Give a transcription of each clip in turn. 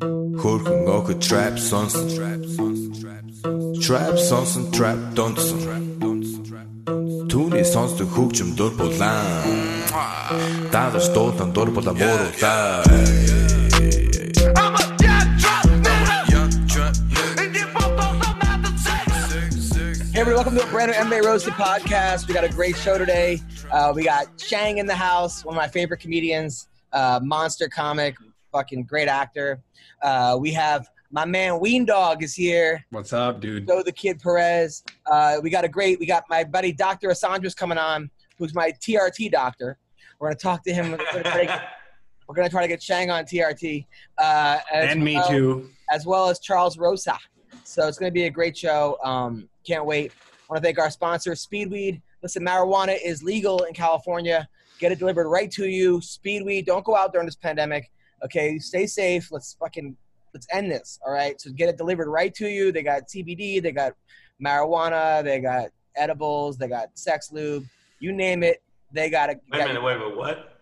Jorge Ngoku trap sons Trap sons and trap donson Түүний сонсдог хөгжим дур булаан Дагаж дуудан дур булаан мууруулаа Everybody, welcome to a brand new MMA Roasted podcast. We got a great show today. Uh, we got Shang in the house, one of my favorite comedians, uh, monster comic, fucking great actor. Uh, we have my man Ween Dog is here. What's up, dude? So the Kid Perez. Uh, we got a great. We got my buddy Dr. Asandra's coming on, who's my TRT doctor. We're gonna talk to him. We're gonna try to get, we're gonna try to get Shang on TRT. Uh, And me well- too. as well as Charles Rosa. So it's going to be a great show. Um, can't wait. I want to thank our sponsor, Speedweed. Listen, marijuana is legal in California. Get it delivered right to you. Speedweed. Don't go out during this pandemic. Okay, stay safe. Let's fucking let's end this. All right. So get it delivered right to you. They got CBD. They got marijuana. They got edibles. They got sex lube. You name it. They got it. Wait a minute, wait, what?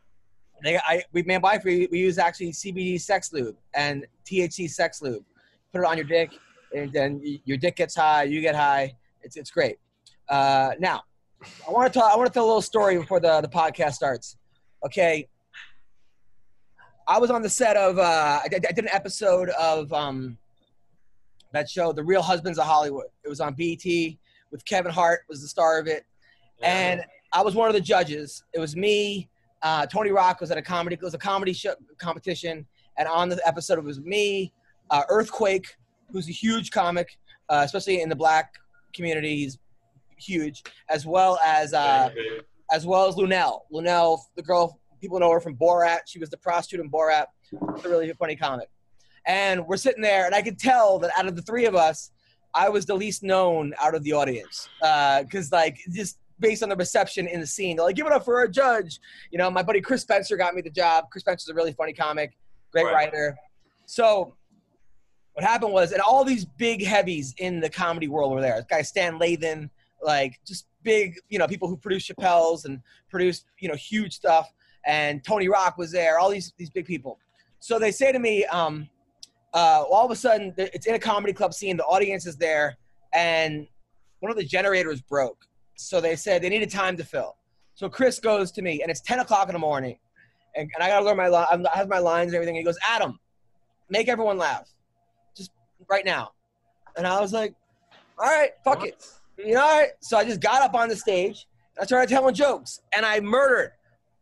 They, I, we man, wife, we, we use actually CBD sex lube and THC sex lube. Put it on your dick, and then your dick gets high, you get high. It's it's great. Uh, now, I want to talk. I want to tell a little story before the the podcast starts. Okay. I was on the set of. Uh, I, did, I did an episode of um, that show, The Real Husbands of Hollywood. It was on BT with Kevin Hart was the star of it, and I was one of the judges. It was me. Uh, Tony Rock was at a comedy. It was a comedy show, competition, and on the episode it was me, uh, Earthquake, who's a huge comic, uh, especially in the black community. He's huge, as well as uh, as well as Luenell. Luenell, the girl people know her from Borat. She was the prostitute in Borat. It's a really funny comic. And we're sitting there, and I could tell that out of the three of us, I was the least known out of the audience. Uh, because, like, just based on the reception in the scene, they're like, give it up for our judge. You know, my buddy Chris Spencer got me the job. Chris Spencer's a really funny comic, great Right. writer. So, what happened was, and all these big heavies in the comedy world were there. This guy Stan Lathan, like just big, you know, people who produce Chappelle's and produce, you know, huge stuff. And Tony Rock was there. All these these big people. So they say to me, um, uh, all of a sudden, it's in a comedy club scene. The audience is there, and one of the generators broke. So they said they needed time to fill. So Chris goes to me, and it's 10 o'clock in the morning, and, and I gotta learn my I have my lines and everything. And he goes, Adam, make everyone laugh, just right now. And I was like, all right, fuck it. You know, all right. So I just got up on the stage. And I started telling jokes, and I murdered.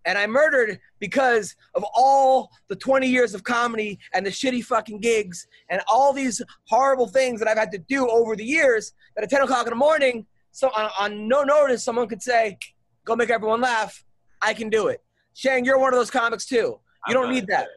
And I murdered because of all the 20 years of comedy and the shitty fucking gigs and all these horrible things that I've had to do over the years. That at 10 o'clock in the morning, so on, on no notice, someone could say, "Go make everyone laugh." I can do it. Shang, you're one of those comics too. You don't need that.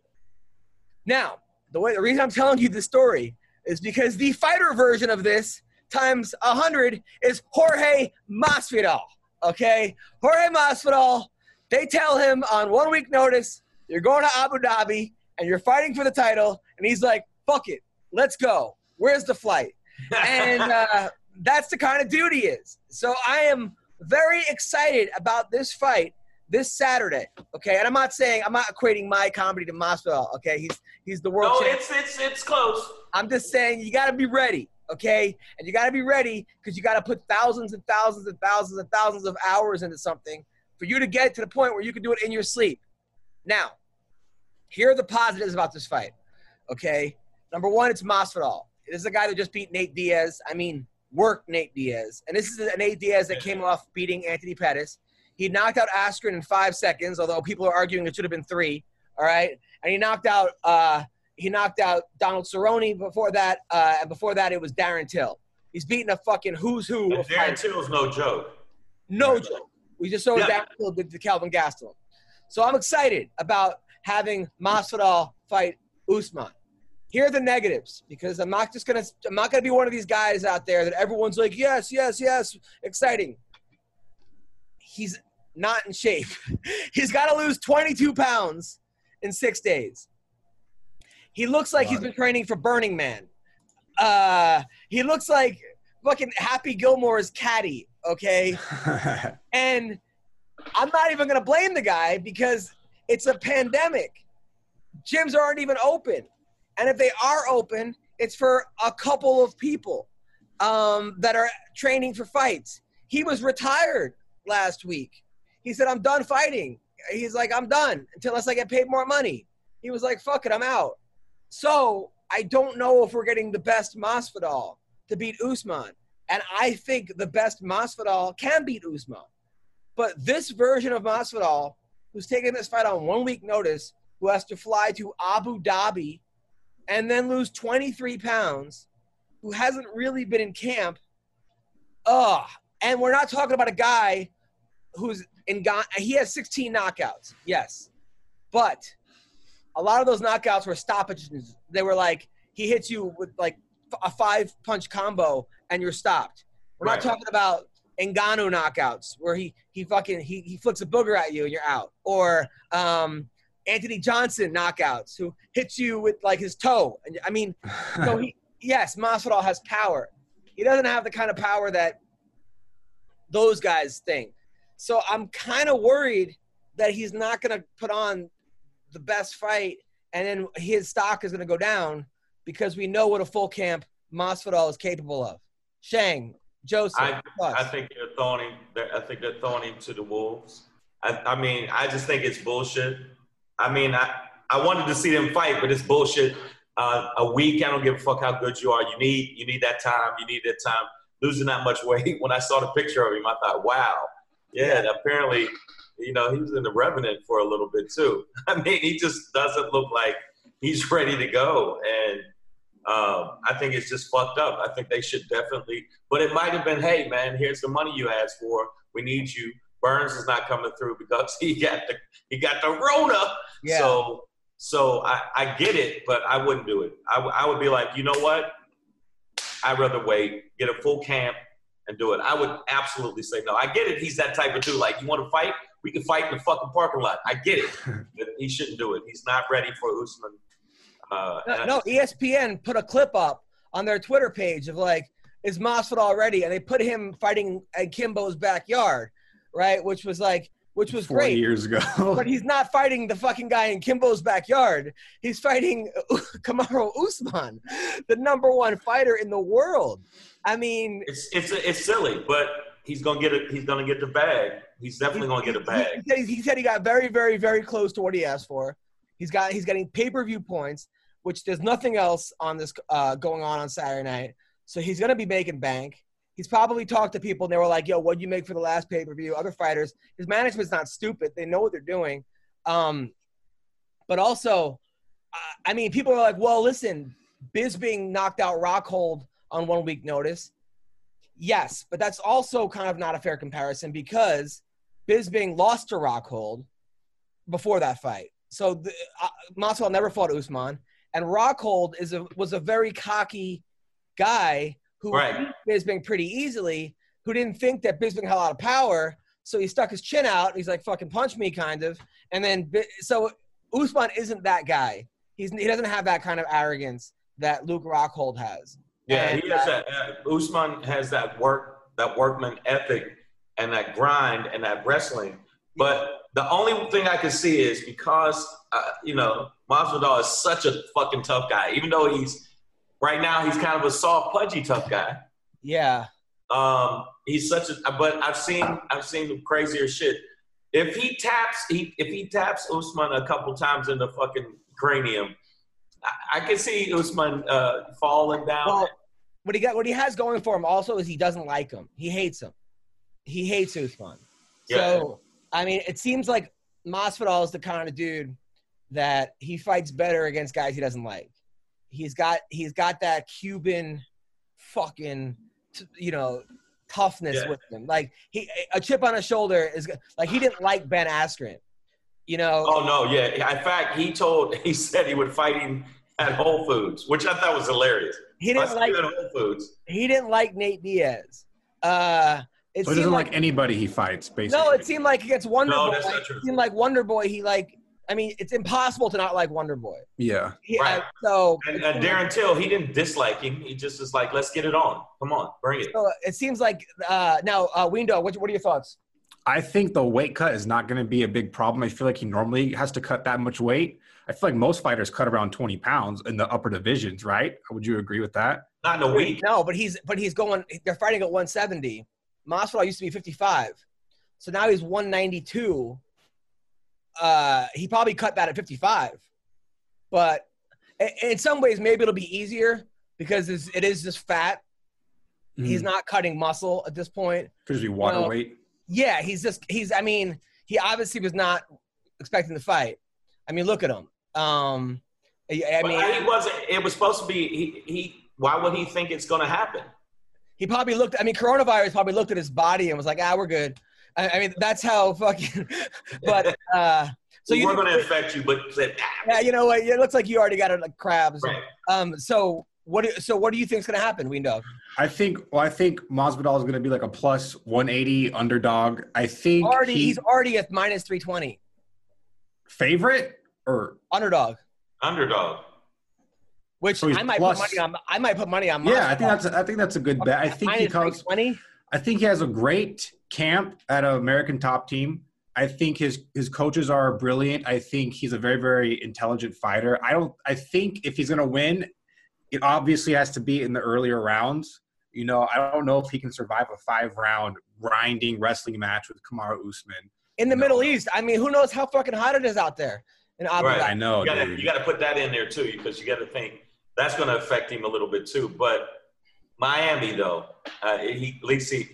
Now, the way the reason I'm telling you this story is because the fighter version of this times a hundred is Jorge Masvidal. Okay, Jorge Masvidal. They tell him on one week notice you're going to Abu Dhabi and you're fighting for the title, and he's like, "Fuck it, let's go. Where's the flight?" and uh, that's the kind of dude he is. So I am very excited about this fight this Saturday. Okay, and I'm not saying I'm not equating my comedy to Masvidal. Okay, he's he's the world no, champ. it's it's it's close. I'm just saying you got to be ready. Okay, and you got to be ready because you got to put thousands and thousands and thousands and thousands of hours into something for you to get to the point where you can do it in your sleep. Now, here are the positives about this fight. Okay, number one, it's Masvidal. This is a guy that just beat Nate Diaz. I mean, worked Nate Diaz, and this is a Nate Diaz that came off beating Anthony Pettis. He knocked out Askren in five seconds, although people are arguing it should have been three. All right, and he knocked out uh, he knocked out Donald Cerrone before that, uh, and before that it was Darren Till. He's beating a fucking who's who Darren. Till's no joke. No joke. We just saw Yeah. Till did to Kelvin Gastelum. So I'm excited about having Masvidal fight Usman. Here are the negatives because I'm not just gonna I'm not gonna be one of these guys out there that everyone's like yes yes yes exciting. He's not in shape. He's got to lose 22 pounds in six days. He looks like he's been training for Burning Man. Uh, he looks like fucking Happy Gilmore's caddy. Okay, and I'm not even gonna blame the guy because it's a pandemic. Gyms aren't even open, And if they are open, it's for a couple of people um, that are training for fights. He was retired last week. He said, I'm done fighting. He's like, I'm done until unless I get paid more money. He was like, fuck it, I'm out. So I don't know if we're getting the best Masvidal to beat Usman. And I think the best Masvidal can beat Usman. But this version of Masvidal, who's taking this fight on one week notice, who has to fly to Abu Dhabi and then lose 23 pounds, who hasn't really been in camp, ugh. And we're not talking about a guy who's in Ghana. He has 16 knockouts, yes. But a lot of those knockouts were stoppages. They were like, he hits you with like a five punch combo and you're stopped. We're Right. not talking about Ngannou knockouts where he he fucking he, he flicks a booger at you and you're out, or um, Anthony Johnson knockouts who hits you with like his toe. And I mean, so he yes, Masvidal has power. He doesn't have the kind of power that those guys think. So I'm kind of worried that he's not going to put on the best fight, and then his stock is going to go down because we know what a full camp Masvidal is capable of. Shang, Joseph, I. I think they're throwing him. They're, I think they're throwing him to the wolves. I, I mean, I just think it's bullshit. I mean, I, I wanted to see them fight, but it's bullshit. Uh, a week, I don't give a fuck how good you are. You need you need that time. You need that time. Losing that much weight. When I saw the picture of him, I thought, wow, yeah. Apparently, you know, he was in the Revenant for a little bit too. I mean, he just doesn't look like he's ready to go. And um, I think it's just fucked up. I think they should definitely. But it might have been, hey man, here's the money you asked for. We need you. Burns is not coming through because he got the he got the Rona. yeah. So so I, I get it, but I wouldn't do it. I, w- I would be like, you know what? I'd rather wait, get a full camp, and do it. I would absolutely say no. I get it. He's that type of dude. Like, you want to fight? We can fight in the fucking parking lot. I get it, but he shouldn't do it. He's not ready for Usman. Uh, No, no, ESPN put a clip up on their Twitter page of like, is Masvidal ready? And they put him fighting at Kimbo's backyard, right? Which was like, which was 40 great. years ago. But he's not fighting the fucking guy in Kimbo's backyard. He's fighting Kamaru Usman, the number one fighter in the world. I mean, It's it's it's silly, but he's gonna get it. He's gonna get the bag. He's definitely gonna get a he, bag. he, said, he said he got very, very, very close to what he asked for. He's got he's getting pay per view points, which there's nothing else on this uh, going on on Saturday night. So he's gonna be making bank. He's probably talked to people and they were like, "Yo, what'd you make for the last pay per view?" Other fighters, his management's not stupid; they know what they're doing. Um, but also, uh, I mean, people are like, "Well, listen, Bisping knocked out Rockhold on one week notice." Yes, but that's also kind of not a fair comparison because Bisping lost to Rockhold before that fight. So the, uh, Masvidal never fought Usman, and Rockhold is a was a very cocky guy who Right. beat Bisping pretty easily, who didn't think that Bisping had a lot of power. So he stuck his chin out. He's like, "Fucking punch me," kind of. And then so Usman isn't that guy. He's he doesn't have that kind of arrogance that Luke Rockhold has. Yeah, And, he has that. Uh, Usman has that work, that workman ethic, and that grind and that wrestling. But the only thing I can see is because uh, you know Masvidal is such a fucking tough guy. Even though he's right now he's kind of a soft, pudgy tough guy. Yeah, Um, he's such a. But I've seen I've seen crazier shit. If he taps, he if he taps Usman a couple times in the fucking cranium, I, I can see Usman uh, falling down. Well, what he got, what he has going for him also is he doesn't like him. He hates him. He hates Usman. So I mean, it seems like Masvidal is the kind of dude that he fights better against guys he doesn't like. He's got he's got that Cuban fucking you know toughness Yeah. with him. Like he a chip on his shoulder is like he didn't like Ben Askren. You know, Oh no, yeah. In fact, he told he said he would fight him at Whole Foods, which I thought was hilarious. he didn't like at Whole Foods. he didn't like Nate Diaz. Uh, it So he doesn't like like anybody he fights, basically. No, it seemed like against Wonder No, Boy. that's not It true. seemed like Wonder Boy. He like. I mean, it's impossible to not like Wonder Boy. yeah. He, Right. uh, so, And uh, Darren Till, he didn't dislike him. He just was like, let's get it on. Come on, bring it. so it seems like uh, now, uh, Ween Dog. What, what are your thoughts? I think the weight cut is not going to be a big problem. I feel like he normally has to cut that much weight. I feel like most fighters cut around 20 pounds in the upper divisions, right? Would you agree with that? Not in a week. No, but he's but he's going. They're fighting at 170. Masvidal used to be 55, so now he's 192. Uh, he probably cut that at 55, but in some ways maybe it'll be easier because it's, just fat. He's not cutting muscle at this point. Could just be water Well, weight. Yeah, he's just he's. I mean, he obviously was not expecting the fight. I mean, look at him. Um, I, I But mean, he wasn't. It was supposed to be. He. he why would he think it's going to happen? He probably looked. I mean, coronavirus probably looked at his body and was like, "Ah, we're good." I, I mean, that's how fucking. But uh, so So you, we're going to affect you, but said, ah, yeah, you know what? It looks like you already got it like crabs. right. Um, so what? Do, so what do you think's gonna happen, Ween Dog? I think. Well, I think Masvidal is going to be like a plus 180 underdog. I think Already, he- he's already at minus three twenty favorite or underdog. underdog. Which So I might plus- put money on. I might put money on. yeah. I think that's. I think that's a good bet. I think he comes. twenty. I think he has a great camp at an American top team. I think his his coaches are brilliant. I think he's a very very intelligent fighter. I don't. I think if he's going to win, it obviously has to be in the earlier rounds. You know, I don't know if he can survive a five round grinding wrestling match with Kamaru Usman. in the No. Middle East. I mean, who knows how fucking hot it is out there in Abu Right. I know, You got to dude. you got to put that in there too, because you got to think that's going to affect him a little bit too. But Miami, though, uh, he at least he.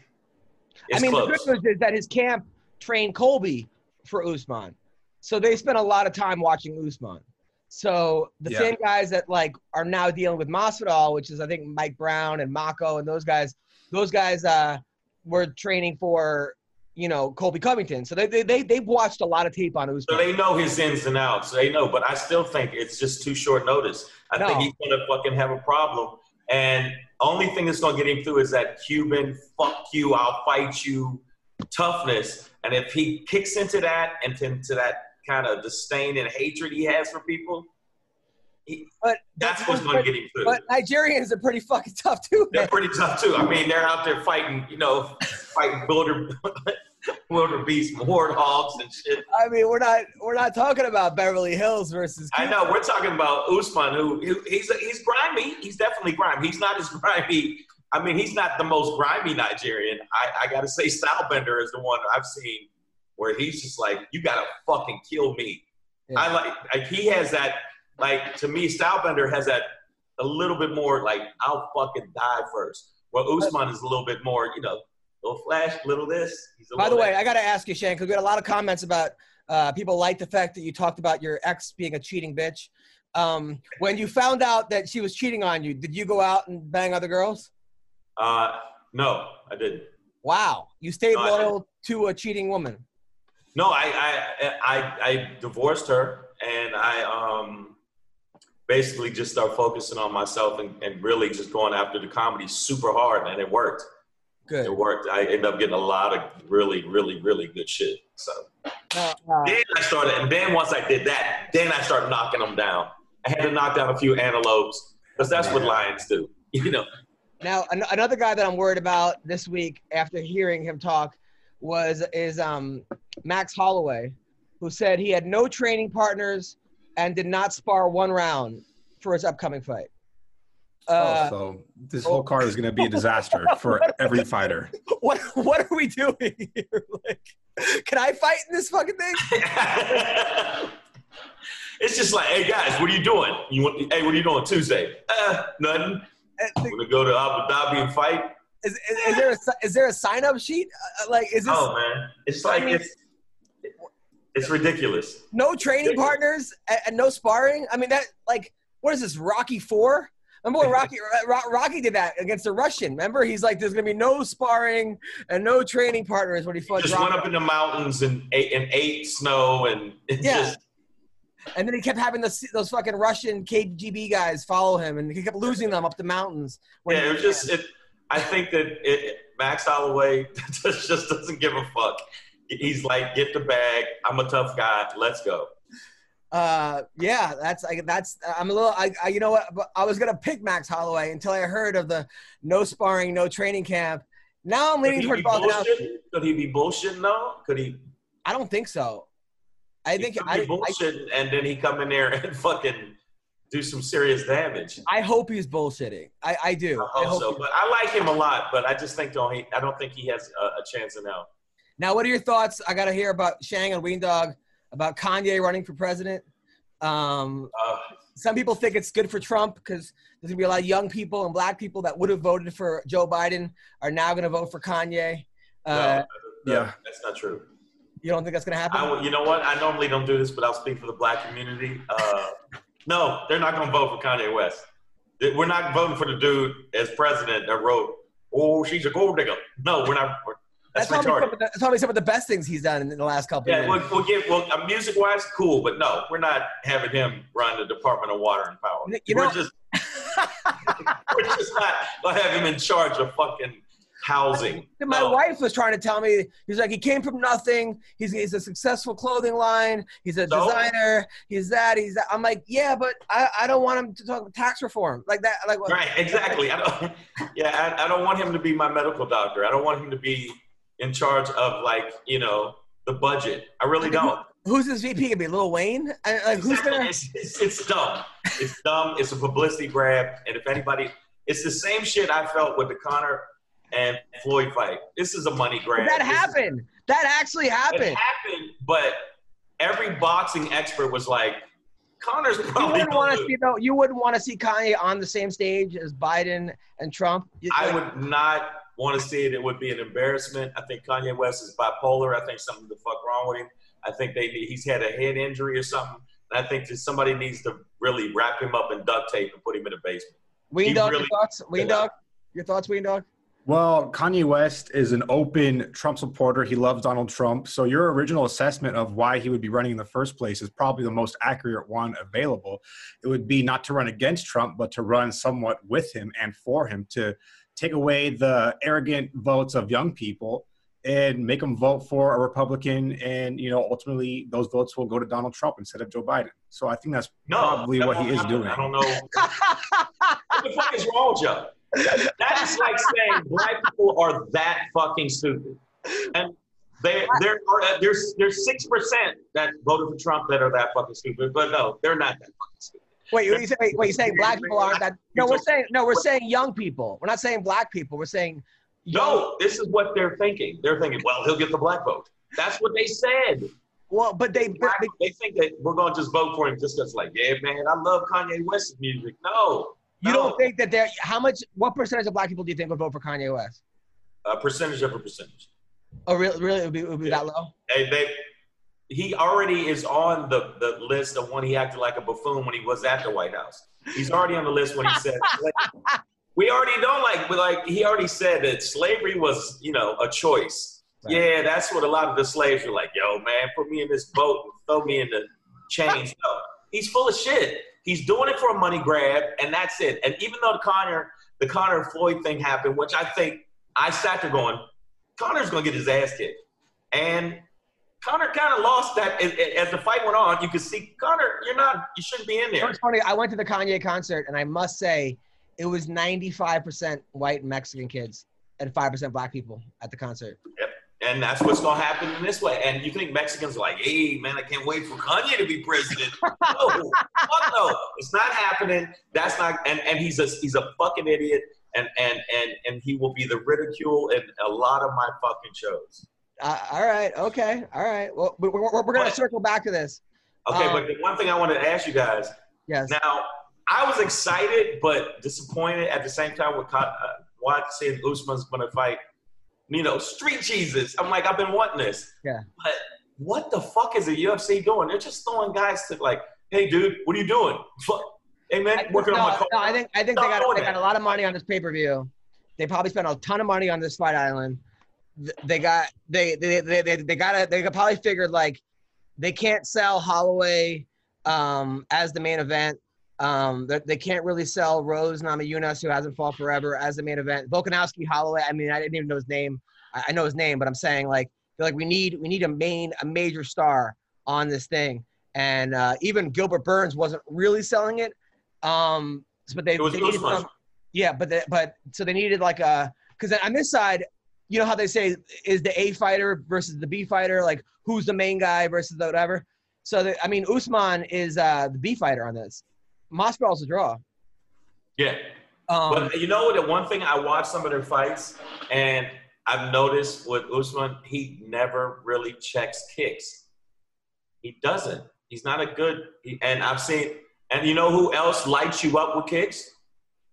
It's I mean, close. the good news is that his camp trained Colby for Usman, so they spent a lot of time watching Usman. So the Yeah. same guys that like are now dealing with Masvidal, which is I think Mike Brown and Mako and those guys, those guys uh, were training for you know Colby Covington. So they they they they've watched a lot of tape on So they know his ins and outs. They know, but I still think it's just too short notice. I No. think he's going to fucking have a problem. And only thing that's going to get him through is that Cuban "fuck you, I'll fight you" toughness. And if he kicks into that and into that kind of disdain and hatred he has for people, he, but that's what's going to get him through. But Nigerians are pretty fucking tough too. They're pretty tough too. I mean, they're out there fighting, you know, fighting wilder, wildebeest warthogs and shit. I mean, we're not we're not talking about Beverly Hills versus. I know we're talking about Usman, who, who he's he's grimy. He's definitely grimy. He's not as grimy. I mean, he's not the most grimy Nigerian. I, I got to say, Stylebender is the one I've seen where he's just like, you gotta fucking kill me. Yeah. I like, like he has that. Like to me, Stylebender has that a little bit more like I'll fucking die first. Well, Usman is a little bit more, you know, little flash, little this. He's a By the little way, I got to ask you, Shane, because we got a lot of comments about uh, people like the fact that you talked about your ex being a cheating bitch. Um, when you found out that she was cheating on you, did you go out and bang other girls? uh, no, I didn't. Wow, you stayed No, loyal to a cheating woman. No, I, I I I divorced her, and I um basically just start focusing on myself and, and really just going after the comedy super hard, and it worked. Good. It worked. I ended up getting a lot of really, really, really good shit. So Now, uh, then I started, and then once I did that, then I started knocking them down. I had to knock down a few antelopes because that's what lions do, you know. now an- another guy that I'm worried about this week after hearing him talk was is um, Max Holloway, who said he had no training partners and did not spar one round for his upcoming fight. Uh, oh, so this whole card is going to be a disaster for every fighter. what what are we doing here? Like, can I fight in this fucking thing? it's just like, hey guys, what are you doing? You want? Hey, what are you doing Tuesday? Uh, nothing. I'm gonna go to Abu Dhabi and fight. Is, is, is there a is there a sign up sheet? Uh, like, is this Oh man, it's like I mean- it's it's ridiculous. no training partners and, and no sparring? I mean, that like, what is this? Rocky Four? Remember when Rocky uh, Rocky did that against the Russian? Remember, he's like, "There's gonna be no sparring and no training partners when he fought." Just Rocky. went up in the mountains and ate and ate snow and it Yeah. just And then he kept having those, those fucking Russian KGB guys follow him, and he kept losing them up the mountains. yeah, it was just it. I think that it, Max Holloway just doesn't give a fuck. He's like, get the bag. I'm a tough guy. Let's go. Uh, yeah, that's I, that's I'm a little. I, I you know what? I was gonna pick Max Holloway until I heard of the no sparring, no training camp. Now I'm Could leaning he, be Volkanovski. bullshitting? Could he be bullshitting though? Could he? I don't think so. I think could I, be I, bullshitting, and then he come in there and fucking do some serious damage. I hope he's bullshitting. I, I do. I hope so, he- but I like him a lot. But I just think don't he, I don't think he has a, a chance in now. Now, what are your thoughts? I got to hear about Shang and Ween Dog about Kanye running for president. Um, Uh, some people think it's good for Trump because there's gonna be a lot of young people and black people that would have voted for Joe Biden are now gonna vote for Kanye. Uh, no, yeah. that's not true. You don't think that's gonna happen? I, you know what? I normally don't do this, but I'll speak for the black community. Uh, no, they're not going to vote for Kanye West. We're not voting for the dude as president that wrote, "Oh, she's a gold digger." No, we're not. We're, that's, that's, probably some retarded. of the, that's probably some of the best things he's done in the last couple of Yeah, years. we'll, we'll give. Well, uh, music-wise, cool, but no, we're not having him run the Department of Water and Power. You know, we're just, we're just not gonna have him in charge of fucking housing. My No. wife was trying to tell me he's like he came from nothing. He's he's a successful clothing line. He's a So? designer. He's that. He's that. I'm like, yeah, but I, I don't want him to talk about tax reform like that. Like Right, exactly. I don't. Yeah, I, I don't want him to be my medical doctor. I don't want him to be in charge of like you know the budget. I really don't. who's this VP gonna be? Lil Wayne? I, like who's gonna? It's, it's, it's dumb. It's dumb. It's a publicity grab. And if anybody, it's the same shit I felt with the Conor and Floyd fight. This is a money grab. That This is- happened. That actually It happened. happened, but every boxing expert was like, Conor's You wouldn't want to see though. You wouldn't want to see Kanye on the same stage as Biden and Trump. I like, would not want to see it. It would be an embarrassment. I think Kanye West is bipolar. I think something the fuck wrong with him. I think they he's had a head injury or something. And I think that somebody needs to really wrap him up in duct tape and put him in a basement. Ween he Dog, really- your thoughts? Ween Dog, your thoughts? Ween Dog. Well, Kanye West is an open Trump supporter. He loves Donald Trump. So your original assessment of why he would be running in the first place is probably the most accurate one available. It would be not to run against Trump, but to run somewhat with him and for him to take away the arrogant votes of young people and make them vote for a Republican. And, you know, ultimately those votes will go to Donald Trump instead of Joe Biden. So I think that's No, probably that what he is doing. I don't know. what the fuck is wrong with y'all? That is like saying black people are that fucking stupid. And they there are there's there's six percent that voted for Trump that are that fucking stupid. But no, they're not that fucking stupid. Wait, you say, wait, wait, you're saying black people aren't that? No, we're saying no, we're saying young people. We're not saying black people. We're saying No, this is what they're thinking. They're thinking, well, he'll get the black vote. That's what they said. Well, but they, but Black- they think that we're going to just vote for him just because, like, yeah, man, I love Kanye West's music. No, you no. don't think that they're how much? What percentage of black people do you think would vote for Kanye West? a percentage of a percentage. Oh, really? Really? It would be, it would be that low? They, they, he already is on the, the list of when he acted like a buffoon when he was at the White House. He's already on the list when he said, we already don't like, but like, he already said that slavery was, you know, a choice. Right. Yeah, that's what a lot of the slaves were like, yo, man, put me in this boat and throw me in the chains. No, he's full of shit. He's doing it for a money grab, and that's it. And even though the Conor, the Conor Floyd thing happened, which I think I sat there going, Conor's gonna get his ass kicked. And Conor kind of lost that as, as the fight went on. You could see Conor, you're not, you shouldn't be in there. what's funny? I went to the Kanye concert, and I must say, it was 95% white Mexican kids and 5% black people at the concert. Yep. And that's what's gonna happen in this way. And you think Mexicans are like, hey man, I can't wait for Kanye to be president. no, fuck no, it's not happening. That's not. And, and he's a he's a fucking idiot. And and and and he will be the ridicule in a lot of my fucking shows. Uh, all right. Okay. All right. Well, we- we're, we're, we're going to circle back to this. Okay, Um, but the one thing I wanted to ask you guys Yes. Now, I was excited but disappointed at the same time with uh, watching Usman's gonna fight. You know, street Jesus. I'm like, I've been wanting this. Yeah. But what the fuck is the UFC doing? They're just throwing guys to like, hey, dude, what are you doing? Fuck. Hey man, I, working no, on my car. no, I think I think they got they got a lot of money on this pay per view. They probably spent a ton of money on this fight island. Th- They got they they they they, they got they probably figured like they can't sell Holloway um, as the main event. Um, they, they can't really sell Rose Namajunas, who hasn't fought forever, as the main event. Volkanovski Holloway. I mean, I didn't even know his name. I, I know his name, but I'm saying like feel like we need we need a main a major star on this thing. And uh, even Gilbert Burns wasn't really selling it. Um, but they, It was they needed some, yeah, but they, but so they needed like a because on this side, you know how they say is the A fighter versus the B fighter, like who's the main guy versus the whatever. So the, I mean, Usman is uh, the B fighter on this. Masvidal's a draw. Yeah. Um, But you know what? The one thing I watched some of their fights, and I've noticed with Usman, he never really checks kicks. He doesn't. He's not a good. he- And I've seen. And you know who else lights you up with kicks?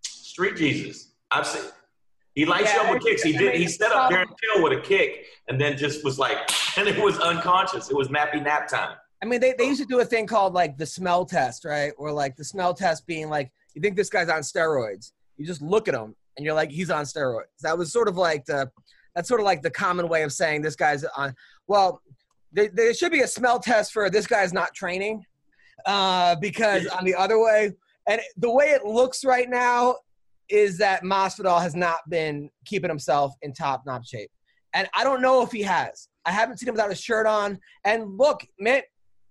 Street Jesus. I've seen. He lights you Yeah, up with kicks. He did. He set up Darren Till with a kick, and then just was like, and it was unconscious. It was nappy nap time. I mean, they, they used to do a thing called like the smell test, right? Or like the smell test being like, you think this guy's on steroids. You just look at him and you're like, he's on steroids. That was sort of like the, that's sort of like the common way of saying this guy's on. Well, there, there should be a smell test for this guy's not training, uh, because on the other way, and the way it looks right now is that Masvidal has not been keeping himself in top notch shape, and I don't know if he has. I haven't seen him without a shirt on. And look, man,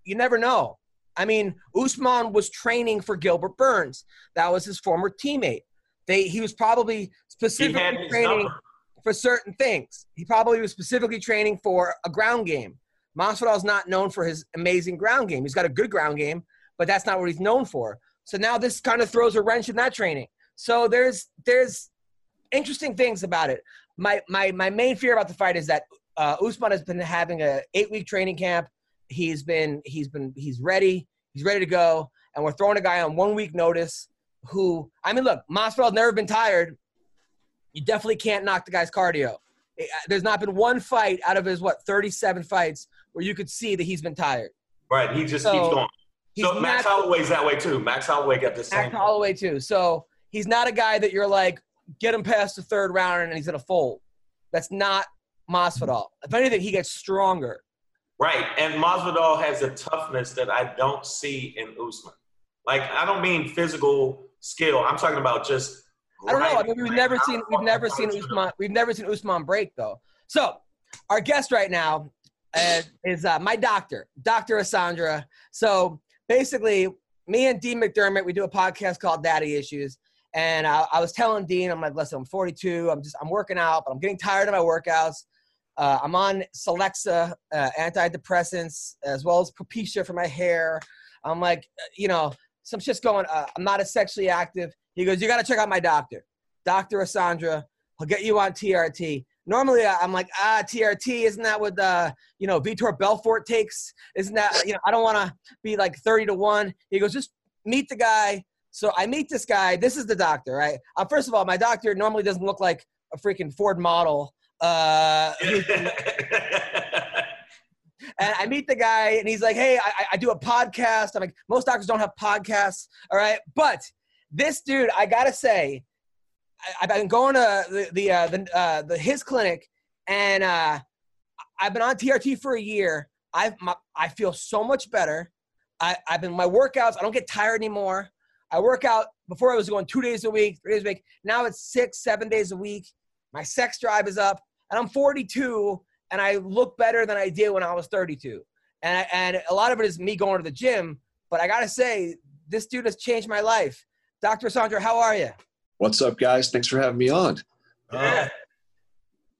you never know. I mean, Usman was training for Gilbert Burns. That was his former teammate. They he was probably specifically training number. for certain things. He probably was specifically training for a ground game. Masvidal's not known for his amazing ground game. He's got a good ground game, but that's not what he's known for. So now this kind of throws a wrench in that training. So there's there's interesting things about it. My my my main fear about the fight is that uh, Usman has been having a eight week training camp. He's been he's been he's ready. He's ready to go, and we're throwing a guy on one week notice. Who I mean, look, Masvidal's never been tired. You definitely can't knock the guy's cardio. Eh, There's not been one fight out of his what 37 fights where you could see that he's been tired. Right. He just So, keeps going. So Max not- Holloway's that way too. Max Holloway got the same. Max Holloway too. So he's not a guy that you're like get him past the third round and he's gonna fold. That's not Masvidal. If anything, he gets stronger. Right, and Masvidal has a toughness that I don't see in Usman. Like I don't mean physical skill. I'm talking about just. I don't know. I mean, we've never seen we've never seen Usman we've never seen Usman break though. So our guest right now uh, is uh, my doctor, Doctor Asandra. So basically, me and Dean McDermott, we do a podcast called Daddy Issues, and I, I was telling Dean, I'm like, listen, I'm 42, I'm just I'm working out, but I'm getting tired of my workouts. Uh, I'm on Celexa uh, antidepressants as well as Propecia for my hair. I'm like, uh, you know, some shit's going. Uh, I'm not as sexually active. He goes, you got to check out my doctor, Doctor Asandra. He'll get you on TRT. Normally, I'm like, ah, TRT, isn't that what uh, you know Vitor Belfort takes? Isn't that you know? I don't want to be like 30 to one. He goes, just meet the guy. So I meet this guy. This is the doctor, right? Uh, first of all, my doctor normally doesn't look like a freaking Ford model. Uh, and I meet the guy, and he's like, "Hey, I, I do a podcast." I'm like, "Most doctors don't have podcasts, all right?" But this dude, I gotta say, I, I've been going to the the uh, the, uh, the his clinic, and uh, I've been on TRT for a year. I've my, I feel so much better. I, I've been my workouts. I don't get tired anymore. I work out before I was going two days a week, three days a week. Now it's six, seven days a week. My sex drive is up, and I'm 42 and I look better than I did when I was 32. And I, and a lot of it is me going to the gym. But I gotta say, this dude has changed my life. Dr. Sandra, how are you? What's up, guys? Thanks for having me on. yeah.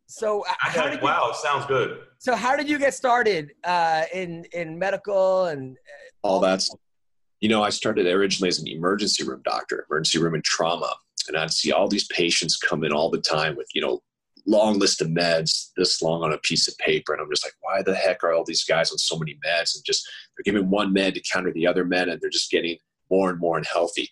So uh, I how did you, wow, sounds good. so how did you get started uh, in in medical and All that's, you know, I started originally as an emergency room doctor, emergency room and trauma, and I'd see all these patients come in all the time with, you know, long list of meds, this long on a piece of paper, and I'm just like, why the heck are all these guys on so many meds? And just they're giving one med to counter the other med, and they're just getting more and more unhealthy.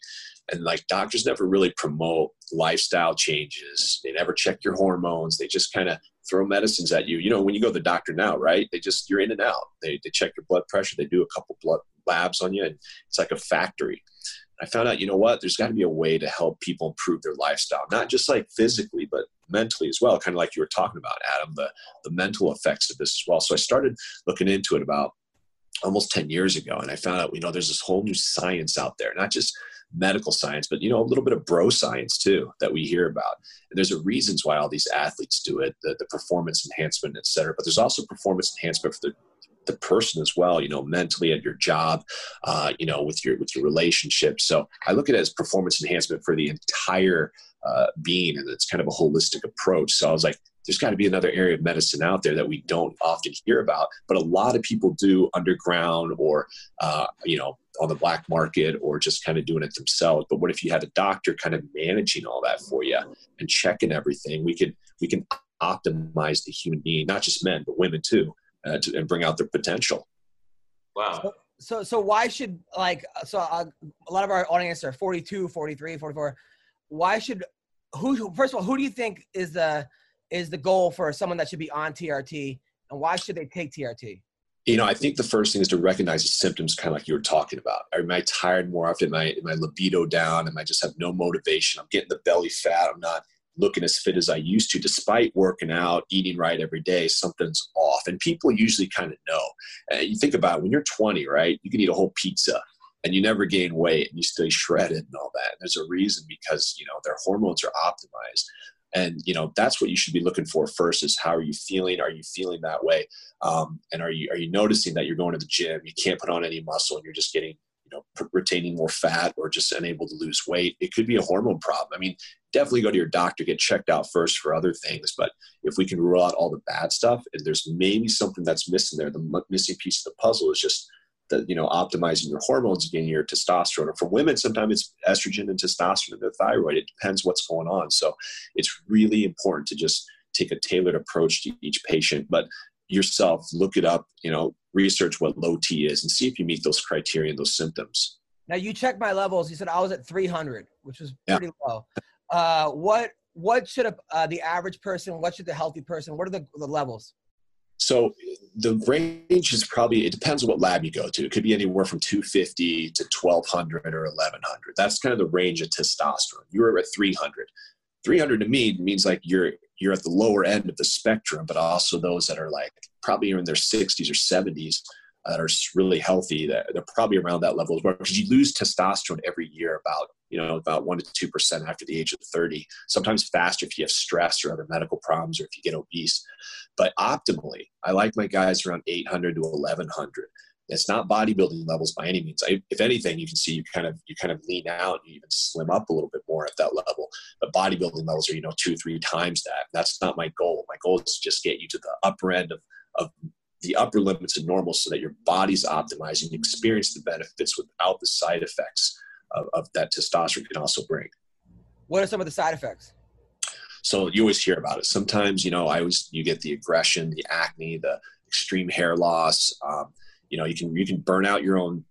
And like doctors never really promote lifestyle changes. They never check your hormones. They just kind of throw medicines at you. You know, when you go to the doctor now, right? They just you're in and out. They they check your blood pressure. They do a couple blood labs on you, and it's like a factory. I found out, you know what? There's got to be a way to help people improve their lifestyle, not just like physically, but mentally as well. Kind of like you were talking about, Adam, the the mental effects of this as well. So I started looking into it about almost 10 years ago and i found out you know there's this whole new science out there not just medical science but you know a little bit of bro science too that we hear about. And there's a reasons why all these athletes do it the, the performance enhancement et cetera but there's also performance enhancement for the the person as well you know mentally at your job uh, you know with your with your relationship so i look at it as performance enhancement for the entire uh, being and it's kind of a holistic approach. So i was like there's got to be another area of medicine out there that we don't often hear about, but a lot of people do underground or, uh, you know, on the black market or just kind of doing it themselves. But what if you had a doctor kind of managing all that for you and checking everything? We could we can optimize the human being, not just men but women too, uh, to, and bring out their potential. Wow. So so why should like so uh, a lot of our audience are 42, 43, 44. Why should who first of all who do you think is the is the goal for someone that should be on TRT and why should they take TRT? You know, I think the first thing is to recognize the symptoms, kind of like you were talking about. Am I tired more often? Am I, am I libido down? Am I just have no motivation? I'm getting the belly fat. I'm not looking as fit as I used to, despite working out, eating right every day. Something's off, and people usually kind of know. Uh, you think about it, when you're 20, right? You can eat a whole pizza and you never gain weight and you stay shredded and all that. And there's a reason because you know their hormones are optimized and you know that's what you should be looking for first is how are you feeling? Are you feeling that way? Um, and are you are you noticing that you're going to the gym? You can't put on any muscle and you're just getting you know retaining more fat or just unable to lose weight. It could be a hormone problem. I mean definitely go to your doctor get checked out first for other things. But if we can rule out all the bad stuff and there's maybe something that's missing there the missing piece of the puzzle is just that you know optimizing your hormones again your testosterone. Or for women sometimes it's estrogen and testosterone and the thyroid. It depends what's going on. So it's really important to just take a tailored approach to each patient. But yourself look it up you know research what low t is and see if you meet those criteria and those symptoms. Now you checked my levels. You said i was at 300 which was pretty yeah. low. Uh, what what should a, uh, the average person what should the healthy person what are the, the levels so the range is probably it depends on what lab you go to. It could be anywhere from 250 to 1200 or 1100. That's kind of the range of testosterone. You're at 300. 300 to me means like you're you're at the lower end of the spectrum, but also those that are like probably in their 60s or 70s that are really healthy. That they're probably around that level as well because you lose testosterone every year about you know about one to two percent after the age of 30. Sometimes faster if you have stress or other medical problems or if you get obese. But optimally, I like my guys around 800 to 1100. It's not bodybuilding levels by any means. I, if anything, you can see you kind of you kind of lean out, you even slim up a little bit more at that level. But bodybuilding levels are you know two three times that. That's not my goal. My goal is to just get you to the upper end of of the upper limits of normal so that your body's optimized and you experience the benefits without the side effects of, of that testosterone can also bring. What are some of the side effects? So you always hear about it. Sometimes, you know, I always you get the aggression, the acne, the extreme hair loss. Um, you know, you can you can burn out your own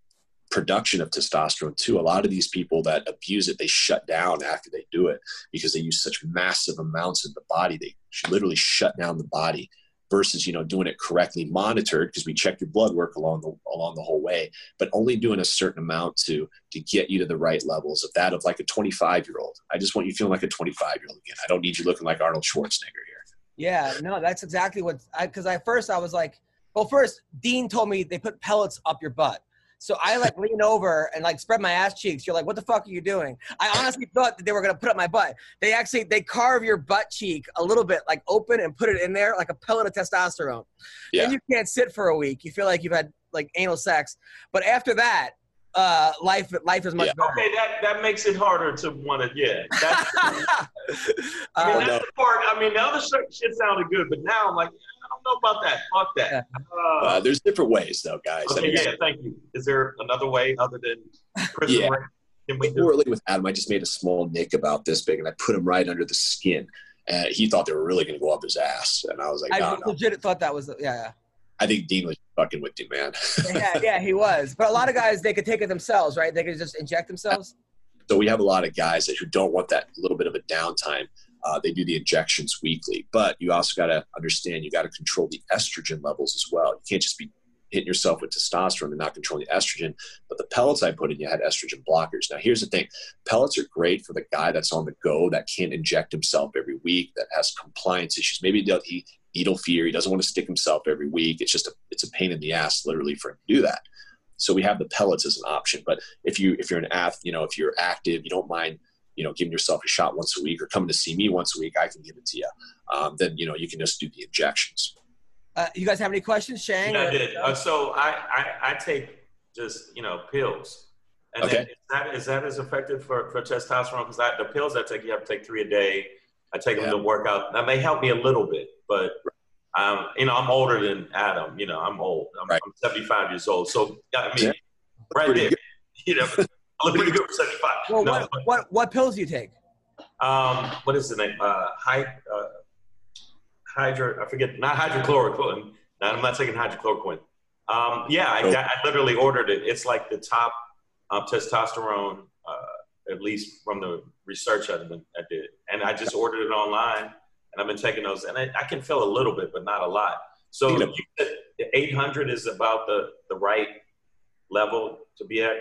production of testosterone too. A lot of these people that abuse it, they shut down after they do it because they use such massive amounts in the body. They literally shut down the body versus you know doing it correctly monitored because we check your blood work along the along the whole way but only doing a certain amount to to get you to the right levels of that of like a 25 year old i just want you feeling like a 25 year old again. I don't need you looking like arnold schwarzenegger here. Yeah no that's exactly what i because i first i was like well first dean told me they put pellets up your butt so I like lean over and like spread my ass cheeks. You're like, what the fuck are you doing? I honestly thought that they were gonna put up my butt. They actually they carve your butt cheek a little bit like open and put it in there like a pellet of testosterone. Yeah. And you can't sit for a week. You feel like you've had like anal sex. But after that, uh, life life is much yeah. better. Okay, that that makes it harder to want to. Yeah, that's, I mean, uh, that's the part. I mean, the other shit sounded good, but now I'm like, I don't know about that. Fuck that. Uh, uh, there's different ways, though, guys. Okay, I mean, yeah, thank you. Is there another way other than prison yeah. Can we do? with Adam, I just made a small nick about this big, and I put him right under the skin. And he thought they were really going to go up his ass, and I was like, I no, legit no. thought that was, yeah, yeah. I think Dean was fucking with you, man. yeah, yeah, he was. But a lot of guys, they could take it themselves, right? They could just inject themselves. So we have a lot of guys that who don't want that little bit of a downtime. Uh, they do the injections weekly, but you also got to understand you got to control the estrogen levels as well. You can't just be hitting yourself with testosterone and not controlling the estrogen. But the pellets I put in, you had estrogen blockers. Now, here's the thing pellets are great for the guy that's on the go that can't inject himself every week, that has compliance issues. Maybe he needle fear. He doesn't want to stick himself every week. It's just a, it's a pain in the ass, literally, for him to do that. So we have the pellets as an option. But if you if you're an ath, you know, if you're active, you don't mind, you know, giving yourself a shot once a week or coming to see me once a week, I can give it to you. Um, then you know you can just do the injections. Uh, you guys have any questions, Shang? Yeah, I did. Uh, so I, I I take just you know pills. And okay. is that is that as effective for, for testosterone? Because the pills I take, you have to take three a day I take them to work out. That may help me a little bit, but um, you know, I'm older than Adam. You know, I'm old. I'm, Right. I'm 75 years old. So I mean, Yeah. right there, good. you know, I look pretty good for 75. Well, No, what, but, what what pills do you take? um, what is the name? Uh, hy, uh, hydro. I forget. Not hydrochloroquine. No, I'm not taking hydrochloroquine. Um, yeah, I, Oh. got, I literally ordered it. It's like the top um, testosterone, uh, at least from the research I I did. And I just ordered it online, and I've been taking those. And I, I can feel a little bit, but not a lot. So you said 800 is about the, the right level to be at.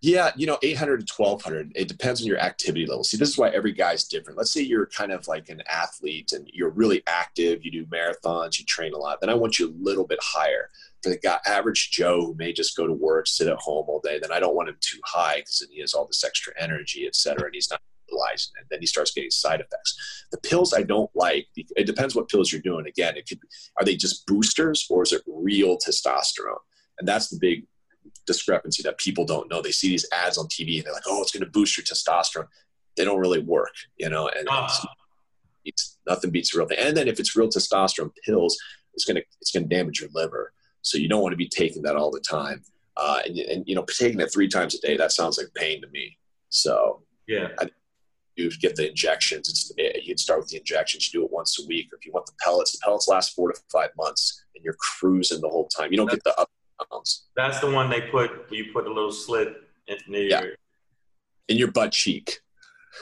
Yeah, you know, 800 to 1200. It depends on your activity level. See, this is why every guy's different. Let's say you're kind of like an athlete and you're really active, you do marathons, you train a lot. Then I want you a little bit higher. For the guy, average Joe who may just go to work, sit at home all day, then I don't want him too high because then he has all this extra energy, et cetera, and he's not utilizing it. Then he starts getting side effects. The pills I don't like, it depends what pills you're doing. Again, it could are they just boosters or is it real testosterone? And that's the big discrepancy that people don't know. They see these ads on TV and they're like, "Oh, it's going to boost your testosterone." They don't really work, you know. And Ah. it's, it's nothing beats the real thing. And then if it's real testosterone pills, it's gonna it's gonna damage your liver. So you don't want to be taking that all the time. Uh, and, and you know, taking it three times a day that sounds like pain to me. So Yeah. You get the injections. It's, eh, you'd start with the injections. You do it once a week, or if you want the pellets, the pellets last four to five months, and you're cruising the whole time. You don't get the up and downs That's the one they put, you put a little slit in near Yeah. your. in your butt cheek.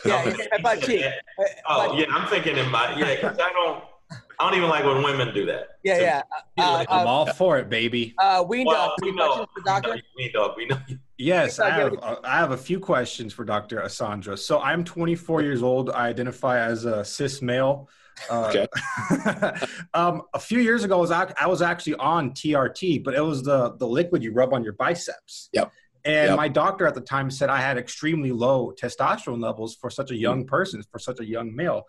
Yeah, yeah, my butt cheek. Oh butt- yeah, I'm thinking in my yeah. 'cause I don't, I don't even like when women do that. yeah, So- yeah. Uh, I'm uh, all for it, baby. uh, Ween Well, Dog, we know, we know, we know, we know. Yes, Yes, I I have. get uh, I have a few questions for Dr. Asandra. So I'm 24 years old. I identify as a cis male. Uh, Okay. um, a few years ago, I was, I was actually on TRT, but it was the the liquid you rub on your biceps. Yep. And Yep. my doctor at the time said I had extremely low testosterone levels for such a young person, for such a young male.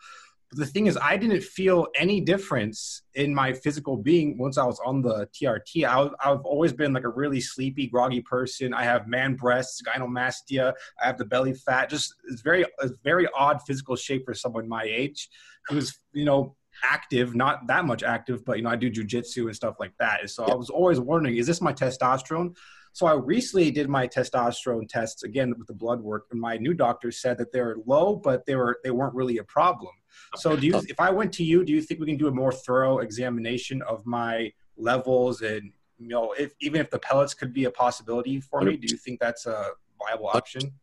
But the thing is, I didn't feel any difference in my physical being once I was on the TRT. I, I've always been like a really sleepy, groggy person. I have man breasts, gynomastia. I have the belly fat. Just it's very, a very odd physical shape for someone my age, who's you know active, not that much active, but you know I do jujitsu and stuff like that. And so I was always wondering, is this my testosterone? So I recently did my testosterone tests again with the blood work, and my new doctor said that they were low, but they were they weren't really a problem. So do you, if I went to you, do you think we can do a more thorough examination of my levels and you know if even if the pellets could be a possibility for me, do you think that's a viable option?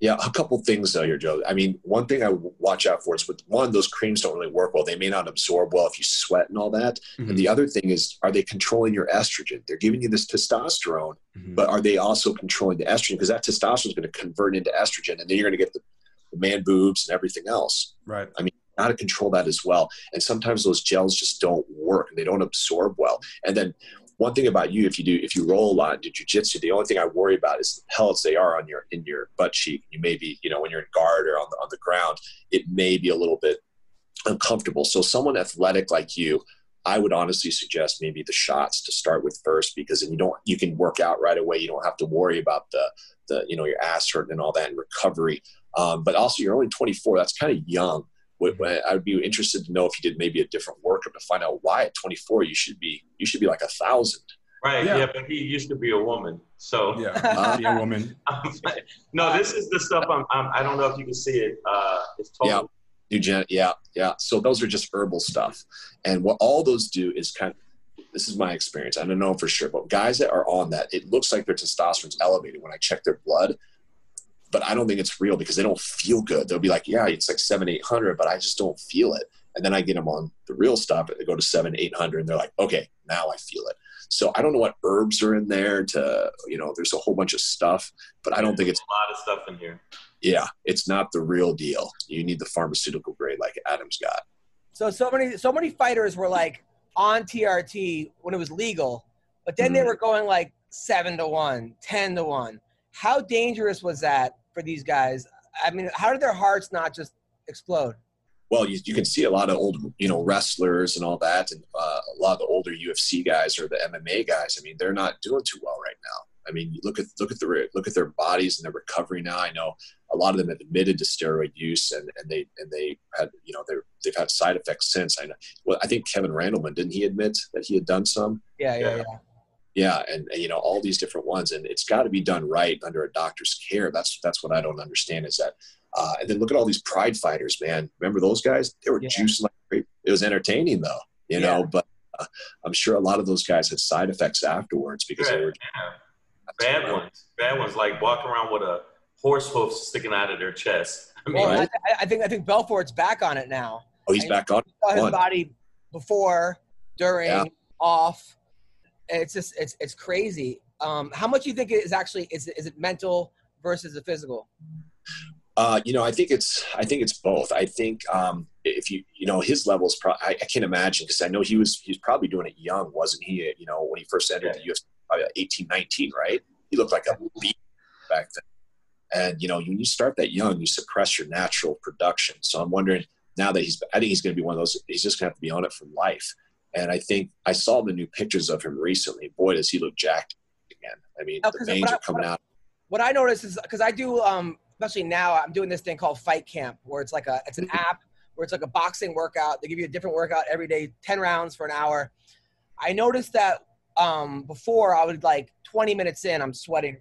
Yeah, a couple things though here, Joe. I mean, one thing I watch out for is with one, those creams don't really work well. They may not absorb well if you sweat and all that. And the other thing is, are they controlling your estrogen? They're giving you this testosterone, Mhm. but are they also controlling the estrogen? Because that testosterone is going to convert into estrogen, and then you're going to get the, the man boobs and everything else. Right. How to control that as well. And sometimes those gels just don't work and they don't absorb well. And then one thing about you, if you do, if you roll a lot and do jujitsu, the only thing I worry about is the pellets they are on your in your butt cheek. You may be, you know, when you're in guard or on the on the ground, it may be a little bit uncomfortable. So someone athletic like you, I would honestly suggest maybe the shots to start with first because then you don't you can work out right away. You don't have to worry about the the you know your ass hurting and all that and recovery. Um, but also you're only 24. That's kind of young. Would- I would be interested to know if you did maybe a different workup to find out why at 24 you should be you should be like a thousand. Right. Yeah. Yeah. but he used to be a woman. So Yeah, be a woman. no, this is the stuff I'm, I'm. I don't know if you can see it. Uh, it's total. Eugen- yeah, yeah. So those are just herbal stuff, and what all those do is kind of. This is my experience. I don't know for sure, but guys that are on that, it looks like their testosterone's elevated when I check their blood, but I don't think it's real because they don't feel good. They'll be like, "Yeah, it's like seven, eight hundred, but I just don't feel it." And then I get them on the real stuff, and they go to seven, eight hundred, and they're like, "Okay, now I feel it." So I don't know what herbs are in there. To you know, there's a whole bunch of stuff, but I don't think it's a lot of stuff in here. yeah, it's not the real deal. You need the pharmaceutical grade like Adam's got. So so many so many fighters were like on TRT when it was legal, but then Mm-hmm. they were going like seven to one, 10 to one. How dangerous was that for these guys? I mean, how did their hearts not just explode? Well, you, you can see a lot of old, you know, wrestlers and all that, and uh, a lot of the older UFC guys or the MMA guys. I mean, they're not doing too well right now. I mean, look at look at the look at their bodies and their recovery now. I know a lot of them have admitted to steroid use, and, and they and they had you know they're they've had side effects since. I know. Well, I think Kevin Randleman didn't he admit that he had done some? Yeah, yeah, Yeah. yeah. Yeah, and, and, you know all these different ones, and it's got to be done right under a doctor's care. That's that's what I don't understand is that. Uh, and then look at all these pride fighters, man. Remember those guys? They were Yeah. juicing like crazy. It was entertaining though, you Yeah. know. But uh, I'm sure a lot of those guys had side effects afterwards because they were Yeah. Bad ones. Bad ones like walking around with a horse hoof sticking out of their chest. I mean, Well, Right. I, I think I think Belfort's back on it now. Oh, he's I- back on. saw his body before, during, Yeah. off. And it's just it's it's crazy. Um, how much do you think it is actually is it, is it mental versus the physical? Uh, you know, I think it's I think it's both. I think um, if you you know his levels, pro- I, I can't imagine because I know he was he was probably doing it young, wasn't he? You know, when he first entered the UFC, probably 18, 19, right? He looked like a beast back then. And you know, when you start that young, you suppress your natural production. So I'm wondering now that he's, I think he's going to be one of those. He's just going to have to be on it for life. And I think I saw the new pictures of him recently. Boy, does he look jacked again. I mean, Oh, the veins what I- are coming out. What I notice is because I do um, especially now I'm doing this thing called Fight Camp where it's like a it's an app where it's like a boxing workout. They give you a different workout every day, ten rounds for an hour. I noticed that um, before I would like 20 minutes in, I'm sweating.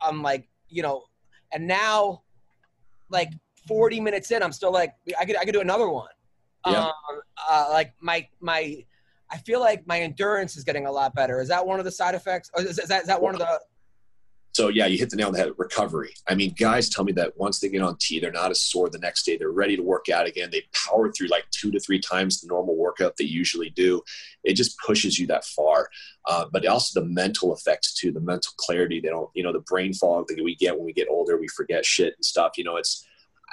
I'm like, you know, and now like 40 minutes in, I'm still like, I could, I could do another one. Yeah. Um, uh, like my, my, I feel like my endurance is getting a lot better. Is that one of the side effects? Or is, is that, is that one of the, So yeah, you hit the nail on the head. Recovery. I mean, guys tell me that once they get on T, they're not as sore the next day. They're ready to work out again. They power through like two to three times the normal workout they usually do. It just pushes you that far. Uh, but also the mental effects too, the mental clarity. They don't, you know, the brain fog that we get when we get older, we forget shit and stuff. You know, it's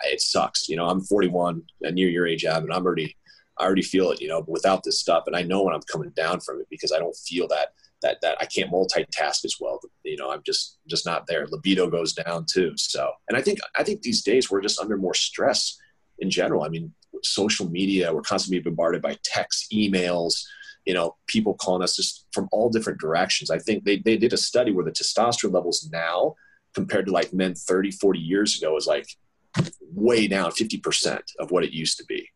it sucks. You know, I'm 41, and near your age, Ab, and I'm already, I already feel it. You know, but without this stuff, and I know when I'm coming down from it because I don't feel that that that I can't multitask as well. You know, I'm just just not there. Libido goes down too. So, and I think I think these days we're just under more stress in general. I mean, social media, we're constantly bombarded by texts, emails. You know, people calling us just from all different directions. I think they they did a study where the testosterone levels now compared to like men 30, 40 years ago is like way down 50% of what it used to be.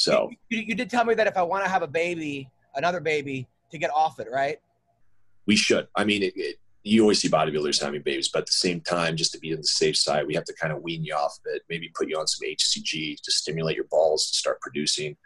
So, you, you did tell me that if I want to have a baby, another baby to get off it, right? we should. I mean, it, it, you always see bodybuilders having babies, but at the same time, just to be on the safe side, we have to kind of wean you off of it. Maybe put you on some HCG to stimulate your balls to start producing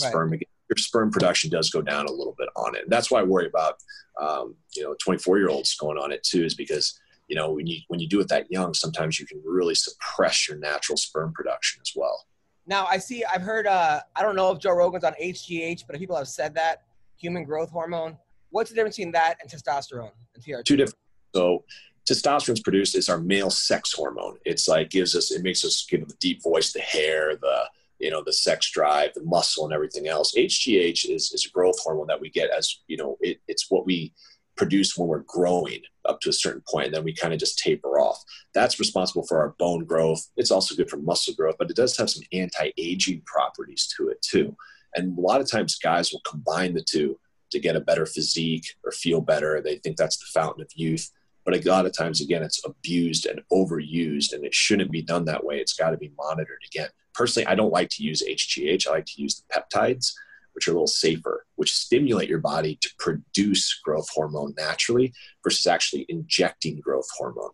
Right. sperm. again. Your sperm production does go down a little bit on it. And that's why I worry about, um, you know, 24 year olds going on it too, is because, you know, when you, when you do it that young, sometimes you can really suppress your natural sperm production as well. Now I see, I've heard, uh, I don't know if Joe Rogan's on HGH, but people have said that human growth hormone. What's the difference between that and testosterone and TRT? two different. So testosterone is produced is our male sex hormone. It's like gives us it makes us give the deep voice, the hair, the you know the sex drive, the muscle, and everything else. HGH is is a growth hormone that we get as you know it, it's what we produce when we're growing up to a certain point, and then we kind of just taper off. That's responsible for our bone growth. It's also good for muscle growth, but it does have some anti-aging properties to it too. And a lot of times, guys will combine the two to get a better physique or feel better. They think that's the fountain of youth. But a lot of times, again, it's abused and overused, and it shouldn't be done that way. It's got to be monitored again. Personally, I don't like to use HGH. I like to use the peptides, which are a little safer, which stimulate your body to produce growth hormone naturally versus actually injecting growth hormone.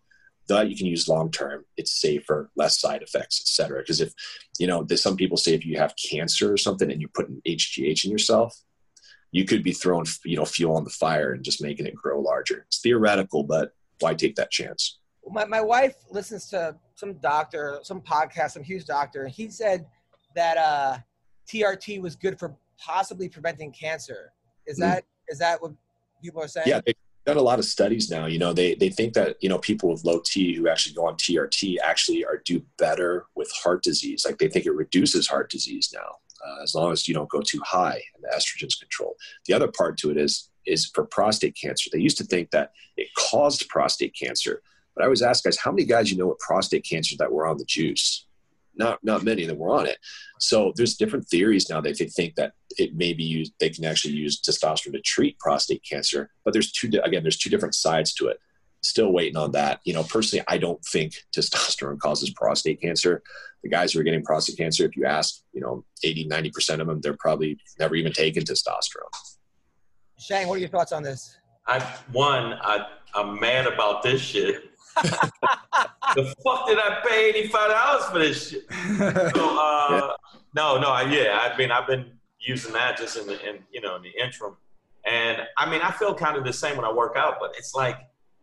That you can use long term. It's safer, less side effects, etc. Because if you know, some people say if you have cancer or something and you put an HGH in yourself, you could be throwing you know fuel on the fire and just making it grow larger. It's theoretical, but why take that chance? my, my wife listens to some doctor, some podcast, some huge doctor, and he said that uh, TRT was good for possibly preventing cancer. Is Mm. that is that what people are saying? Yeah, they've done a lot of studies now. You know, they they think that you know people with low T who actually go on TRT actually are do better with heart disease. Like they think it reduces heart disease now, uh, as long as you don't go too high and the estrogen's controlled. The other part to it is is for prostate cancer. They used to think that it caused prostate cancer, but I always ask guys, how many guys you know with prostate cancer that were on the juice? Not not many that were on it. So there's different theories now that they think that it may be used. They can actually use testosterone to treat prostate cancer, but there's two again. There's two different sides to it. still waiting on that. You know, personally, I don't think testosterone causes prostate cancer. The guys who are getting prostate cancer, if you ask, you know, 80, 90% of them, they're probably never even taken testosterone. Shane, what are your thoughts on this? I one, I I'm mad about this shit. the fuck did I pay eighty five dollars for this shit? So, uh, no, no, I, yeah, I mean, I've been using that just in the, in you know, in the interim, and I mean, I feel kind of the same when I work out, but it's like,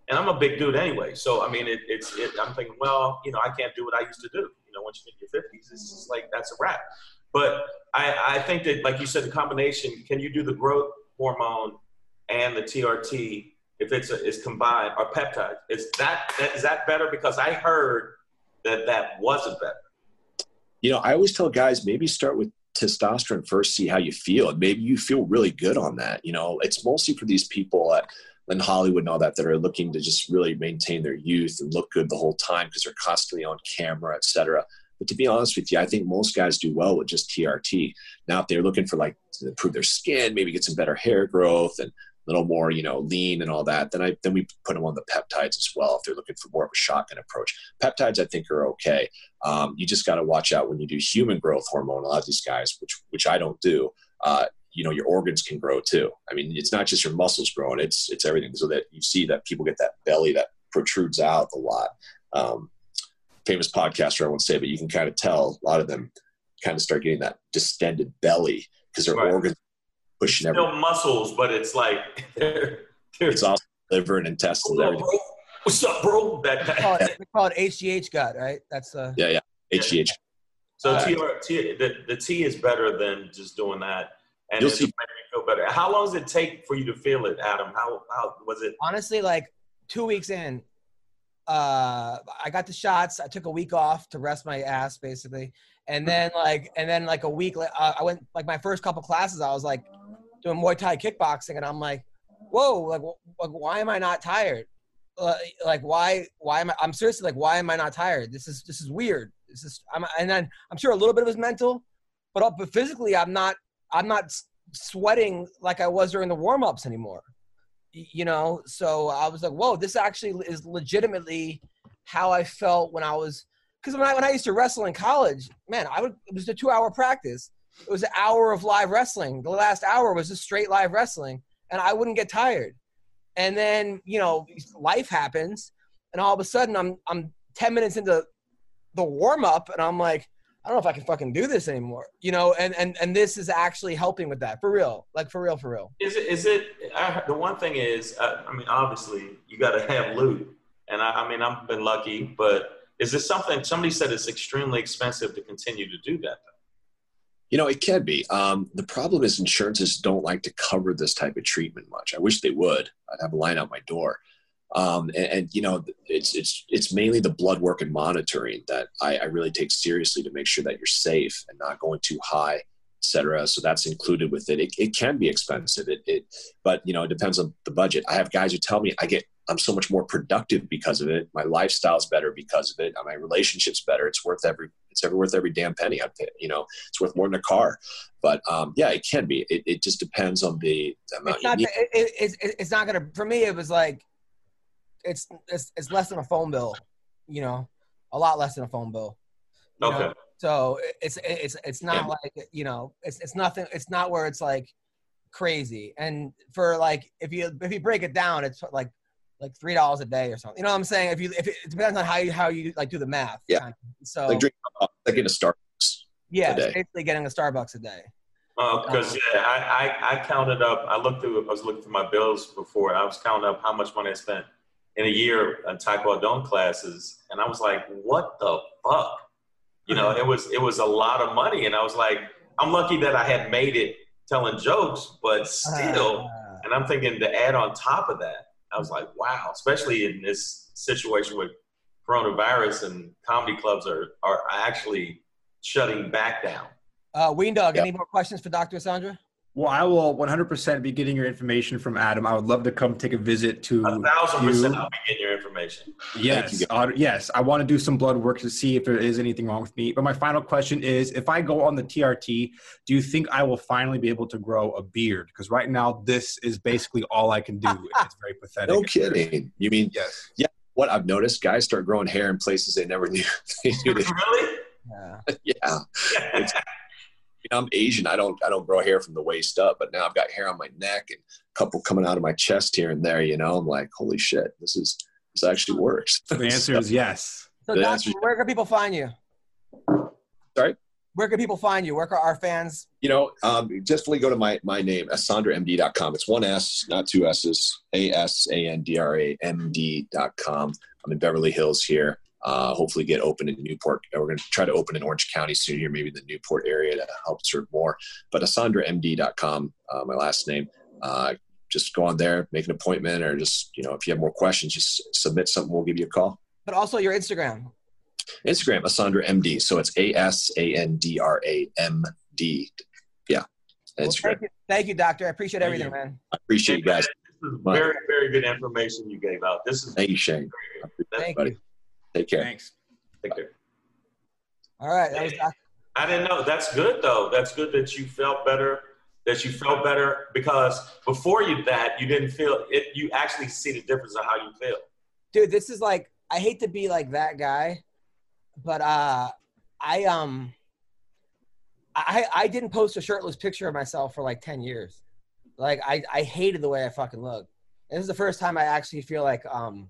and I'm a big dude anyway, so I mean, it, it's, it, I'm thinking, well, you know, I can't do what I used to do. You know, once you're in your fifties, it's just like that's a wrap. But I, I think that, like you said, the combination. Can you do the growth hormone and the TRT if it's a, is combined or peptide? Is that, that is that better? Because I heard that that wasn't better. You know, I always tell guys maybe start with testosterone first, see how you feel. And maybe you feel really good on that. You know, it's mostly for these people at, in Hollywood and all that that are looking to just really maintain their youth and look good the whole time because they're constantly on camera, etc. But to be honest with you, I think most guys do well with just TRT. Now, if they're looking for like to improve their skin, maybe get some better hair growth and little more, you know, lean and all that, then I then we put them on the peptides as well if they're looking for more of a shotgun approach. Peptides, I think, are okay. Um, you just got to watch out when you do human growth hormone. A lot of these guys, which which I don't do, uh, you know, your organs can grow too. I mean, it's not just your muscles growing; it's it's everything. So that you see that people get that belly that protrudes out a lot. Um, famous podcaster, I won't say, but you can kind of tell a lot of them kind of start getting that distended belly because their Right. organs pushing everything. Muscles, but it's like they're, they're It's also liver and intestines, Hello, everything. bro. What's up, bro? That, They call it, they call it HGH gut, right? That's uh, Yeah, yeah. HGH. so Uh, TR, T, the, the T is better than just doing that, and You'll it see- just made feel better. How long does it take for you to feel it, Adam? How how was it? honestly like two weeks in uh i got the shots i took a week off to rest my ass basically and then like and then like a week uh, i went like my first couple classes i was like doing muay thai kickboxing and i'm like whoa like, wh- like why am i not tired? Uh, like why why am i i'm seriously like why am i not tired? This is this is weird. This is i'm and then i'm sure a little bit of it was mental but uh, but physically i'm not i'm not sweating like i was during the warm-ups anymore. You know so i was like whoa this actually is legitimately how i felt when i was because when I, when I used to wrestle in college man i would it was a two hour practice it was an hour of live wrestling the last hour was just straight live wrestling and i wouldn't get tired and then you know life happens and all of a sudden i'm i'm 10 minutes into the warm up and i'm like i don't know if i can fucking do this anymore you know and and and this is actually helping with that for real like for real for real Is it? Is it? I, the one thing is, uh, I mean, obviously, you got to have loot, and I, I mean, I've been lucky, but is this something? Somebody said it's extremely expensive to continue to do that. You know, it can be. Um, the problem is insurances don't like to cover this type of treatment much. I wish they would. I'd have a line out my door. Um, and, and you know, it's it's it's mainly the blood work and monitoring that I, I really take seriously to make sure that you're safe and not going too high, et cetera. So that's included with it. It, it can be expensive. It, it, but you know, it depends on the budget. I have guys who tell me I get I'm so much more productive because of it. My lifestyle's better because of it. My relationship's better. It's worth every it's ever worth every damn penny I pay. You know, it's worth more than a car. But um, yeah, it can be. It, it just depends on the, the amount it's you not. need. It, it, it's it's not gonna. For me, it was like, it's it's it's less than a phone bill. You know, a lot less than a phone bill. you know? Okay. So it's it's it's not Yeah. like you know it's it's nothing. It's not where it's like crazy. And for like if you if you break it down, it's like like three dollars a day or something. You know what I'm saying? If you if it, it depends on how you how you like do the math. Yeah. kind of. So Like drink, like in a Starbucks. yeah, a day. basically getting a Starbucks a day. Because Um, yeah, I, I I counted up. I looked through. I was looking through my bills before. And I was counting up how much money I spent in a year on Taekwondo classes, and I was like, "What the fuck?" You know, it was it was a lot of money, and I was like, "I'm lucky that I had made it telling jokes, but still." Uh, And I'm thinking to add on top of that, I was like, wow, especially in this situation with coronavirus and comedy clubs are, are actually shutting back down. uh, Ween Dog, Yeah. any more questions for Dr. Asandra? Well, I will 100% be getting your information from Adam. I would love to come take a visit to A thousand you. percent, I'll be getting your information. Yes, you, uh, yes. I want to do some blood work to see if there is anything wrong with me. But my final question is: If I go on the TRT, do you think I will finally be able to grow a beard? Because right now, this is basically all I can do. it's very pathetic. No kidding. You mean Yes. Yeah. What I've noticed? Guys start growing hair in places they never knew they knew. They, really? Yeah. yeah, It's- you know, I'm Asian. I don't I don't grow hair from the waist up, but now I've got hair on my neck and a couple coming out of my chest here and there. You know, I'm like, holy shit, this is this actually works. So the answer is yes. So, The Doctor, where can people find you? Sorry? Where can people find you? Where can our fans? you know, um, just really go to my my name, asandramd.com. It's one S, not two S's. A S A N D R A M D.com. I'm in Beverly Hills here. Uh, hopefully, get open in Newport. Uh, We're going to try to open in Orange County soon here, maybe the Newport area to help serve more. But asandramd.com, uh, my last name. Uh, just go on there, make an appointment, or just you know, if you have more questions, just submit something. We'll give you a call. But also your Instagram. Instagram, Asandra MD. So it's A S A N D R A M D. Yeah, Well, Instagram. thank you, thank you, Doctor. I appreciate Thank everything, you. man. I appreciate you guys. This is very, very good information you gave out. This is Thank you, Shane. I appreciate Thank buddy. you. Take care. Thanks. Take care. All right, that was Doc- I didn't know. That's good though. That's good that you felt better. That you felt better because before you that you didn't feel it. You actually see the difference of how you feel. dude. This is like I hate to be like that guy, but uh, I um, I I didn't post a shirtless picture of myself for like ten years. Like I I hated the way I fucking look. And this is the first time I actually feel like um,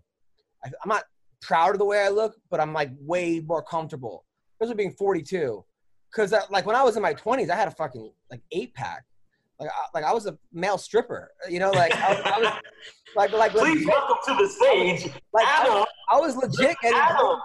I, I'm not proud of the way I look, but I'm like way more comfortable. Especially being 42, because like when I was in my 20s, I had a fucking like eight pack. Like, I, like I was a male stripper, you know. Like I, was- I was like like Please legit- welcome to the stage, like I, Adam. I was legit getting Adam.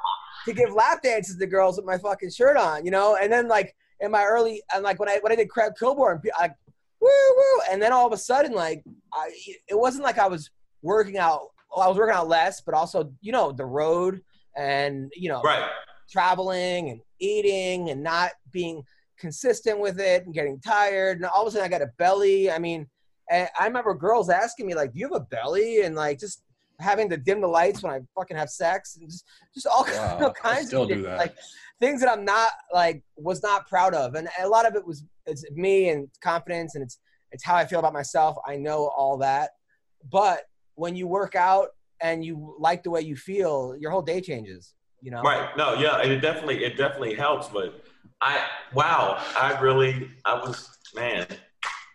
to give lap dances to girls with my fucking shirt on, you know. And then like in my early and like when I when I did Craig Kilborn, I like woo woo, and then all of a sudden like I it wasn't like I was working out. Well, I was working out less, but also you know the road and you know Right. traveling and eating and not being consistent with it and getting tired. And all of a sudden I got a belly. I mean, and I remember girls asking me like, "Do you have a belly?" And like just having to dim the lights when I fucking have sex and just just all Wow, I kinds still of do that. like things that I'm not like was not proud of. And a lot of it was it's me and confidence and it's it's how I feel about myself. I know all that. But when you work out and you like the way you feel, your whole day changes. You know? Right. No. Yeah. It definitely. It definitely helps. But I. Wow. I really. I was. Man.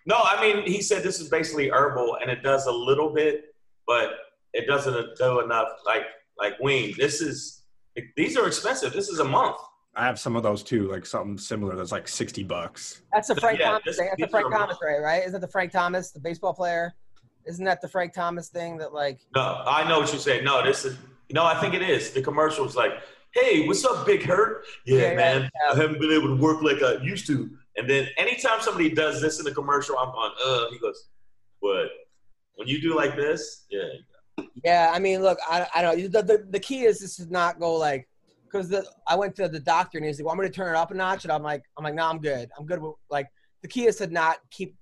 No. I mean, he said this is basically herbal, and it does a little bit, but it doesn't do enough. Like like wean. This is. These are expensive. This is a month. I have some of those too, like something similar that's like 60 bucks. That's the Frank Yeah, Thomas this- thing. That's the Frank Thomas, right? Right? Isn't that the Frank Thomas, the baseball player? Isn't that the Frank Thomas thing that like? No, I know what you're saying. No, this is no. I think it is. The commercial's like, "Hey, what's up, Big Hurt? Yeah, Yeah, man, yeah. I haven't been able to work like I used to." And then anytime somebody does this in the commercial, I'm on. Uh, he goes, "What? When you do like this, yeah, Yeah, I mean, look, I, I don't. The, the the key is this to not go like, because the I went to the doctor and he's like, "Well, I'm going to turn it up a notch," and I'm like, I'm like, no, I'm good. I'm good. With, like, the key is to not keep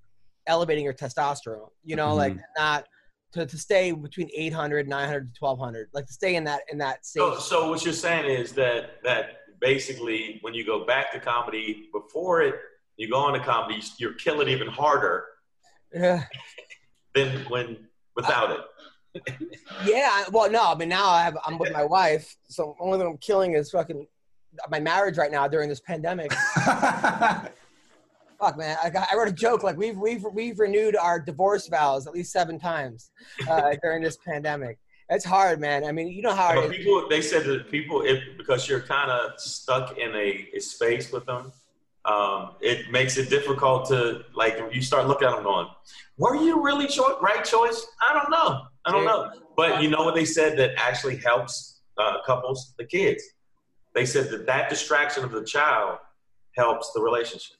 elevating your testosterone. You know, like mm-hmm. not to, to stay between 800, 900 to 1200. Like to stay in that in that safe. So, so what you're saying is that that basically, when you go back to comedy, before it, you go into comedy, you're killing even harder Yeah. than when without it. Yeah, well, no, I mean now I have I'm with my wife, so only thing I'm killing is fucking my marriage right now during this pandemic. Fuck, man, I, got, I wrote a joke like we've we've we've renewed our divorce vows at least seven times uh, during this pandemic. It's hard, man. I mean, you know how But it is. people, they said that people, if because you're kind of stuck in a, a space with them, um, it makes it difficult to like. You start looking at them going, "Were you really cho- right choice?" I don't know. I don't know. But you know what they said that actually helps uh, couples, the kids. They said that that distraction of the child helps the relationship.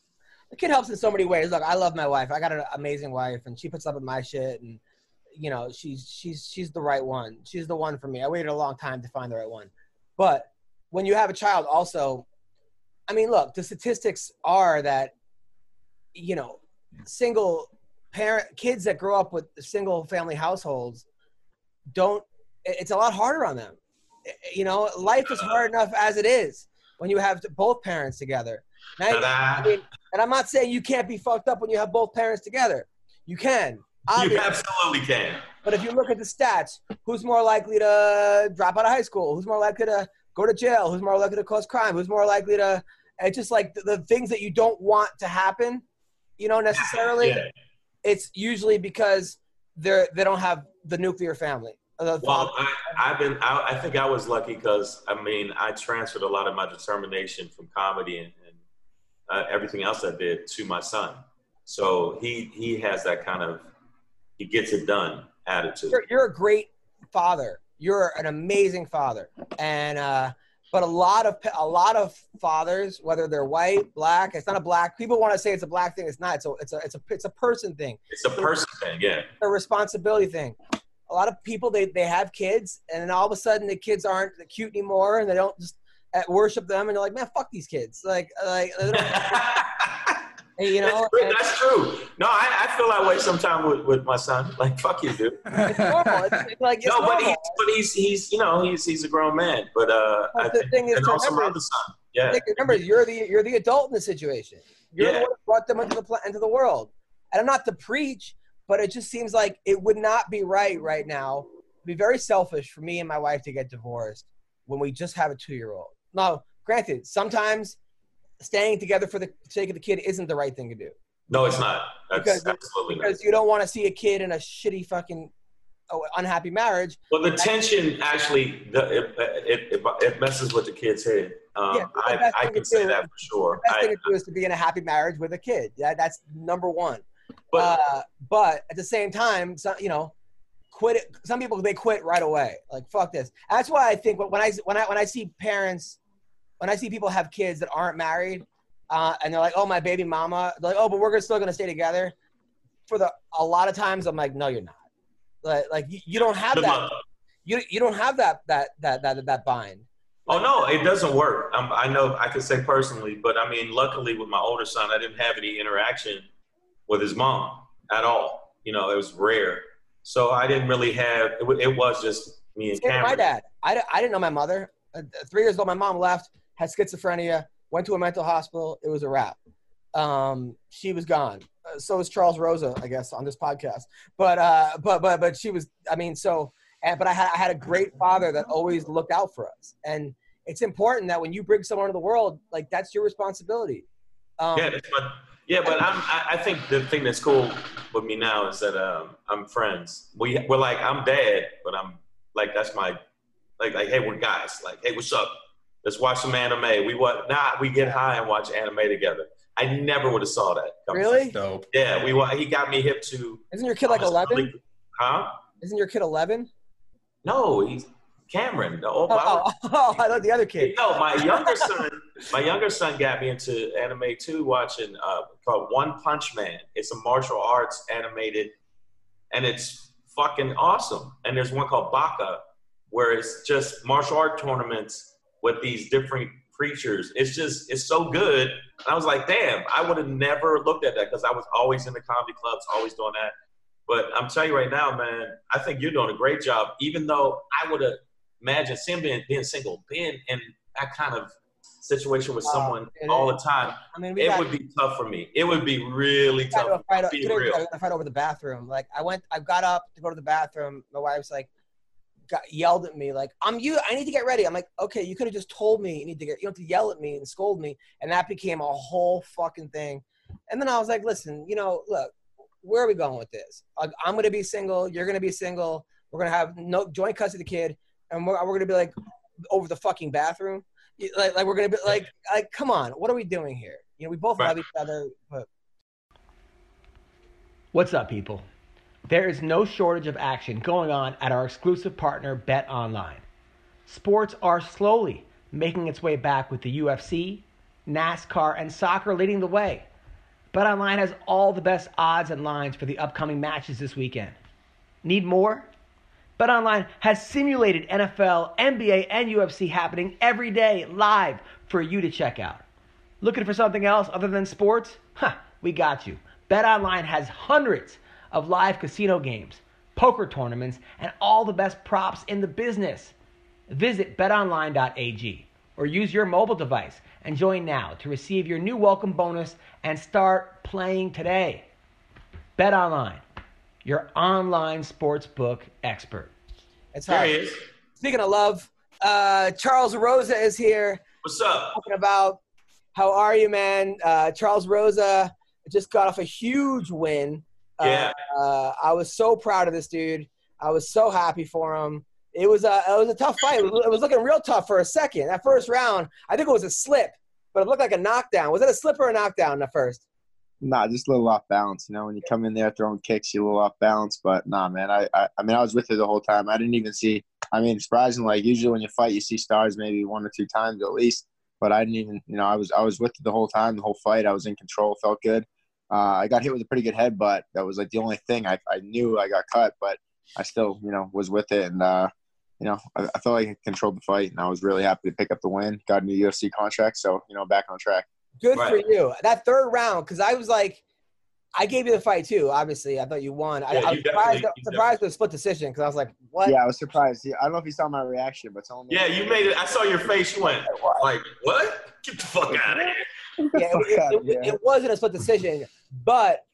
Kid helps in so many ways. Look, I love my wife. I got an amazing wife, and she puts up with my shit, and you know, she's she's she's the right one. She's the one for me. I waited a long time to find the right one. But when you have a child, also, I mean, look, the statistics are that, you know, single parent kids that grow up with single family households don't. It's a lot harder on them. You know, life is hard enough as it is when you have both parents together. I mean, and I'm not saying you can't be fucked up when you have both parents together. You can. You absolutely can. But if you look at the stats, who's more likely to drop out of high school? Who's more likely to go to jail? Who's more likely to cause crime? Who's more likely to? It's just like the, the things that you don't want to happen, you know, necessarily. Yeah. It's usually because they're they don't have the nuclear family. The Well, I, I've been. I, I think I was lucky because I mean I transferred a lot of my determination from comedy and uh, everything else I did to my son. So he he has that kind of he gets it done attitude. you're, you're a great father. You're an amazing father, and uh, but a lot of a lot of fathers, whether they're white, black, it's not a black. People want to say it's a black thing. It's not. It's a it's a it's a it's a person thing. It's a person thing, yeah. a responsibility thing. A lot of people they, they have kids and then all of a sudden the kids aren't cute anymore and they don't just uh, worship them and they're like, man, fuck these kids. Like like you know, that's, true, and that's true. No, I, I feel that way sometimes with, with my son. Like, fuck you, dude. it's normal. It's, it's like it's no, but he's but he's he's you know he's he's a grown man. But uh, But the think, thing is and to also my remember- other son. Yeah, remember, you're the you're the adult in the situation. You're Yeah. the one who brought them into the into the world. And I'm not to preach, but it just seems like it would not be right right now. It'd be very selfish for me and my wife to get divorced when we just have a two year old. Now, granted, sometimes staying together for the sake of the kid isn't the right thing to do no, it's not. That's Because- absolutely not. because you don't want to see a kid in a shitty fucking oh, unhappy marriage. Well, the tension actually the, it, it, it, it messes with the kid's head. Um, Yeah, I, I can say do- that for sure. The best I, thing to do is to be in a happy marriage with a kid. Yeah, that's number one. but uh, but at the same time, so, you know, quit it. Some people they quit right away. Like fuck this. That's why I think when I when I when I see parents, when I see people have kids that aren't married, uh, and they're like, oh my baby mama, they're like, oh, but we're still gonna stay together. For the a lot of times, I'm like, no, you're not. Like, like you, you don't have that. You you don't have that that that that that bind. Oh no, it doesn't work. Um, I know I can say personally, but I mean, luckily with my older son, I didn't have any interaction with his mom at all. You know, it was rare, so I didn't really have. It, it was just me and Cameron. my dad. I, I didn't know my mother. Uh, three years old, my mom left, had schizophrenia, went to a mental hospital. It was a wrap. Um, she was gone. Uh, so was Charles Rosa, I guess, on this podcast. But uh, but but but she was. I mean, so. And, but I had I had a great father that always looked out for us, and it's important that when you bring someone into the world, like that's your responsibility. Um, Yeah, but yeah, but I'm. I, I think the thing that's cool with me now is that um, I'm friends. We we're like I'm dad, but I'm like that's my like like hey we're guys. Like hey what's up? Let's watch some anime. We what? Nah, we get high and watch anime together. I never would have saw that. Really? Dope. Yeah, we wa- he got me hip to. Isn't your kid like eleven? Huh? Isn't your kid eleven? No, he's Cameron. The old, Oh, oh, oh, I love the other kid. No, my younger son, my younger son got me into anime too, watching uh, called One Punch Man. It's a martial arts animated, and it's fucking awesome. And there's one called Baki, where it's just martial art tournaments with these different creatures. It's just it's so good. And I was like, damn, I would have never looked at that because I was always in the comedy clubs, always doing that. But I'm telling you right now, man, I think you're doing a great job. Even though I would have imagined Sim being, being single, being in that kind of situation with someone it all is. the time, I mean, it got, would be tough for me. It would be really tough. a fight, Be you know, we got a fight over the bathroom. Like I went, I got up to go to the bathroom. My wife's like, got yelled at me like, "I'm you. I need to get ready." I'm like, "Okay, you could have just told me you need to get. You don't have to yell at me and scold me." And that became a whole fucking thing. And then I was like, "Listen, you know, look, where are we going with this? Like, I'm gonna be single. You're gonna be single. We're gonna have no joint custody of the kid, and we're, we're gonna be like over the fucking bathroom. Like, like we're gonna be like, like, come on, what are we doing here? You know, we both Right. love each other, but What's up, people? There is no shortage of action going on at our exclusive partner, Bet Online. Sports are slowly making its way back with the UFC, NASCAR, and soccer leading the way. Bet Online has all the best odds and lines for the upcoming matches this weekend. Need more? Bet Online has simulated NFL, NBA, and UFC happening every day live for you to check out. Looking for something else other than sports? Huh, we got you. BetOnline has hundreds of live casino games, poker tournaments, and all the best props in the business. Visit betonline.ag or use your mobile device and join now to receive your new welcome bonus and start playing today. BetOnline, your online sportsbook expert. It's There hard. he is. Speaking of love, uh, Charles Rosa is here What's up? talking about how are you, man? Uh, Charles Rosa just got off a huge win. Yeah. Uh, I was so proud of this dude. I was so happy for him. It was a it was a tough fight. It was, it was looking real tough for a second. That first round, I think it was a slip, but it looked like a knockdown. Was it a slip or a knockdown? The first. Nah, just a little off balance. You know, when you come in there throwing kicks, you're a little off balance. But nah, man, I, I, I mean, I was with her the whole time. I didn't even see. I mean, surprisingly, like usually when you fight, you see stars maybe one or two times at least. But I didn't even, you know, I was I was with her the whole time, the whole fight. I was in control, felt good. Uh, I got hit with a pretty good headbutt. That was like the only thing I, I knew I got cut, but I still, you know, was with it, and uh, you know, I, I felt like I controlled the fight, and I was really happy to pick up the win. Got a new UFC contract, so you know, back on track. Good for you. That third round, because I was like, I gave you the fight too. Obviously, I thought you won. I, Yeah, I was surprised, definitely- surprised with a split decision because I was like, what? Yeah, I was surprised. Yeah, I don't know if you saw my reaction, but someone. Yeah, you made it. I saw your face. You went like, "What? Get the fuck out of here!" Yeah, it, it, it, Yeah. it wasn't a split decision, but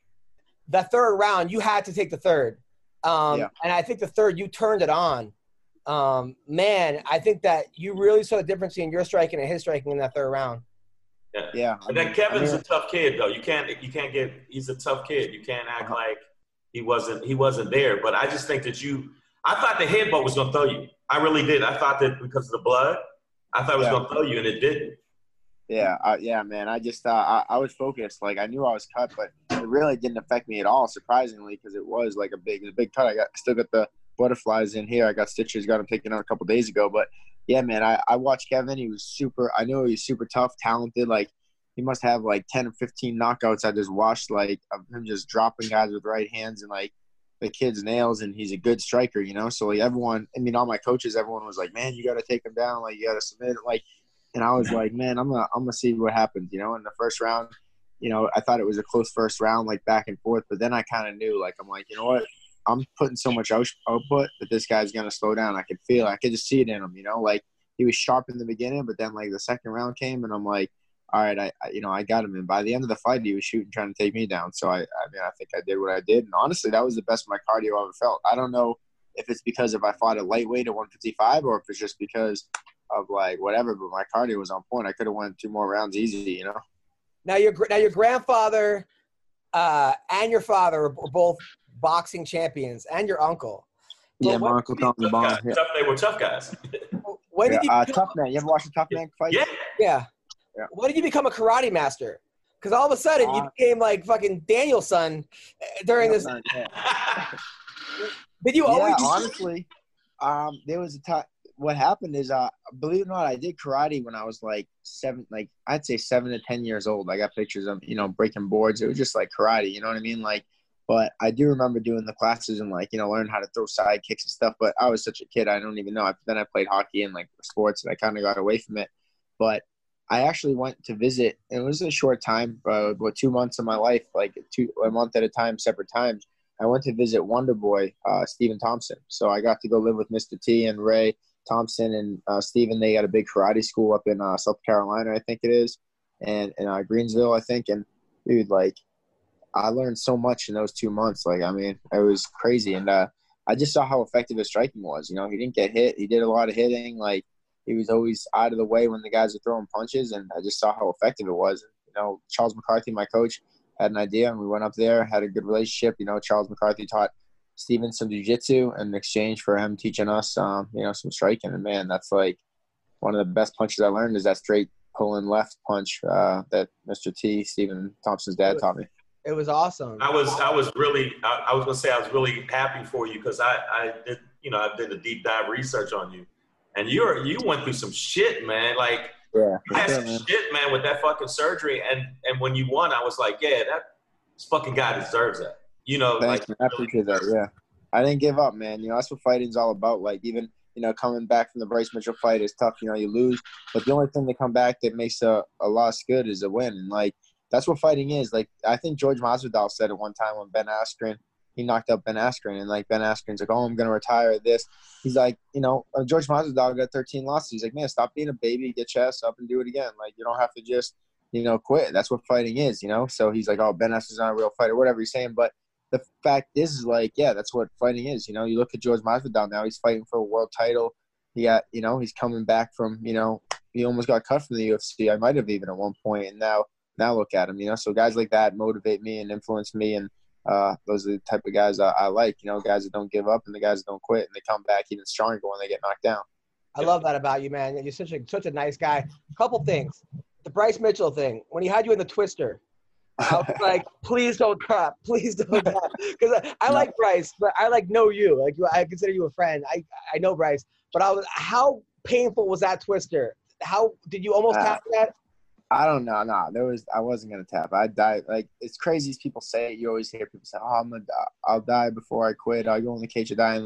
the third round, you had to take the third. Um, Yeah. And I think the third, you turned it on. Um, man, I think that you really saw the difference in your striking and his striking in that third round. Yeah, I But then Kevin's I mean, a tough kid, though. You can't you can't get. He's a tough kid. You can't act like he wasn't he wasn't there. But I just think that you. I thought the headbutt was gonna throw you. I really did. I thought that because of the blood, I thought it was Yeah. gonna throw you, and it didn't. Yeah, yeah, man. I just uh, I, I was focused. Like I knew I was cut, but it really didn't affect me at all. Surprisingly, because it was like a big, a big cut. I got still got the butterflies in here. I got stitches. Got them taken out a couple days ago. But yeah, man, I, I watched Kevin. He was super. I knew he was super tough, talented. Like he must have like ten or fifteen knockouts. I just watched like of him just dropping guys with right hands and like the kid's nails. And he's a good striker, you know. So like everyone, I mean, all my coaches, everyone was like, man, you got to take him down. Like you got to submit. Like and I was like, man, I'm gonna I'm gonna see what happens. You know, in the first round, you know, I thought it was a close first round, like back and forth. But then I kind of knew, like, I'm like, you know what? I'm putting so much output that this guy's gonna slow down. I could feel, it. I could just see it in him. You know, like he was sharp in the beginning, but then like the second round came, and I'm like, all right, I, I you know I got him. And by the end of the fight, he was shooting, trying to take me down. So I, I mean, I think I did what I did, and honestly, that was the best my cardio ever felt. I don't know if it's because if I fought a lightweight at 155, or if it's just because of like whatever, but my cardio was on point. I could have won two more rounds easy, you know. Now your gr- now your grandfather uh, and your father were both boxing champions, and your uncle. Yeah, my when, uncle Tom the Tough bomb. guys. Yeah, Tough, they were tough guys. when yeah. did you Uh, become, tough man. You ever watched a tough man fight? yeah. yeah. Yeah. When did you become a karate master? Because all of a sudden you Uh, became like fucking Daniel-san uh, during this. Yeah, Did you yeah always? honestly, um, there was a time. What happened is, uh, believe it or not, I did karate when I was like seven, like I'd say seven to ten years old. I got pictures of you know breaking boards. It was just like karate, you know what I mean? Like, but I do remember doing the classes and like you know learn how to throw side kicks and stuff. But I was such a kid, I don't even know. I, then I played hockey and like sports, and I kind of got away from it. But I actually went to visit. It was a short time, uh, about two months of my life, like two a month at a time, separate times. I went to visit Wonder Boy, uh, Stephen Thompson. So I got to go live with Mr. T and Ray Thompson and uh, Stephen. They got a big karate school up in uh, South Carolina, I think it is, and in uh, Greensville, I think. And dude, like, I learned so much in those two months. Like, I mean, it was crazy, and uh, I just saw how effective his striking was. You know, he didn't get hit. He did a lot of hitting. Like, he was always out of the way when the guys were throwing punches, and I just saw how effective it was. You know, Charles McCarthy, my coach, had an idea, and we went up there, had a good relationship. You know, Charles McCarthy taught Steven some jujitsu in exchange for him teaching us, um, you know, some striking. And man, that's like one of the best punches I learned is that straight pulling left punch uh, that Mr. T, Stephen Thompson's dad taught me. It was awesome. I was I was really I, I was gonna say I was really happy for you because I I did you know I did a deep dive research on you, and you're you went through some shit, man. Like Yeah, you had some man. shit, man, with that fucking surgery, and and when you won, I was like, yeah, that this fucking guy deserves that. You know, Thanks, like man. I appreciate that. Yeah, I didn't give up, man. You know, that's what fighting's all about. Like even you know, coming back from the Bryce Mitchell fight is tough. You know, you lose, but the only thing to come back that makes a, a loss good is a win. And like that's what fighting is. Like I think George Masvidal said it one time when Ben Askren, he knocked out Ben Askren, and like Ben Askren's like, oh, I'm gonna retire this. He's like, you know, uh, George Masvidal got 13 losses. He's like, man, stop being a baby, get your ass up and do it again. Like you don't have to just, you know, quit. That's what fighting is, you know. So he's like, oh, Ben Askren's not a real fighter, whatever he's saying. But the fact is, like, yeah, that's what fighting is. You know, you look at George Masvidal now; he's fighting for a world title. He got, you know, he's coming back from, you know, he almost got cut from the UFC. I might have even at one point, and now, now look at him. You know, so guys like that motivate me and influence me, and uh, those are the type of guys I, I like. You know, guys that don't give up and the guys that don't quit, and they come back even stronger when they get knocked down. I love that about you, man. You're such a such a nice guy. Couple things. The Bryce Mitchell thing. When he had you in the twister, I was like, please don't crap. Please don't crap. Because I, I like Bryce, but I like know you. Like I consider you a friend. I I know Bryce, but I was how painful was that twister? How did you almost Uh, tap that? I don't know. No, there was. I wasn't gonna tap. I died. Like it's crazy. as People say it. You always hear people say, "Oh, I'm gonna. I'll die before I quit. I'll go in the cage to die."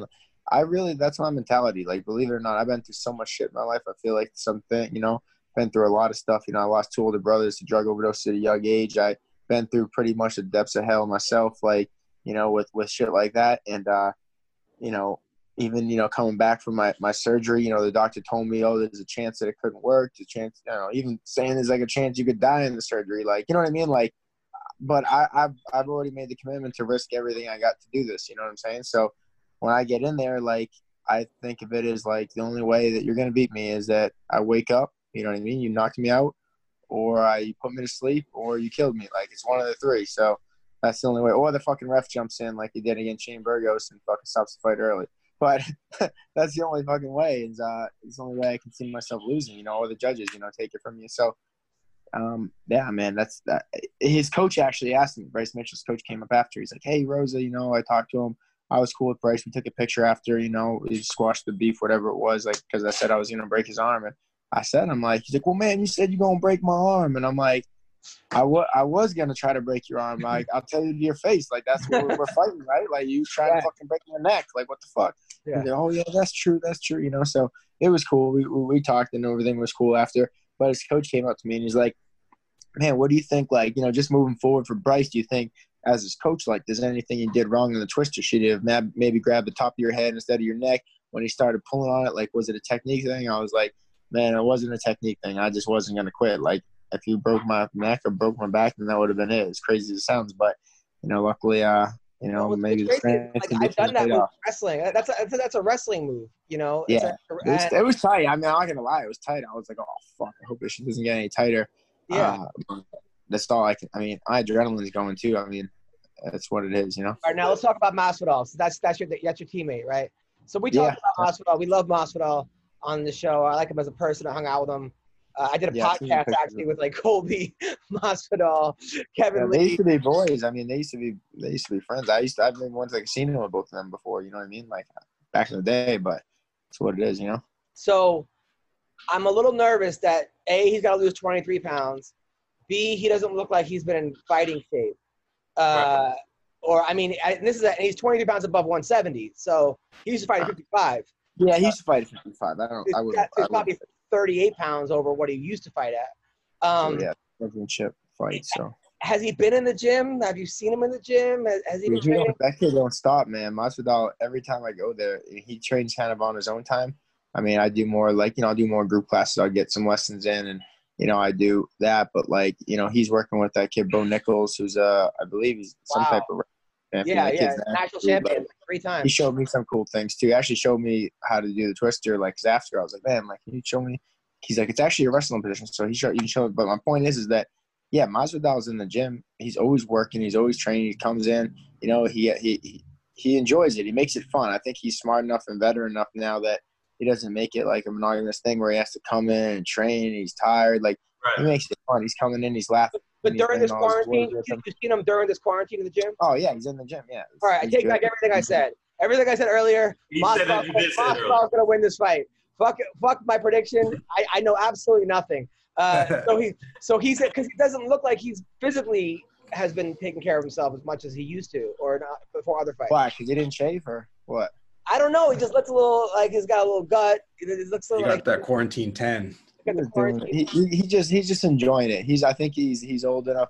I really, that's my mentality. Like, believe it or not, I've been through so much shit in my life. I feel like something, you know, been through a lot of stuff. You know, I lost two older brothers to drug overdose at a young age. I been through pretty much the depths of hell myself. Like, you know, with with shit like that. And uh, you know, even you know coming back from my, my surgery you know the doctor told me oh there's a chance that it couldn't work there's a chance you know even saying there's like a chance you could die in the surgery like you know what i mean like but I, I've, I've already made the commitment to risk everything i got to do this you know what i'm saying so when i get in there like i think of it as like the only way that you're going to beat me is that i wake up you know what i mean you knocked me out or I, you put me to sleep or you killed me like it's one of the three so that's the only way or the fucking ref jumps in like he did against shane burgos and fucking stops the fight early but that's the only fucking way. Is uh, it's the only way I can see myself losing. You know, or the judges, you know, take it from you. So, um, yeah, man, that's that. His coach actually asked me. Bryce Mitchell's coach came up after. He's like, "Hey, Rosa, you know, I talked to him. I was cool with Bryce. We took a picture after. You know, he squashed the beef, whatever it was. Like, because I said I was gonna break his arm, and I said, I'm like, he's like, well, man, you said you're gonna break my arm, and I'm like. I wa- I was gonna try to break your arm. Like I'll tell you to your face. Like that's what we're, we're fighting, right? Like you trying Right. to fucking break my neck. Like what the fuck? Yeah. Like, oh yeah, that's true, that's true. You know, so it was cool. We we we talked and everything was cool after. But his coach came up to me and he's like, man, what do you think? Like you know, just moving forward for Bryce, do you think as his coach, like, there's anything he did wrong in the twister? Should he have maybe grabbed the top of your head instead of your neck when he started pulling on it? Like, was it a technique thing? I was like, man, it wasn't a technique thing. I just wasn't gonna quit. Like, if you broke my neck or broke my back, then that would have been it. As crazy as it sounds, but you know, luckily, uh, you know, Well, maybe the crazy. Like, I've done that with off. wrestling. That's a, that's a, wrestling move, you know. It's Yeah. a- It was, it was tight. I mean, I'm not gonna lie, it was tight. I was like, oh fuck, I hope this doesn't get any tighter. yeah. Uh, that's all I can. I mean, my adrenaline's going too. I mean, that's what it is, you know. All right, now let's talk about Masvidal. So that's that's your that's your teammate, right? So we talked about Masvidal. We love Masvidal on the show. I like him as a person. I hung out with him. Uh, I did a Yeah, podcast actually with like Colby, Masvidal, Kevin Yeah, they Lee. used to be boys. I mean, they used to be they used to be friends. I used to I've been went to the casino with both of them before. You know what I mean? Like back in the day, but it's what it is, you know. So I'm a little nervous that a he's got to lose 23 pounds. B he doesn't look like he's been in fighting shape. Uh, Or I mean, I, this is a, he's 23 pounds above 170. So he used to fight at 55. Yeah, he used to fight at 55. I don't. It's, I would. got- I it's would probably 38 pounds over what he used to fight at. Um, yeah, championship fight. So Has he been in the gym? Have you seen him in the gym? Has, has he been don't- training? that kid don't stop, man. Masvidal. Every time I go there, he trains kind of on his own time. I mean, I do more like you know, I do more group classes. I'll get some lessons in, and you know, I do that. But like you know, he's working with that kid Bo Nickal, who's uh, I believe he's some Wow. type of. Yeah, yeah, kid's national athlete, champion three times. he showed me some cool things too. He actually showed me how to do the twister. Like 'cause after I was like, man, like can you show me? He's like, it's actually a wrestling position. So he showed you can show. But my point is, is that yeah, Masvidal's in the gym. He's always working. He's always training. He comes in. You know, he he he, he enjoys it. He makes it fun. I think he's smart enough and veteran enough now that he doesn't make it like a monogamous thing where he has to come in and train. And he's tired. Like he makes it fun. He's coming in. He's laughing. But during this quarantine, you him. you seen him during this quarantine in the gym? Oh yeah, he's in the gym. Yeah. All right, I take good. back everything I said. Everything I said earlier. He said Masvidal's it, you did say it earlier. Masvidal's gonna win this fight. Fuck, it- fuck my prediction. I, I know absolutely nothing. Uh, so he, so he said because he doesn't look like he's physically has been taking care of himself as much as he used to, or not before other fights. Why? Because he didn't shave or what? I don't know. He just looks a little like he's got a little gut. It it looks a You little got like that quarantine 10. The quarantine. he, he, he just he's just enjoying it. He's I think he's he's old enough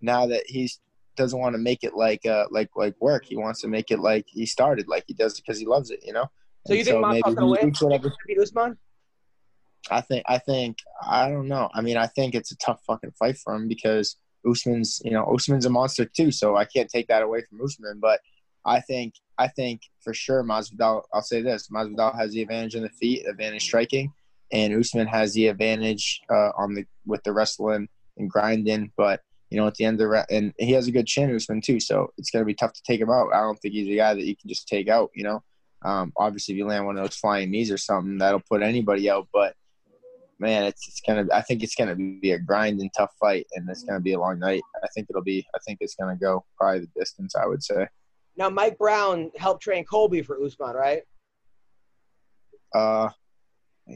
now that he's doesn't want to make it like uh like like work. He wants to make it like he started, like he does because he loves it. You know. So you think Masvidal's maybe gonna win? whatever- Beat Usman? I think I think I don't know. I mean, I think it's a tough fucking fight for him because Usman's you know Usman's a monster too, so I can't take that away from Usman. But I think I think for sure Masvidal. I'll say this: Masvidal has the advantage in the feet, advantage striking, and Usman has the advantage uh, on the with the wrestling and grinding. But you know, at the end of the and he has a good chin, Usman too. So it's gonna be tough to take him out. I don't think he's a guy that you can just take out. You know, um, obviously if you land one of those flying knees or something, that'll put anybody out. But man, it's it's gonna. I think it's gonna be a grind and tough fight, and it's gonna be a long night. I think it'll be. I think it's gonna go probably the distance. I would say. Now Mike Brown helped train Colby for Usman, right? Uh,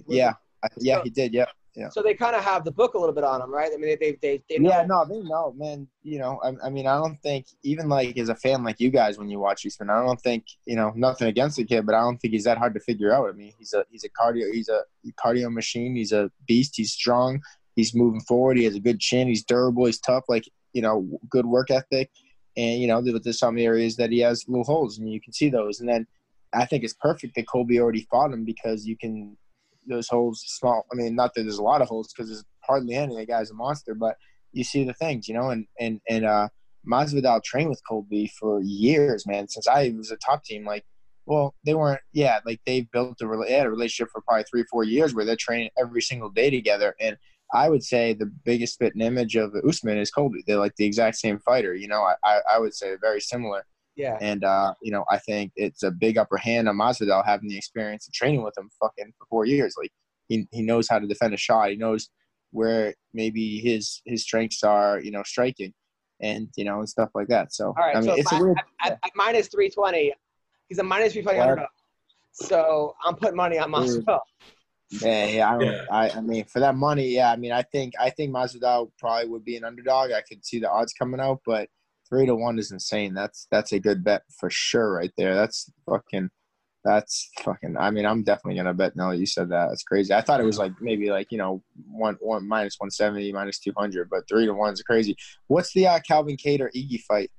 yeah, Yeah, he did. Yeah, yeah. So they kind of have the book a little bit on him, right? I mean, they they they, they Yeah, know- no, they know, man. You know, I, I mean, I don't think even like as a fan like you guys when you watch Usman, I don't think you know nothing against the kid, but I don't think he's that hard to figure out. I mean, he's a he's a cardio he's a cardio machine. He's a beast. He's strong. He's moving forward. He has a good chin. He's durable. He's tough. Like you know, good work ethic. And you know, there- there's some areas that he has little holes, and you can see those. And then I think it's perfect that Colby already fought him because you can those holes small. I mean, not that there's a lot of holes because there's hardly any. The guy's a monster, but you see the things, you know. And and and uh, Masvidal trained with Colby for years, man. Since I was a top team, like, well, they weren't. Yeah, like they built a, they had a relationship for probably three, four years where they're training every single day together. And I would say the biggest fit and image of Usman is Colby. They're like the exact same fighter. You know, I I, I would say very similar. Yeah. And uh, you know, I think it's a big upper hand on Masvidal having the experience of training with him fucking for four years. Like he he knows how to defend a shot. He knows where maybe his his strengths are, you know, striking and you know, and stuff like that. So All right. I mean so it's a weird at, at, at minus three twenty, he's a minus three twenty What? underdog. So I'm putting money on Weird. Masvidal. yeah, yeah, I, don't, Yeah. I I mean for that money, yeah, I mean I think I think Masvidal probably would be an underdog. I could see the odds coming out, but three to one is insane. That's that's a good bet for sure right there. That's fucking that's fucking I mean I'm definitely gonna bet no, you said that. That's crazy. I thought it was like maybe like, you know, one one minus one seventy, minus two hundred, but three to one is crazy. What's the uh, Calvin Kattar Ige fight?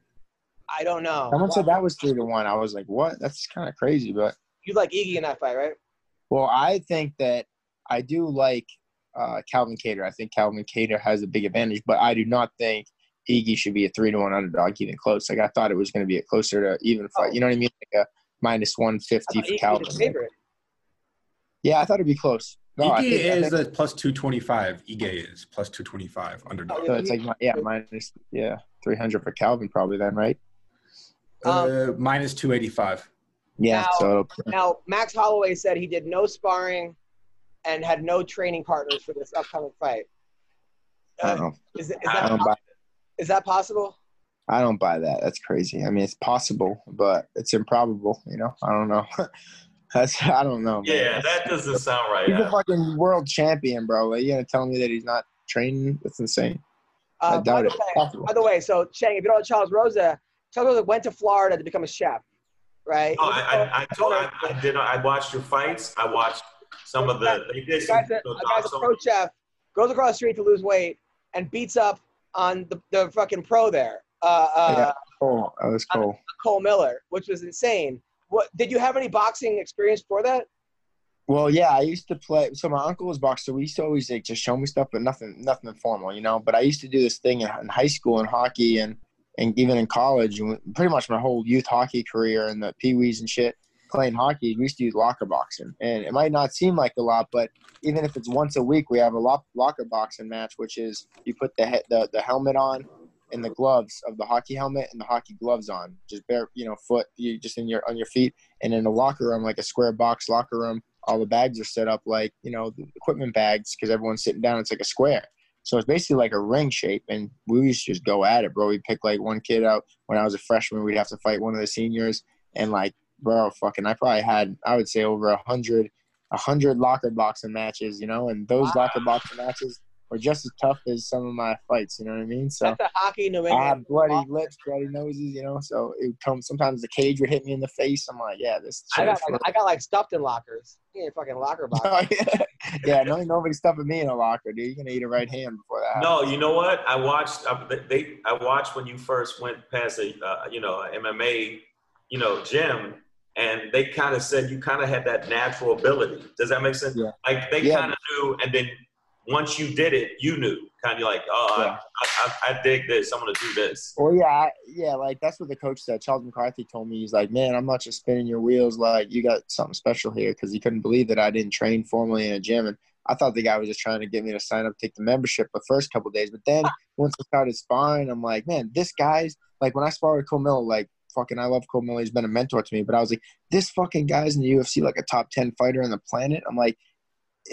I don't know. Someone said that was three to one. I was like, what? That's kind of crazy, but You like Ige in that fight, right? Well, I think that I do like uh, Calvin Kattar. I think Calvin Kattar has a big advantage, but I do not think Ige should be a three to one underdog even close. Like I thought it was going to be a closer to even fight. You know what I mean? Like a minus one I fifty thought for Calvin. Yeah, I thought it'd be close. No, I Ige think, I is think a plus 225. Ige is plus 225 underdog. so. It's like yeah, minus yeah three hundred for Calvin probably then, right? uh, minus 285. Yeah. Now- so Now Max Holloway said he did no sparring and had no training partners for this upcoming fight. I Uh, don't know. is, is, I that, don't buy. Is that possible? I don't buy that. That's crazy. I mean, it's possible, but it's improbable. You know, I don't know. That's I don't know. Man. Yeah, that doesn't sound right. He's a Uh, fucking world champion, bro. Are you gonna tell me that he's not training? That's insane. I Uh, by, doubt the it. way, by the way, so Chang, if you don't know Charles Rosa, Charles Rosa went to Florida to become a chef, right? No, I, I, I told I, I did. I watched your fights. I watched some of the. They did a some. guy's a, a guy's a some- pro chef, goes across the street to lose weight, and beats up on the, the fucking pro there, uh, uh, Yeah. Cool. That was cool. Cole Miller, which was insane. What did you have any boxing experience for that? Well, yeah, I used to play. So my uncle was boxer. We used to always like just show me stuff, but nothing, nothing formal, you know. But I used to do this thing in, in high school and hockey, and and even in college, and pretty much my whole youth hockey career and the pee wees and shit. Playing hockey, we used to use locker boxing, and it might not seem like a lot, but even if it's once a week, we have a lock, locker boxing match, which is you put the he- the the helmet on and the gloves of the hockey helmet and the hockey gloves on, just bare, you know, foot, you just in your on your feet, and in the locker room, like a square box locker room, all the bags are set up like you know the equipment bags because everyone's sitting down. It's like a square, so it's basically like a ring shape. And we used to just go at it, bro. We pick like one kid out when I was a freshman. We'd have to fight one of the seniors, and like, bro, fucking, I probably had I would say over a hundred, a hundred locker boxing matches, you know. And those locker boxing matches, were just as tough as some of my fights. You know what I mean? So That's a hockey New I England. have bloody lips, bloody noses. You know, so it would come. Sometimes the cage would hit me in the face. I'm like, yeah, this. I got like, I got like stuffed in lockers. You ain't fucking locker box. Oh, yeah, yeah. No, nobody stuffing me in a locker, dude. You're gonna eat a right hand before that. No, you know what? I watched. I, they. I watched when you first went past a, uh, you know, a MMA, you know, gym, and they kind of said you kind of had that natural ability. Does that make sense? Yeah. Like they Yeah. kind of knew, and then once you did it, you knew. Kind of like, oh, Yeah. I, I, I dig this. I'm gonna do this. Well, yeah, I, yeah, like that's what the coach said. Charles McCarthy told me he's like, man, I'm not just spinning your wheels. Like you got something special here because he couldn't believe that I didn't train formally in a gym, and I thought the guy was just trying to get me to sign up, take the membership the first couple days. But then once I started sparring, I'm like, man, this guy's like when I sparred with Cole Miller, like fucking, I love Cole Miller. He's been a mentor to me, but I was like, this fucking guy's in the UFC, like a top ten fighter on the planet. I'm like,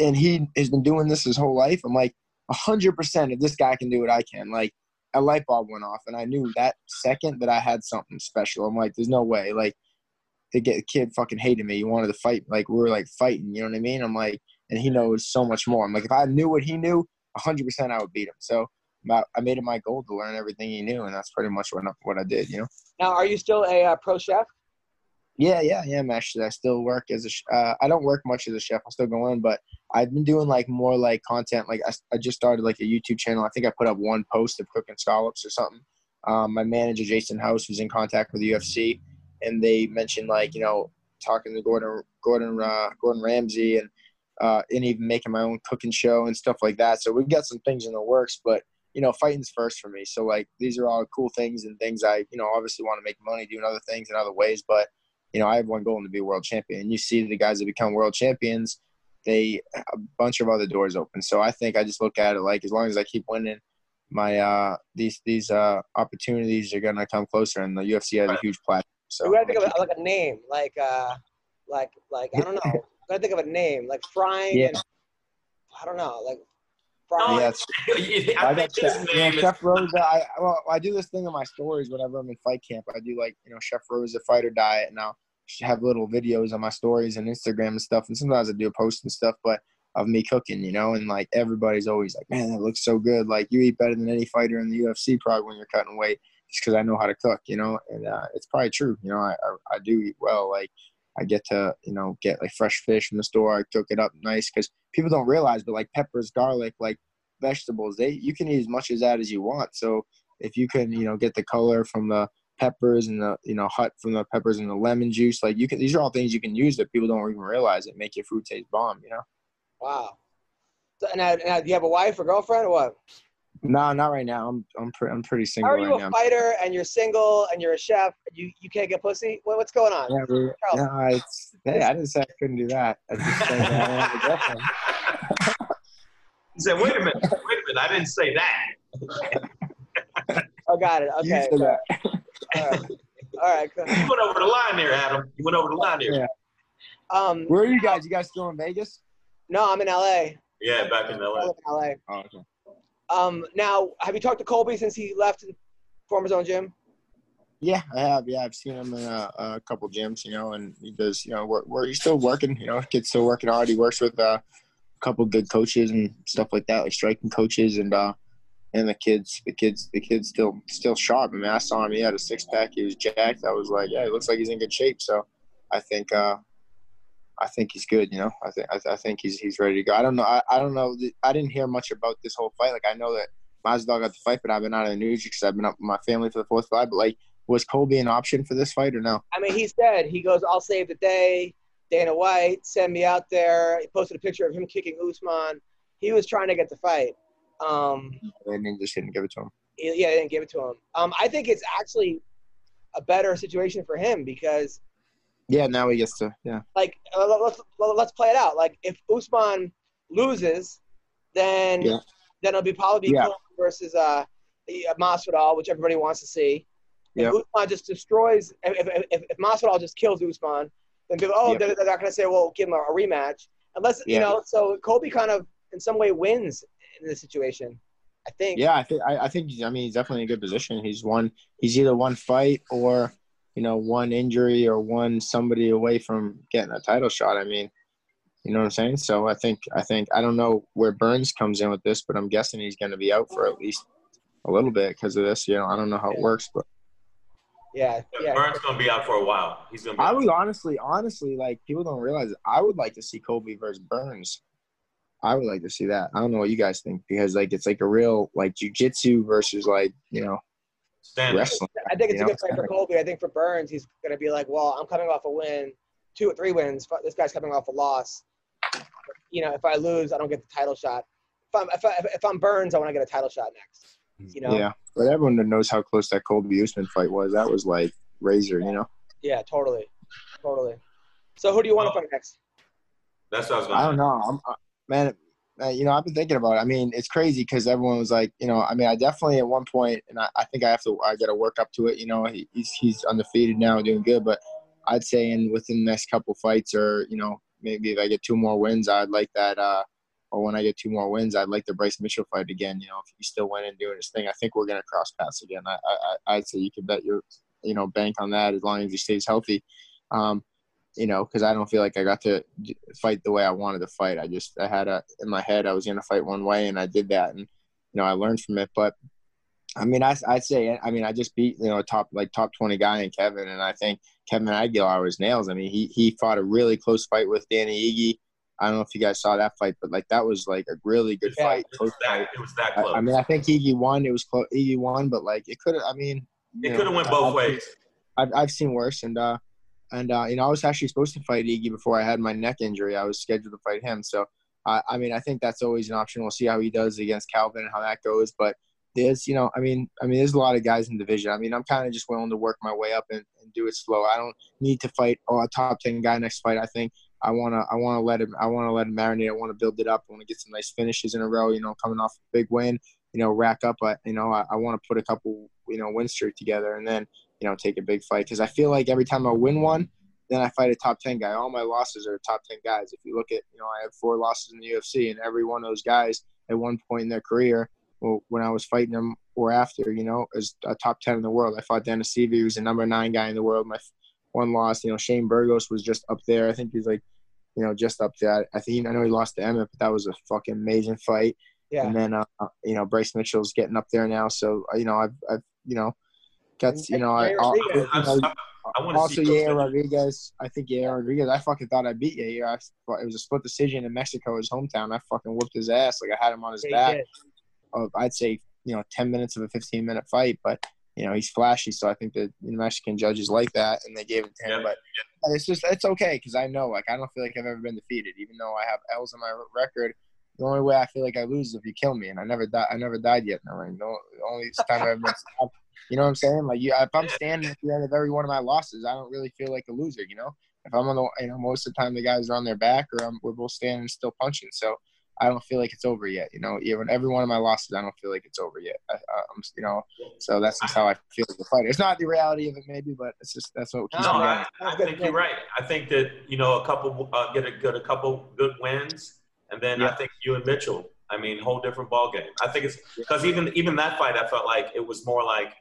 and he has been doing this his whole life. I'm like, hundred percent. If this guy can do it, I can. Like a light bulb went off, and I knew that second that I had something special. I'm like, there's no way. Like the get- kid fucking hated me. He wanted to fight. Like we were like fighting. You know what I mean? I'm like, and he knows so much more. I'm like, if I knew what he knew, hundred percent, I would beat him. So. I made it my goal to learn everything he knew, and that's pretty much what what I did. You know. Now, are you still a uh, pro chef? Yeah, yeah, yeah. I'm actually. I still work as a. Uh, I don't work much as a chef. I'm still going, but I've been doing like more like content. Like I, I just started like a YouTube channel. I think I put up one post of cooking scallops or something. Um, my manager Jason House was in contact with the UFC, and they mentioned like you know talking to Gordon Gordon uh, Gordon Ramsay and uh, and even making my own cooking show and stuff like that. So we've got some things in the works, but you know, fighting's first for me. So like these are all cool things and things I you know obviously want to make money doing other things in other ways, but you know, I have one goal to be a world champion. And you see the guys that become world champions, they a bunch of other doors open. So I think I just look at it like as long as I keep winning, my uh these these uh opportunities are gonna come closer, and the UFC has a huge platform. So we gotta think of a, like a name, like uh, like like I don't know. gotta think of a name, like frying. Yeah. And, I don't know, like Yeah, it's- I I think got his Chef, you know. Chef Rosa. I well, I do this thing in my stories whenever I'm in fight camp. I do like you know Chef Rose Rosa fighter diet, and I'll have little videos on my stories and Instagram and stuff. And sometimes I do a post and stuff, but of me cooking, you know, and like everybody's always like, "Man, that looks so good! Like you eat better than any fighter in the UFC probably when you're cutting weight, just because I know how to cook, you know." And uh, it's probably true, you know. I, I I do eat well, like. I get to, you know, get like fresh fish from the store. I cook it up nice because people don't realize, but like peppers, garlic, like vegetables they you can eat as much of that as you want so if you can you know get the color from the peppers and the you know hut from the peppers and the lemon juice like you can these are all things you can use that people don't even realize it make your food taste bomb you know Wow. So, now, uh, now, uh, do you have a wife or girlfriend or what? No not right now i'm i'm, pre- I'm pretty single How are you right a now fighter and you're single and you're a chef? And you you can't get pussy? What, what's going on? yeah, we- no, it's, hey, I didn't say I couldn't do that. I just said that I have a girlfriend. He said, "Wait a minute, wait a minute. I didn't say that." Oh, got it. You Okay. said that. All right. All right. Cool. You went over the line there, Adam. You went over the line there. Yeah. Um, Where are you guys? You guys still in Vegas? no, I'm in LA. Yeah, back in I LA. live in LA. Oh, okay. Um, now, have you talked to Colby since he left and formed his own gym? Yeah, I have. Yeah, I've seen him in a, a couple gyms, you know, and he does, you know, work, he's still working, you know, kid's still working hard. He works with uh, a couple good coaches and stuff like that, like striking coaches and uh, and the kids, the kids, the kids still still sharp. I mean, I saw him. He had a six pack. He was jacked. I was like, yeah, it looks like he's in good shape. So, I think uh, I think he's good. You know, I think I, I think he's he's ready to go. I don't know. I, I don't know. I didn't hear much about this whole fight. Like I know that Masvidal got the fight, but I've been out of the news because I've been up with my family for the Fourth fight. But like, was Colby an option for this fight or no? I mean, he said he goes, "I'll save the day." Dana White send me out there. He posted a picture of him kicking Usman. He was trying to get the fight. Um, And then just didn't give it to him. yeah, they didn't give it to him. Um, I think it's actually a better situation for him because, Yeah, now he gets to yeah. like, uh, let's let's play it out. Like, if Usman loses, then Yeah. then it'll be probably Yeah. Versus uh, Masvidal, which everybody wants to see. If Yeah. Usman just destroys, if, if, if, if Masvidal just kills Usman, then people, oh, Yeah. they're, they're not going to say, well, give him a, rematch. Unless, you know, so Colby kind of, in some way, wins in this situation. I think. Yeah, I think I, I think I mean he's definitely in a good position. He's one he's either one fight or you know one injury or one somebody away from getting a title shot. I mean, You know what I'm saying? So I think I think I don't know where Burns comes in with this, but I'm guessing he's going to be out for at least a little bit because of this. You know, I don't know how it works, but Yeah, yeah. Burns gonna be out for a while. He's gonna. I would honestly, honestly, like people don't realize. It, I would like to see Colby versus Burns. I would like to see that. I don't know what you guys think because like it's like a real like jujitsu versus like you know stand. wrestling. I think it's you a know? good fight for Colby. I think for Burns, he's going to be like, well, I'm coming off a win, two or three wins. This guy's coming off a loss. You know, if I lose, I don't get the title shot. If I'm if, I, if I'm Burns, I want to get a title shot next. You know? Yeah, but everyone knows how close that Colby Usman fight was, that was like razor. You know, Yeah, totally, totally. So who do you want to fight next? That's what I was gonna. I don't know. I'm, uh, man, uh, you know, I've been thinking about it. I mean, it's crazy because everyone was like, you know, I mean, I definitely at one point, and I, I think I have to, I got to work up to it. You know, he, he's he's undefeated now, doing good. But I'd say in within the next couple fights, or you know, maybe if I get two more wins, I'd like that. uh or when I get two more wins, I'd like the Bryce Mitchell fight again. You know, if he's still winning, doing his thing, I think we're gonna cross paths again. I, I I'd say you can bet your, you know, bank on that as long as he stays healthy. Um, you know, because I don't feel like I got to fight the way I wanted to fight. I just I had a in my head I was going to fight one way, and I did that, and you know I learned from it. But I mean, I I'd say I mean I just beat you know a top like top twenty guy in Kevin, and I think Kevin Aguilar was nails. I mean, he he fought a really close fight with Danny Ige. I don't know if you guys saw that fight, but like that was like a really good Yeah. fight. It was that. fight. It was that I, close. I mean, I think Ige won. It was close. Ige won, but like it could have. I mean, it could have went both I've- ways. I've, I've seen worse, and uh, and uh, you know, I was actually supposed to fight Ige before I had my neck injury. I was scheduled to fight him, so I, I mean, I think that's always an option. We'll see how he does against Calvin and how that goes. But there's, you know, I mean, I mean, there's a lot of guys in the division. I mean, I'm kind of just willing to work my way up and, and do it slow. I don't need to fight oh, a top ten guy next fight. I think I wanna, I wanna let him, I wanna let him marinate. I want to build it up. I want to get some nice finishes in a row. You know, coming off a big win. You know, rack up. I, you know, I, I want to put a couple, you know, win streak together, and then you know, take a big fight because I feel like every time I win one, then I fight a top ten guy. All my losses are top ten guys. If you look at, you know, I have four losses in the UFC, and every one of those guys at one point in their career, well, when I was fighting them or after, you know, is a top ten in the world. I fought Dennis Siver, who's the number nine guy in the world. My one loss, you know, Shane Burgos was just up there. I think he's like, you know, just up there. I think I know he lost to Emmett, but that was a fucking amazing fight. Yeah. And then, uh, you know, Bryce Mitchell's getting up there now. So, uh, you know, I've, I've, you know, got, you know, I, Yair I'll- I, I, also, see. Yair Rodriguez. I think Yair Rodriguez. I fucking thought I beat Yair. I, thought it was a split decision in Mexico, his hometown. I fucking whooped his ass. Like I had him on his Yeah, back. did. Of, I'd say you know ten minutes of a fifteen minute fight, but you know he's flashy. So I think the Mexican judges like that, and they gave it to him. Yeah. But it's just it's okay because I know like I don't feel like I've ever been defeated, even though I have L's on my record. The only way I feel like I lose is if you kill me, and I never died. I never died yet in the ring. No, the only time I've ever been stopped you know what I'm saying? Like, you, if I'm standing at the end of every one of my losses, I don't really feel like a loser. You know, if I'm on the, you know, most of the time the guys are on their back or I'm, we're both standing still punching. So I don't feel like it's over yet. You know, even every one of my losses, I don't feel like it's over yet. I, I'm, you know, so that's just how I feel as a fighter. It's not the reality of it, maybe, but it's just that's what keeps No, me going. I, I think you're right. I think that you know a couple uh, get a get a couple good wins, and then I think you and Mitchell. I mean, whole different ball game. I think it's because even even that fight, I felt like it was more like,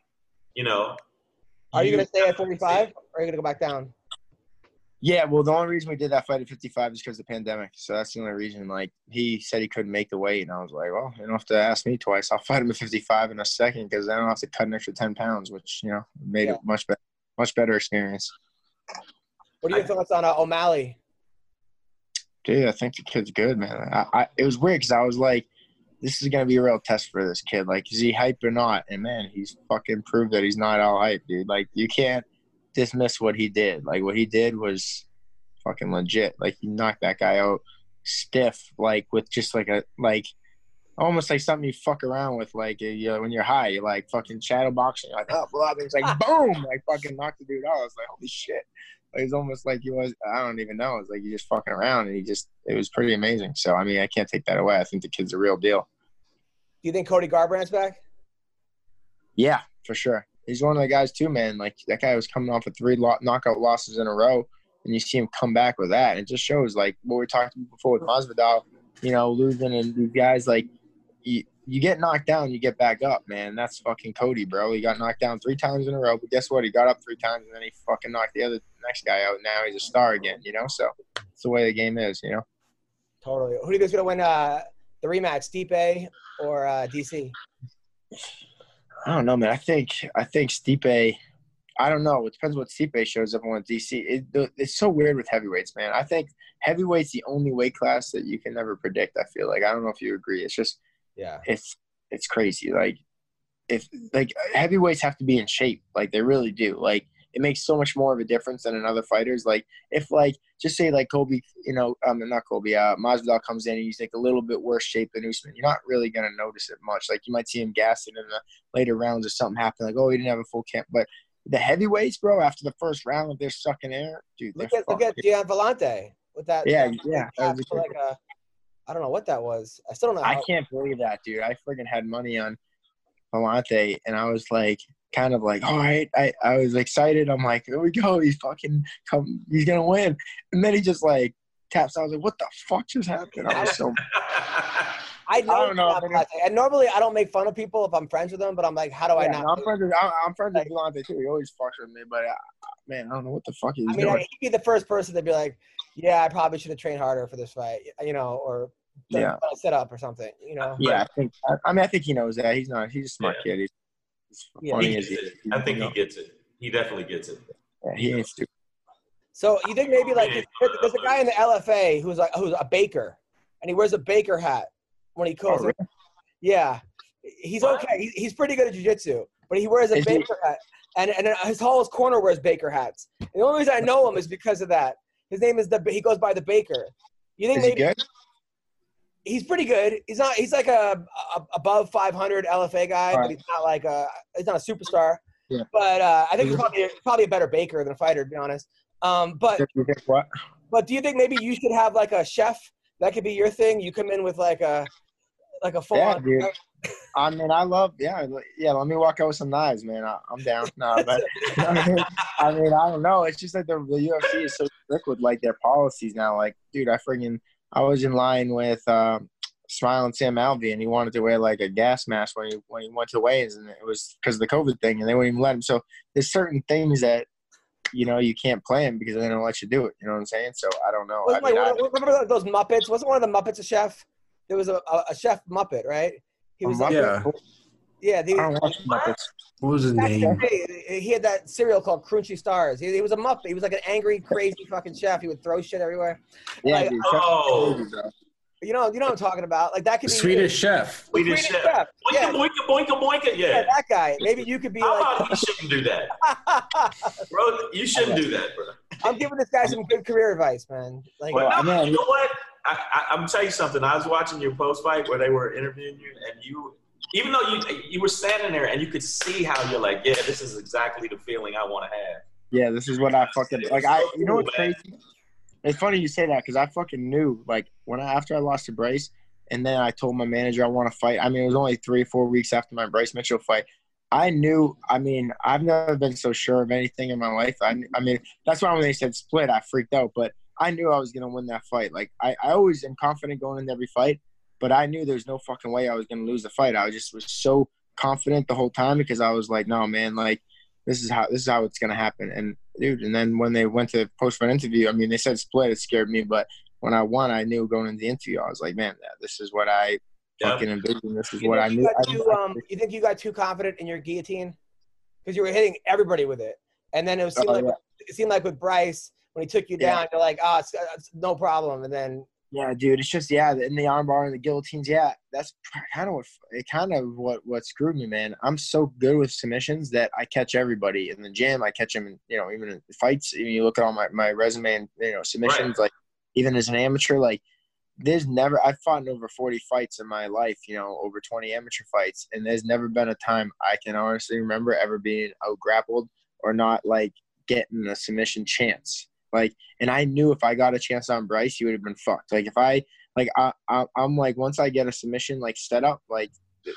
you know. Are you going to stay at 45 or are you going to go back down? Yeah, well, the only reason we did that fight at 55 is because of the pandemic. So that's the only reason. Like, he said he couldn't make the weight, and I was like, well, you don't have to ask me twice. I'll fight him at 55 in a second because I don't have to cut an extra 10 pounds, which you know made Yeah. it much better, much better experience. What are your thoughts on uh, O'Malley? Dude, I think the kid's good, man. I, I it was weird because I was like, this is gonna be a real test for this kid. Like, is he hype or not? And man, he's fucking proved that he's not all hype, dude. Like, you can't dismiss what he did. Like, what he did was fucking legit. Like, he knocked that guy out stiff, like with just like a like. Almost like something you fuck around with, like uh, you know, when you're high, you're like fucking shadow boxing. You're like, oh, blah, and it's like boom, like fucking knocked the dude out. I was like, holy shit! It was almost like he was. I don't even know. It was like he just fucking around, and he just. It was pretty amazing. So I mean, I can't take that away. I think the kid's a real deal. Do you think Cody Garbrandt's back? Yeah, for sure. He's one of the guys too, man. Like that guy was coming off of three lo- knockout losses in a row, and you see him come back with that. It just shows like what we talked about before with Masvidal. You know, losing and these guys like you, you get knocked down, you get back up, man. That's fucking Cody, bro. He got knocked down three times in a row, but guess what? He got up three times and then he fucking knocked the other next guy out. Now he's a star again, you know. So it's the way the game is, you know. Totally. Who do you think's gonna win uh, the rematch, Stipe or uh, DC? I don't know, man. I think I think Stipe. I don't know. It depends what Stipe shows up on DC. It, it's so weird with heavyweights, man. I think heavyweight's the only weight class that you can never predict. I feel like I don't know if you agree. It's just Yeah. it's it's crazy. Like if like heavyweights have to be in shape, like they really do. Like it makes so much more of a difference than in other fighters. Like if like just say like Colby, you know, um, not Colby, uh, Masvidal comes in and he's like a little bit worse shape than Usman. You're not really gonna notice it much. Like you might see him gassing in the later rounds or something happen. Like oh, he didn't have a full camp, but the heavyweights, bro, after the first round, if they're sucking air, dude, Look at look at. Gian Villante with that. Yeah, that yeah. for like a, I don't know what that was. I still don't know. I can't believe that, dude. I friggin' had money on Villante, and I was like, kind of like, all right. I, I was excited. I'm like, here we go. He's fucking come. He's gonna win. And then he just like taps. I was like, what the fuck just happened? I was so. I, know don't know, man. And normally I don't make fun of people if I'm friends with them, but I'm like, how do I Yeah, not? I'm friends with I'm, I'm friends with Villante too. He always fucks with me, but uh, man, I don't know what the fuck he's I mean, doing. He'd be the first person to be like, yeah, I probably should have trained harder for this fight, you know, or Yeah. set up or something, you know. yeah, I think. I, I mean, I think he knows that. He's not. He's a smart kid. He's, he's Yeah. funny He as gets he I think you he gets it. He definitely gets it. Yeah, he ain't stupid. So you think maybe like there's a guy in the LFA who's like who's a baker, and he wears a baker hat when he Oh, really? Yeah, he's What? okay. He's, he's pretty good at jujitsu, but he wears a Is he- baker hat, and and his tallest corner wears baker hats. And the only reason I know him is because of that. His name is the he goes by the baker. You think Is he maybe good? He's pretty good? He's not. He's like a, a above 500 LFA guy, but he's not like a he's not a superstar. Yeah. But uh, I think he's probably probably a better baker than a fighter, to be honest. Um, but what? but do you think maybe you should have like a chef? That could be your thing. You come in with like a like a full Yeah, on. dude. I mean, I love, yeah, yeah. Let me walk out with some knives, man. I, I'm down. No, but I mean, I mean, I don't know. It's just like the, the UFC is so strict with like their policies now. Like, dude, I friggin' I was in line with um, Smiling Sam Alvey, and he wanted to wear like a gas mask when he when he went to weigh-ins, and it was because of the COVID thing, and they wouldn't even let him. So there's certain things that you know you can't plan because they don't let you do it. You know what I'm saying? So I don't know. I Wasn't like, mean, I, remember those Muppets? Wasn't one of the Muppets a chef? There was a, a, a chef Muppet, right? He was a like, Muppet? Yeah. I The, don't watch Muppets. What was his name? he had that cereal called Crunchy Stars. He, he was a Muppet. He was like an angry, crazy fucking chef. He would throw shit everywhere. Yeah, Like, dude. Oh. You know, you know what I'm talking about. Like that could be Swedish chef. The Swedish chef. chef. Boinka, Yeah, boinka, boinka, boinka. yeah, Yeah. that guy. Maybe you could be How like. about he shouldn't do that, bro? You shouldn't do that, bro. I'm giving this guy some good career advice, man. Like, Well, No, mean, you know what? I, I, I'm gonna tell you something. I was watching your post fight where they were interviewing you, and you, even though you you were standing there and you could see how you're like, yeah, this is exactly the feeling I want to have. Yeah, this is what I fucking like. so I you know what's man. crazy? It's funny you say that because I fucking knew like when I after I lost to Brace, and then I told my manager I want to fight. I mean, it was only three or four weeks after my Bryce Mitchell fight. I knew. I mean, I've never been so sure of anything in my life. I, I mean, that's why when they said split, I freaked out. But I knew I was gonna win that fight. Like I, I always am confident going into every fight, but I knew there's no fucking way I was gonna lose the fight. I just was so confident the whole time because I was like, no, man, like this is how this is how it's gonna happen. And dude, and then when they went to post fight interview, I mean, they said split, it scared me, but when I won, I knew going into the interview, I was like, man, this is what I Yeah. fucking envisioned. This is you what I knew. you I, too, um, you think you got too confident in your guillotine because you were hitting everybody with it, and then it was seemed Oh, like yeah. it seemed like with Bryce when he took you Yeah. down, you're like, oh, it's, it's no problem, and then yeah, dude, it's just yeah, in the armbar and the guillotines, yeah, that's kind of what it kind of what what screwed me, man. I'm so good with submissions that I catch everybody in the gym. I catch them, in, you know, even in fights. Even you look at all my my resume and you know submissions, like even as an amateur, like there's never I've fought in over 40 fights in my life, you know, over 20 amateur fights, and there's never been a time I can honestly remember ever being out grappled or not like getting a submission chance. Like, and I knew if I got a chance on Bryce, he would have been fucked. Like if I like I, I I'm like once I get a submission like set up, like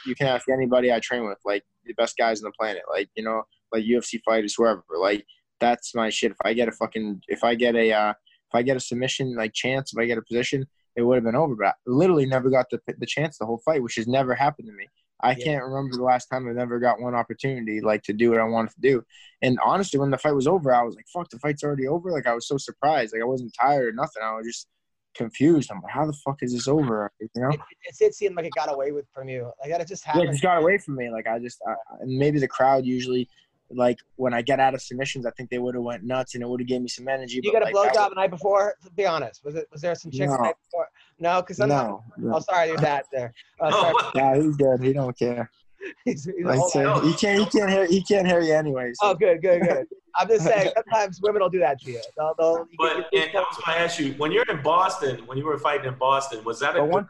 you can ask anybody I train with, like the best guys on the planet, like you know, like UFC fighters, whoever. Like that's my shit. If I get a fucking, if I get a, uh, if I get a submission like chance, if I get a position, it would have been over. But I literally never got the the chance the whole fight, which has never happened to me. I Yeah. can't remember the last time I've ever got one opportunity like to do what I wanted to do. And honestly, when the fight was over, I was like, "Fuck, the fight's already over!" Like I was so surprised. Like I wasn't tired or nothing. I was just confused. I'm like, how the fuck is this over? You know? It, it, it seemed like it got away with from you. Like that, it just Yeah, happened. it just got away from me. Like I just, I, and maybe the crowd usually, like when I get out of submissions, I think they would have went nuts and it would have gave me some energy. you got a like, blowjob the night before? To Be honest. Was it? Was there some chicks the night before? No, because was- sometimes. No, no. Oh, sorry, your dad there. Uh, sorry. Oh, Yeah, he's good. He don't care. He's, he's Like, old. he can't. He can't hear. He can't hear you anyway. So. Oh, good, good, good. I'm just saying, sometimes women will do that to you. They'll, they'll, you but get- and I was going to ask you, when you're in Boston, when you were fighting in Boston, was that a good, one.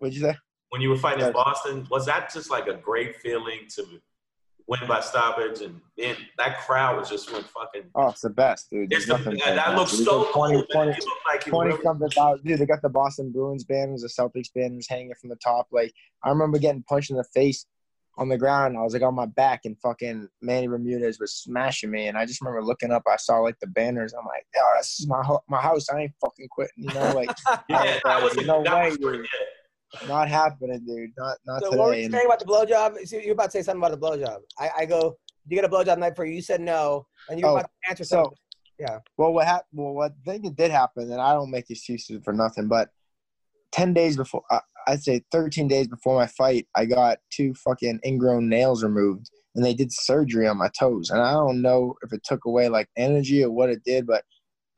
What'd you say? when you were fighting in Boston, was that just like a great feeling to win by stoppage and then that crowd was just went fucking. Oh, it's the best, dude. There's the, nothing that, better. that looks so there's cool. 20, man. 20, like 20 really- something thousand. Dude, they got the Boston Bruins banners, the Celtics banners hanging from the top. Like, I remember getting punched in the face on the ground. I was like on my back, and fucking Manny Bermudez was smashing me. And I just remember looking up. I saw like the banners. I'm like, yo, this is my ho- my house. I ain't fucking quitting. You know, like, Yeah, that was, No that way, was pretty dude. good. Not happening, dude. Not not So what were you saying about the blowjob? See, You're about to say something about the blowjob. I, I go, you get a blowjob night before? You You said no, and you were Oh, about to answer so- something. Well, what happened? Well, what thing did happen, and I don't make excuses for nothing. But ten days before, uh, I'd say thirteen days before my fight, I got two fucking ingrown nails removed, and they did surgery on my toes. And I don't know if it took away like energy or what it did, but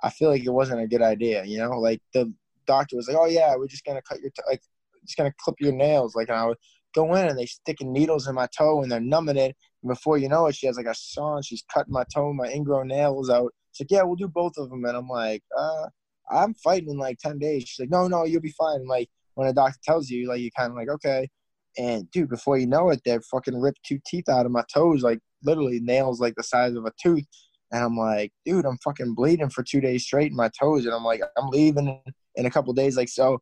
I feel like it wasn't a good idea. You know, like the doctor was like, "Oh yeah, we're just gonna cut your to- like, just gonna clip your nails." Like, I would go in and they sticking needles in my toe and they're numbing it. And before you know it, she has like a saw and she's cutting my toe, my ingrown nails out. She's like, yeah, we'll do both of them. And I'm like, uh, I'm fighting in like 10 days. She's like, no, no, you'll be fine. And like, when a doctor tells you, like, you kind of like, okay. And dude, before you know it, they're fucking ripped two teeth out of my toes, like literally nails like the size of a tooth. And I'm like, dude, I'm fucking bleeding for two days straight in my toes. And I'm like, I'm leaving in a couple days. Like, so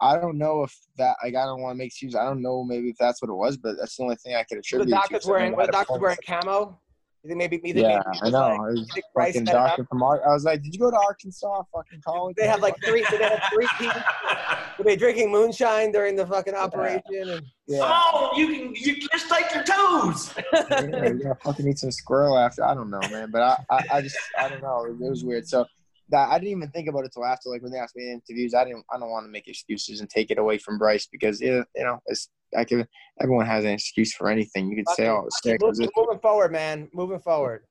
I don't know if that, like, I don't want to make excuses. I don't know maybe if that's what it was, but that's the only thing I could Were attribute the it to, I wearing, never were had the doctors wearing camo? You think maybe, you think Yeah, maybe I know. like- I was fucking set it up? doctor from Ar- I was like, did you go to Arkansas fucking college? They have like three, they have three people. Were they drinking moonshine during the fucking operation? And Come yeah, on, you can you just take your toes. yeah, you gotta fucking eat some squirrel after. I don't know, man, but I, I, I just, I don't know. It was weird. So that I didn't even think about it till after, like when they asked me in interviews. I didn't, I don't want to make excuses and take it away from Bryce because yeah, you know, it's I could. Everyone has an excuse for anything. You could say, oh, it's sick. moving, moving forward, man. Moving forward.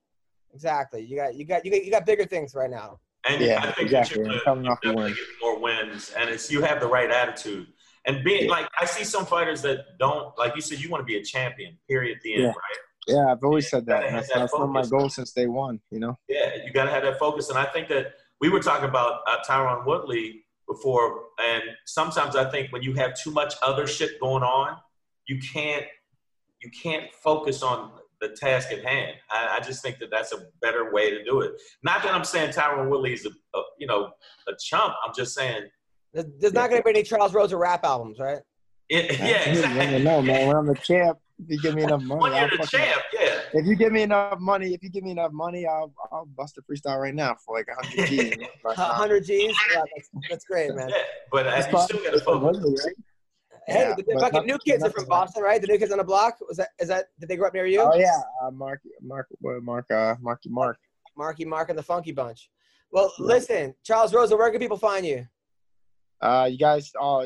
Exactly. You got, you got, you got, you got bigger things right now. And Yeah, I think exactly. that I'm you're coming off a definitely win. getting more wins, and it's you have the right attitude. And being Yeah. like, I see some fighters that don't like you said. You want to be a champion. Period. The end. Yeah. Right. Yeah, I've always said that. gotta and have That's, that that's been my focus. goal since day one. You know. Yeah, you got to have that focus. And I think that we were talking about uh, Tyron Woodley before, and sometimes I think when you have too much other shit going on, you can't you can't focus on the task at hand. I, I just think that that's a better way to do it. Not that I'm saying Tyron Woodley is a, a you know a chump. I'm just saying, There's, there's not going to be any Charles Rosa rap albums, right? it, yeah, You never exactly. know, man. When I'm the champ, you give me enough money, When you're I'll the champ, yeah. If you give me enough money, if you give me enough money, I'll I'll bust a freestyle right now for like hundred G's. Uh, 100 G's? Yeah, that's, that's great, man. Yeah, but uh, you still got to probably- focus. right? Hey, Yeah, the, the fucking not- new kids are from Boston, right? The new kids on the block. Was that is that did they grow up near you? Oh yeah, uh, Mark, Mark, what, Mark, uh, Marky, Mark. Marky Mark and the Funky Bunch. Well, listen, Charles Rosa, where can people find you? Uh, you guys, all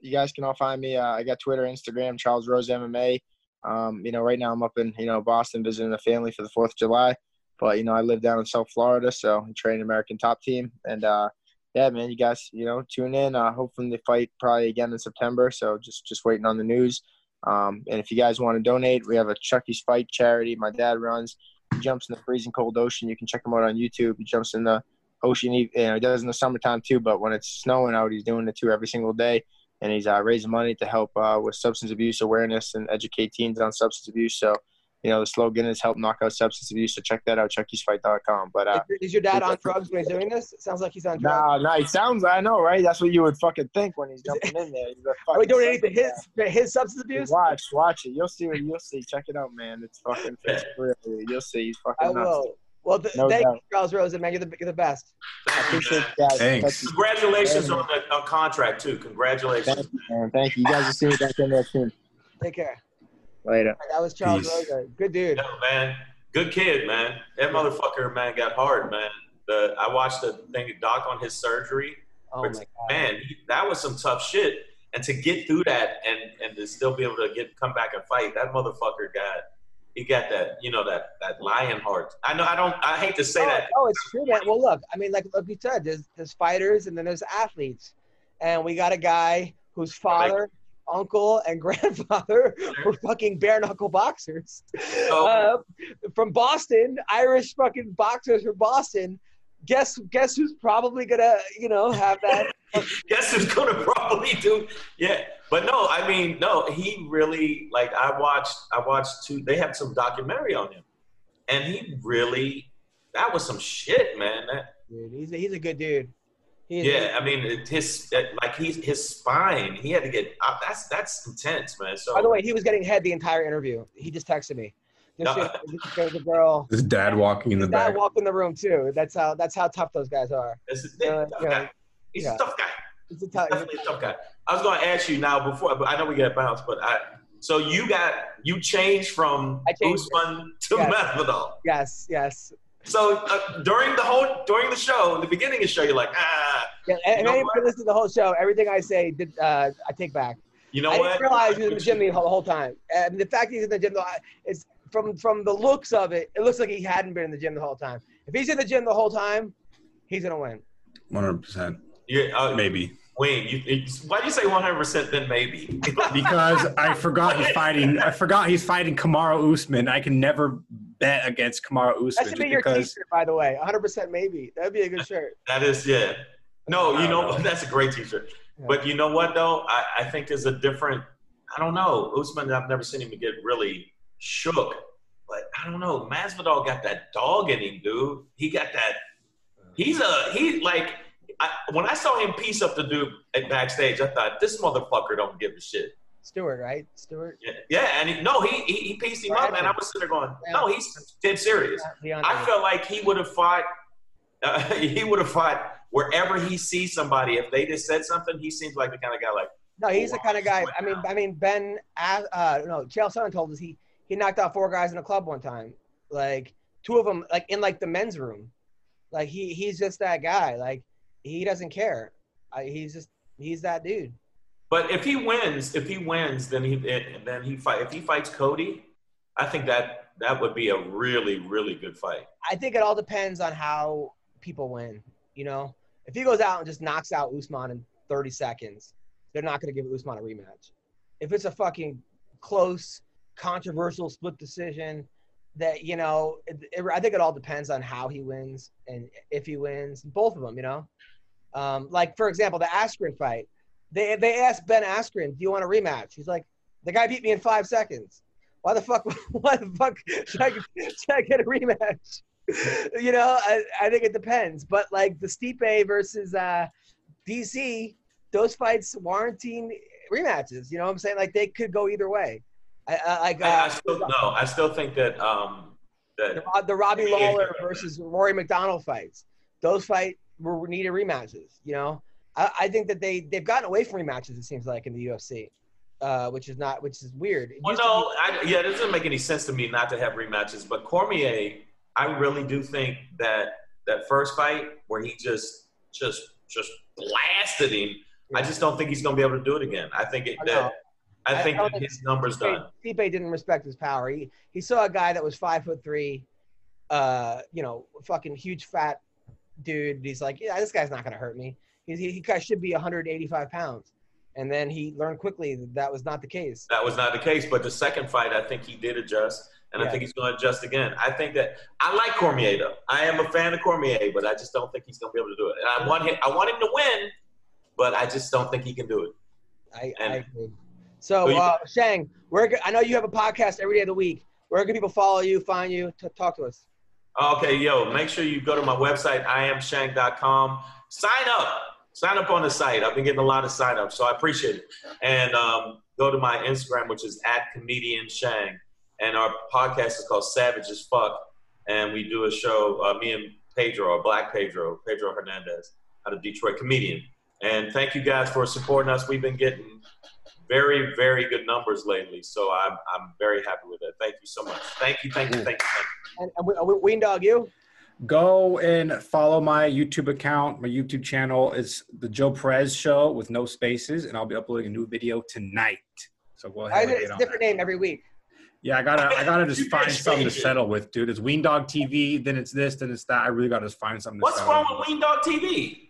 you guys can all find me. Uh, I got Twitter, Instagram, Charles Rose MMA. Um, you know, right now I'm up in you know Boston visiting the family for the Fourth of July, but you know I live down in South Florida, so I train American Top Team, and uh, yeah, man, you guys, you know, tune in. Uh, hopefully they fight probably again in September, so just just waiting on the news. Um, and if you guys want to donate, we have a Chucky's Fight charity. My dad runs. He jumps in the freezing cold ocean. You can check him out on YouTube. He jumps in the ocean. He, you know, he does in the summertime too, but when it's snowing out, he's doing it too every single day. And he's uh, raising money to help uh, with substance abuse awareness and educate teens on substance abuse. So, you know, the slogan is help knock out substance abuse. So check that out, chuckysfight.com. But uh, is, is your dad on drugs when he's doing this? It sounds like he's on drugs. no, no, he sounds, I know, right? That's what you would fucking think when he's jumping in there. Are we doing anything his his substance abuse? Watch, watch it. You'll see what you'll see. Check it out, man. It's fucking, it's real. You'll see. He's fucking I nuts. will. Well, th- No thank doubt. you, Charles Rosa, man. You're the, you're the best. Thank you, appreciate you guys. Thanks. Thank Congratulations on the on contract too. Congratulations. Thank you, man. Thank you. You guys will see me back in there soon. Take care. Later. That was Charles Peace. Rosa. Good dude. Yo, man, good kid, man. That motherfucker, man, got hard, man. The I watched the thing, doc on his surgery. Oh my god. man, he, that was some tough shit. And to get through that and and to still be able to get come back and fight, that motherfucker got he got that you know that that lion heart. I know I don't I hate to say oh, that. oh, it's true, man. Well, look, I mean, like like we said, there's there's fighters and then there's athletes, and we got a guy whose father, uncle, and grandfather were fucking bare knuckle boxers So- uh, from Boston, Irish fucking boxers from Boston. Guess guess who's probably gonna you know have that? Guess who's gonna probably do? Yeah, but no, I mean, no, he really like I watched. I watched two. They have some documentary on him, and he really that was some shit, man. That, Dude, he's a, he's a good dude. He is- yeah, I mean, it- his like he's his spine. He had to get uh, that's that's intense, man. So By the way, he was getting head the entire interview. He just texted me. Just No. there's a girl. His dad walking in the dad back. walked in the room too. That's how that's how tough those guys are. it's a, he's a Uh, tough yeah. guy. He's Yeah. a tough guy. It's a tough. Definitely a tough guy. I was going to ask you now before, but I know we got bounced, but I. So you got you changed from I changed Usman to Yes. Masvidal. Yes, yes. So uh, during the whole during the show, in the beginning of the show, you're like, ah, Yeah, and, and know anyone what? who listens to the whole show, everything I say, did, uh, I take back. you know I what? I didn't realize he was in the gym the whole, whole time. And the fact he's in the gym, though, I- is from from the looks of it, it looks like he hadn't been in the gym the whole time. If he's in the gym the whole time, he's gonna win. One hundred percent, Yeah, uh, maybe. Wayne, you, you, why do you say 100 percent? Then maybe. Because I forgot he's fighting. I forgot he's fighting Kamaru Usman. I can never bet against Kamaru Usman. That should be just your because. T-shirt, by the way. 100% maybe. That'd be a good shirt. that is yeah. No, you know know. that's a great T-shirt. Yeah. But you know what though? I, I think there's a different. I don't know. Usman, I've never seen him get really shook. But I don't know. Masvidal got that dog in him, dude. He got that. He's a he like. I, when I saw him piece up the dude at backstage, I thought this motherfucker don't give a shit. Stewart, right? Stewart. Yeah, yeah, and he, no, he, he he pieced him up, and I was sitting there going, no, he's dead serious. I felt like he would have fought. Uh, he would have fought wherever he sees somebody. If they just said something, he seems like the kind of guy like. No, he's the kind of guy. I mean, down. I mean, Ben. Uh, no, Chael Sonnen told us he he knocked out four guys in a club one time. Like two of them, like in like the men's room. Like he he's just that guy. Like he doesn't care. Uh, he's just he's that dude. But if he wins, if he wins, then he then he fight. If he fights Cody, I think that that would be a really really good fight. I think it all depends on how people win. You know, if he goes out and just knocks out Usman in 30 seconds, they're not going to give Usman a rematch. If it's a fucking close, controversial split decision, that you know, it, it, I think it all depends on how he wins and if he wins. Both of them, you know. Um, like for example, the Askren fight. They they asked Ben Askren, "Do you want a rematch?" He's like, "The guy beat me in five seconds. Why the fuck? Why the fuck should I, should I get a rematch?" you know, I, I think it depends. But like the Stipe versus uh, DC, those fights warranting rematches. You know what I'm saying? Like they could go either way. I, I like uh, I, still no, I still think that um that the, the Robbie Lawler versus Rory MacDonald fights. Those fight were needed rematches. You know, I, I think that they they've gotten away from rematches. It seems like in the UFC, uh, which is not which is weird. Well, no, I, yeah, it doesn't make any sense to me not to have rematches. But Cormier, I really do think that that first fight where he just just just blasted him, I just don't think he's going to be able to do it again. I think it. I. That, I I think don't that his number's Stipe, done. Stipe didn't respect his power. He he saw a guy that was five foot three, uh, you know, fucking huge fat dude. He's like, yeah, this guy's not gonna hurt me. He's, he he should be 185 pounds, and then he learned quickly that that was not the case. That was not the case. But the second fight, I think he did adjust, and I think he's going to adjust again. I think that I like Cormier though. I am a fan of Cormier, but I just don't think he's going to be able to do it. And I want him. I want him to win, but I just don't think he can do it. I, And- I agree. So, So uh, Shang, where I know you have a podcast every day of the week. Where can people follow you, find you, to talk to us? Okay, yo, make sure you go to my website, iamshang.com. Sign up. Sign up on the site. I've been getting a lot of sign ups, so I appreciate it. And um, go to my Instagram, which is at comedian Shang. And our podcast is called Savage as Fuck. And we do a show, uh, me and Pedro, or Black Pedro, Pedro Hernandez, out of Detroit, comedian. And thank you guys for supporting us. We've been getting very, very good numbers lately. So I'm, I'm very happy with it. Thank you so much. Thank you, thank you, thank you. Thank you. And, and we, we, Ween Dog, you? Go and follow my YouTube account. My YouTube channel is the Joe Perez Show with no spaces, and I'll be uploading a new video tonight. So go ahead. I, and it's get a different that. name every week. Yeah, I gotta, I gotta just find something to settle with, dude. It's Ween Dog TV, then it's this, then it's that. I really gotta just find something. To What's settle wrong with Ween Dog TV?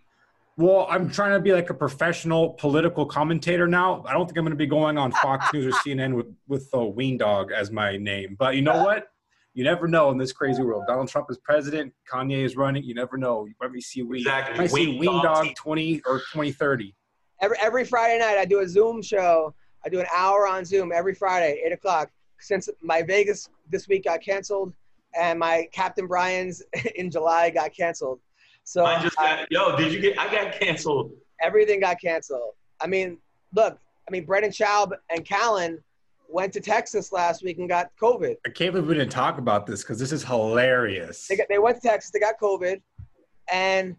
Well, I'm trying to be like a professional political commentator now. I don't think I'm going to be going on Fox News or CNN with with uh, Ween Dog as my name. But you know what? You never know in this crazy world. Donald Trump is president. Kanye is running. You never know. You might see Ween. Exactly. You might see Ween Ween Dog Dog 20 or 2030. Every every Friday night, I do a Zoom show. I do an hour on Zoom every Friday, eight o'clock. Since my Vegas this week got canceled, and my Captain Brian's in July got canceled, so I just got, yo, did you get? I got canceled. everything got canceled. I mean, look, I mean, Brendan Schaub and Callen went to Texas last week and got COVID. I can't believe we didn't talk about this because this is hilarious. They got, they went to Texas, they got COVID, and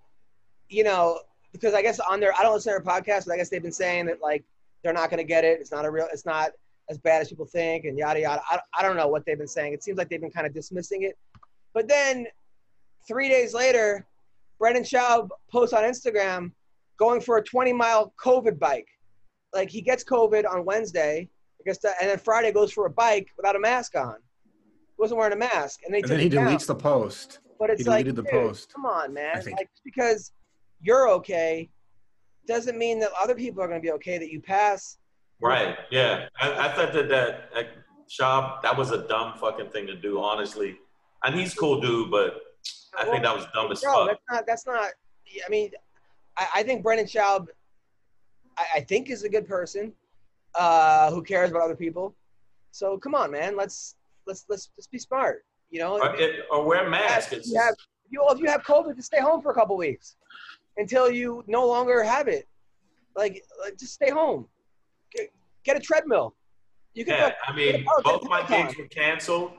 you know, because I guess on their I don't listen to their podcast, but I guess they've been saying that like they're not going to get it. It's not a real. It's not as bad as people think, and yada yada. I, I don't know what they've been saying. It seems like they've been kind of dismissing it, but then three days later, Brendan Schaub posts on Instagram going for a 20 mile COVID bike. Like he gets COVID on Wednesday, I guess, that, and then Friday goes for a bike without a mask on. He wasn't wearing a mask, and then he, and took then he it down. deletes the post. But it's He like, deleted the dude, post. come on, man. I think- Like, just because you're okay doesn't mean that other people are going to be okay that you pass. Right. Yeah. I, I thought that that Schaub, that was a dumb fucking thing to do. Honestly, and he's cool dude, but I think that was dumb as Bro, fuck. that's not. That's not. I mean, I, I think Brendan Schaub, I, I think is a good person, uh, who cares about other people. So come on, man. Let's let's let's let's be smart. You know, Or, it, or wear masks. if you have if you, if you have COVID, just stay home for a couple weeks until you no longer have it. Like, like just stay home. Get, get a treadmill. You can. Yeah, I mean, Oh, both my gigs were canceled,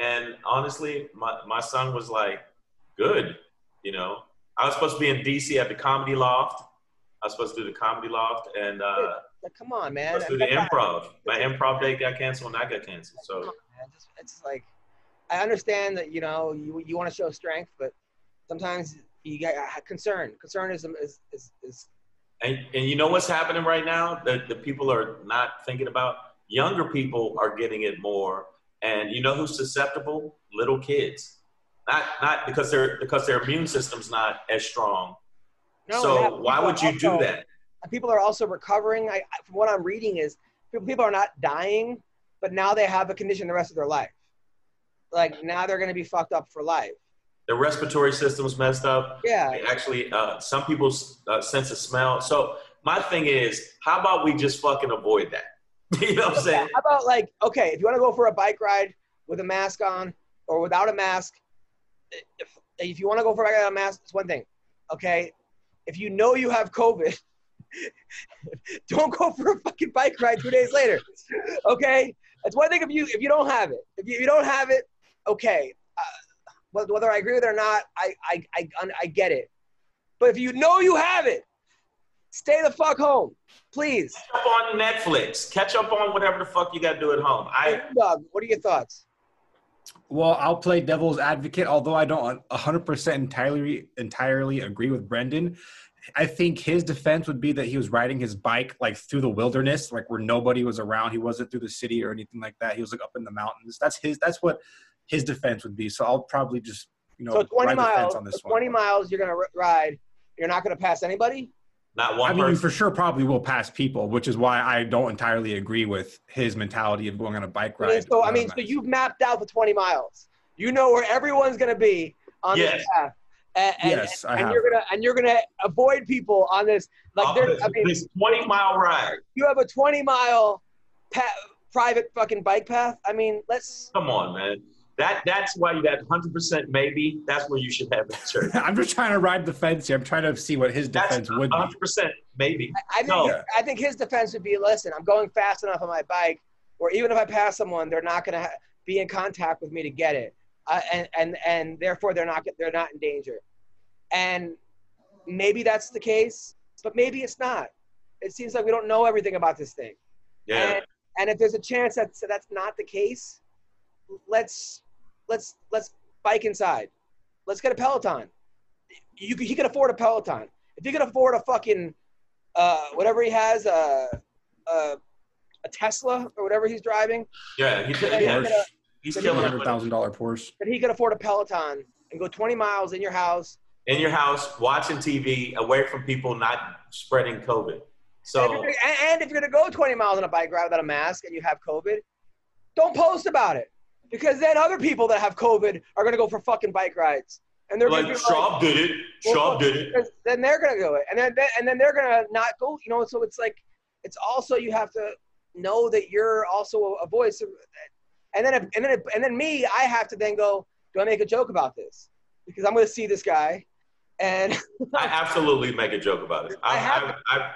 and honestly, my, my son was like, "Good," you know. I was supposed to be in DC at the Comedy Loft. I was supposed to do the Comedy Loft, and uh, come on, man. to do the improv. My improv date got canceled, and I got canceled. So on, man. Just, it's like I understand that you know you you want to show strength, but sometimes you get uh, concern. Concern is is is, is And, and you know what's happening right now that the people are not thinking about? Younger people are getting it more. And you know who's susceptible? Little kids. Not not because their because their immune system's not as strong. no. so why would you do that? People are also recovering. I, from what I'm reading is people people are not dying, but now they have a condition the rest of their life. Like now they're going to be fucked up for life. Their respiratory system's messed up. Yeah. They Actually, uh, some people's uh, sense of smell. So my thing is, how about we just fucking avoid that? you know what I'm saying? How about like, okay, if you want to go for a bike ride with a mask on or without a mask, if, if you want to go for a bike ride a mask, it's one thing. Okay, if you know you have COVID, don't go for a fucking bike ride two days later. Okay, that's one thing. If you if you don't have it, if you, if you don't have it, okay. Uh, whether whether I agree with it or not, I I, I I get it. But if you know you have it, stay the fuck home, please. Catch up on Netflix. Catch up on whatever the fuck you got to do at home. I what are your thoughts? Well, I'll play devil's advocate, although I don't 100% entirely entirely agree with Brendan. I think his defense would be that he was riding his bike like through the wilderness, like where nobody was around. He wasn't through the city or anything like that. He was like up in the mountains. That's his. That's what his defense would be. So I'll probably just you know So 20 ride the fence miles, on this so 20 one. miles, you're gonna ride. You're not gonna pass anybody. Not one I mean, you person. for sure probably will pass people, which is why I don't entirely agree with his mentality of going on a bike I mean, ride. so I mean, so mask. you've mapped out the 20 miles. You know where everyone's gonna be on Yes. this path. And, and, Yes, I and have. you're gonna and you're gonna avoid people on this. Like, there's, I mean, this 20 mile ride. you have a 20 mile pa- private fucking bike path. I mean, let's. Come on, man. That that's why you got 100 percent maybe. That's where you should have that church. I'm just trying to ride the fence here. I'm trying to see what his That's defense would be. 100 percent maybe. I think No. I think his defense would be: listen, I'm going fast enough on my bike, or even if I pass someone, they're not gonna ha- be in contact with me to get it, uh, and and and therefore they're not they're not in danger. And maybe that's the case, but maybe it's not. It seems like we don't know everything about this thing. Yeah. And, and if there's a chance that that's not the case, let's let's let's bike inside. let's get a Peloton. You can, he can afford a Peloton. If he can afford a fucking uh, whatever he has, uh, uh, a Tesla or whatever he's driving, Yeah, he, then, yeah, he's gonna- he's then killing it. Hundred with- thousand dollar Porsche. then he can afford a Peloton and go 20 miles in your house. In your house, watching TV, away from people, not spreading COVID. So if you're, and, and if you're gonna go 20 miles on a bike ride without a mask and you have COVID, don't post about it because then other people that have COVID are gonna go for fucking bike rides and they're like gonna be Schaub did it. Well, Schaub did it. then they're gonna do it, and then and then they're gonna not go. You know, so it's like it's also you have to know that you're also a voice, of, and then and then and then me, I have to then go. Do I make a joke about this? Because I'm gonna see this guy, and I absolutely make a joke about it. I I, have- I, I,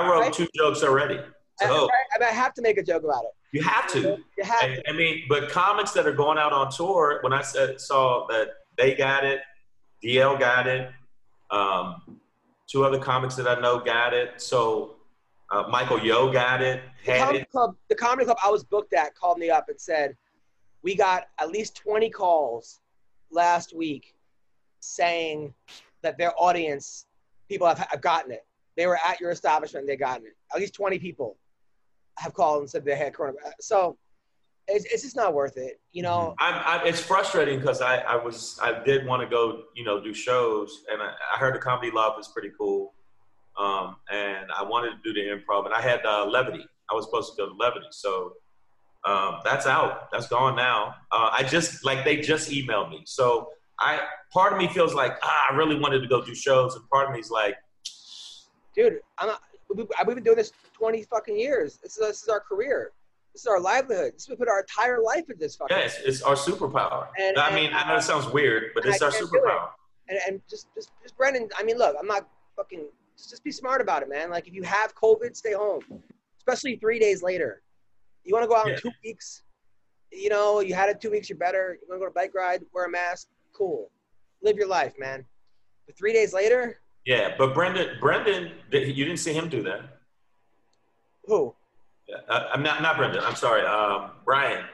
I wrote Right? two jokes already. I, So I, I have to make a joke about it. you have to. You have I, to. I mean, but comics that are going out on tour, when I said, saw that they got it, DL got it, um, two other comics that I know got it. So uh, Michael Yo got it, The had comedy it. club, the comedy club I was booked at, called me up and said, "We got at least 20 calls last week saying that their audience, people have, have gotten it. They were at your establishment, and they gotten it. At least 20 people have called and said they had coronavirus. So it's, it's just not worth it, you know. I'm, I, it's frustrating because I, I was I did want to go you know do shows and I, I heard the Comedy Loft is pretty cool, um, and I wanted to do the improv and I had uh, levity. I was supposed to go to levity, so um, that's out. That's gone now. Uh, I just like they just emailed me, so I part of me feels like ah, I really wanted to go do shows, and part of me is like dude, I'm not, we've been doing this 20 fucking years. This is, this is our career. This is our livelihood. This we put our entire life in this fucking. yeah, it's, it's our superpower. And- I mean, and, I know it sounds weird, but it's I our it. superpower. and, and just, just, just Brendan. I mean, look, I'm not fucking. Just, just be smart about it, man. Like, if you have COVID, stay home. Especially three days later. You want to go out in two weeks. You know, you had it two weeks. You're better. You want to go a bike ride? Wear a mask. Cool. Live your life, man. But three days later, Yeah, but Brendan, Brendan, you didn't see him do that. who? Uh, I'm not not Brendan. I'm sorry, um, Brian.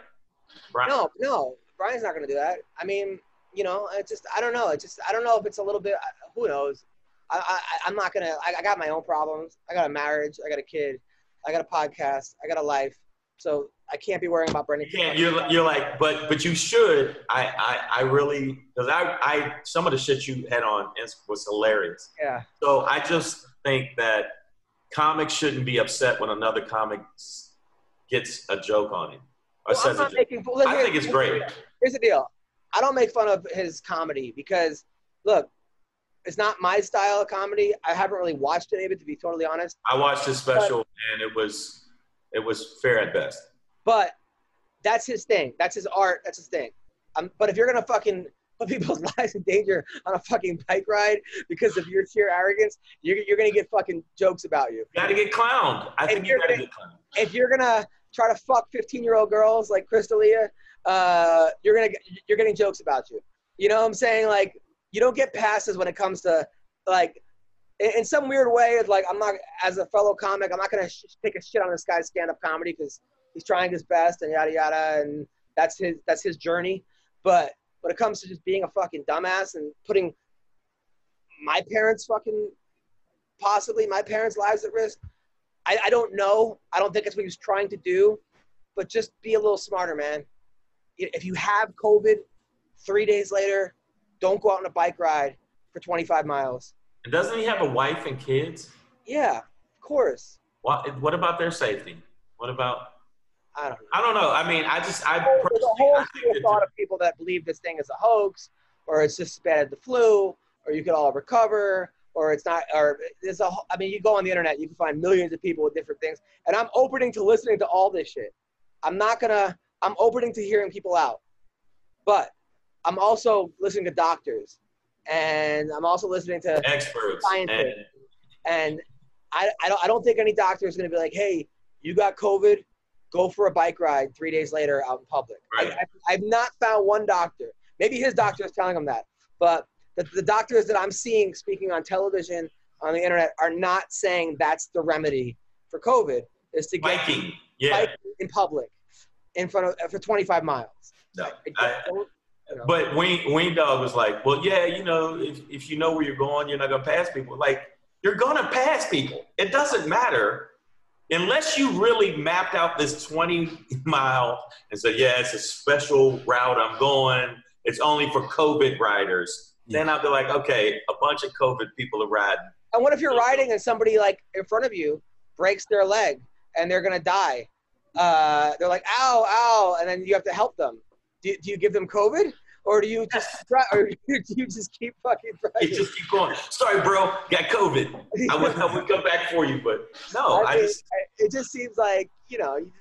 Brian. No, no. Brian's not going to do that. I mean, you know, it's just I don't know. It's just I don't know if it's a little bit. Who knows? I, I I'm not gonna. I, I got my own problems. I got a marriage. I got a kid. I got a podcast. I got a life. So I can't be worrying about burning. You can't. You're you're like, but but you should. I I, I really because I I some of the shit you had on was hilarious. Yeah. So I just think that comics shouldn't be upset when another comic gets a joke on him or Well, says a not joke. making. Listen, I think it's great. Here's the deal. I don't make fun of his comedy because, look, it's not my style of comedy. I haven't really watched any of it to be totally honest. I watched his special and it was it was fair at best. But that's his thing. That's his art. That's his thing. Um, but if you're gonna fucking put people's lives in danger on a fucking bike ride because of your sheer arrogance, you're, you're gonna get fucking jokes about you. You got to get clowned. I And think you you're got to gonna- get clowned. If you're gonna try to fuck 15 year old girls like Chris D'Elia, uh, you're gonna you're getting jokes about you. You know what I'm saying? Like you don't get passes when it comes to like in, in some weird way. It's like I'm not as a fellow comic, I'm not gonna sh- take a shit on this guy's stand up comedy because he's trying his best and yada yada, and that's his that's his journey. But when it comes to just being a fucking dumbass and putting my parents fucking possibly my parents' lives at risk, I, I don't know. I don't think it's what he was trying to do, but just be a little smarter, man. If you have COVID, three days later, don't go out on a bike ride for 25 miles. And doesn't he have a wife and kids? Yeah, of course. What what about their safety? What about I don't know. I don't know. I mean, I just I There's a whole school of thought of people that believe this thing is a hoax, or it's just as bad as the flu, or you could all recover, or it's not, or there's a. I mean, you go on the internet, you can find millions of people with different things, and I'm opening to listening to all this shit. I'm not gonna. I'm opening to hearing people out, but I'm also listening to doctors, and I'm also listening to experts and Scientists. and I, I don't I don't think any doctor is going to be like, hey, you got COVID, go for a bike ride three days later out in public. Right. I, I've not found one doctor. Maybe his doctor is telling him that, but the, the doctors that I'm seeing speaking on television on the internet are not saying that's the remedy for COVID is to get biking. Yeah. bike in public in front of for 25 miles. No. I I, don't- you know. But Wayne Wayne Dog was like, well, yeah, you know, if, if you know where you're going, you're not gonna pass people. Like, you're gonna pass people. It doesn't matter unless you really mapped out this 20 mile and said, yeah, it's a special route I'm going. It's only for COVID riders. Then I'll be like, okay, a bunch of COVID people are riding. And what if you're riding and somebody like in front of you breaks their leg and they're gonna die? Uh, they're like, ow, ow, and then you have to help them. Do, do you give them COVID, or do you just dri- or do you just keep fucking You just keep going. Sorry, bro, got COVID. I would, I would come back for you, but no, I I mean, just I- it just seems like you know. You just,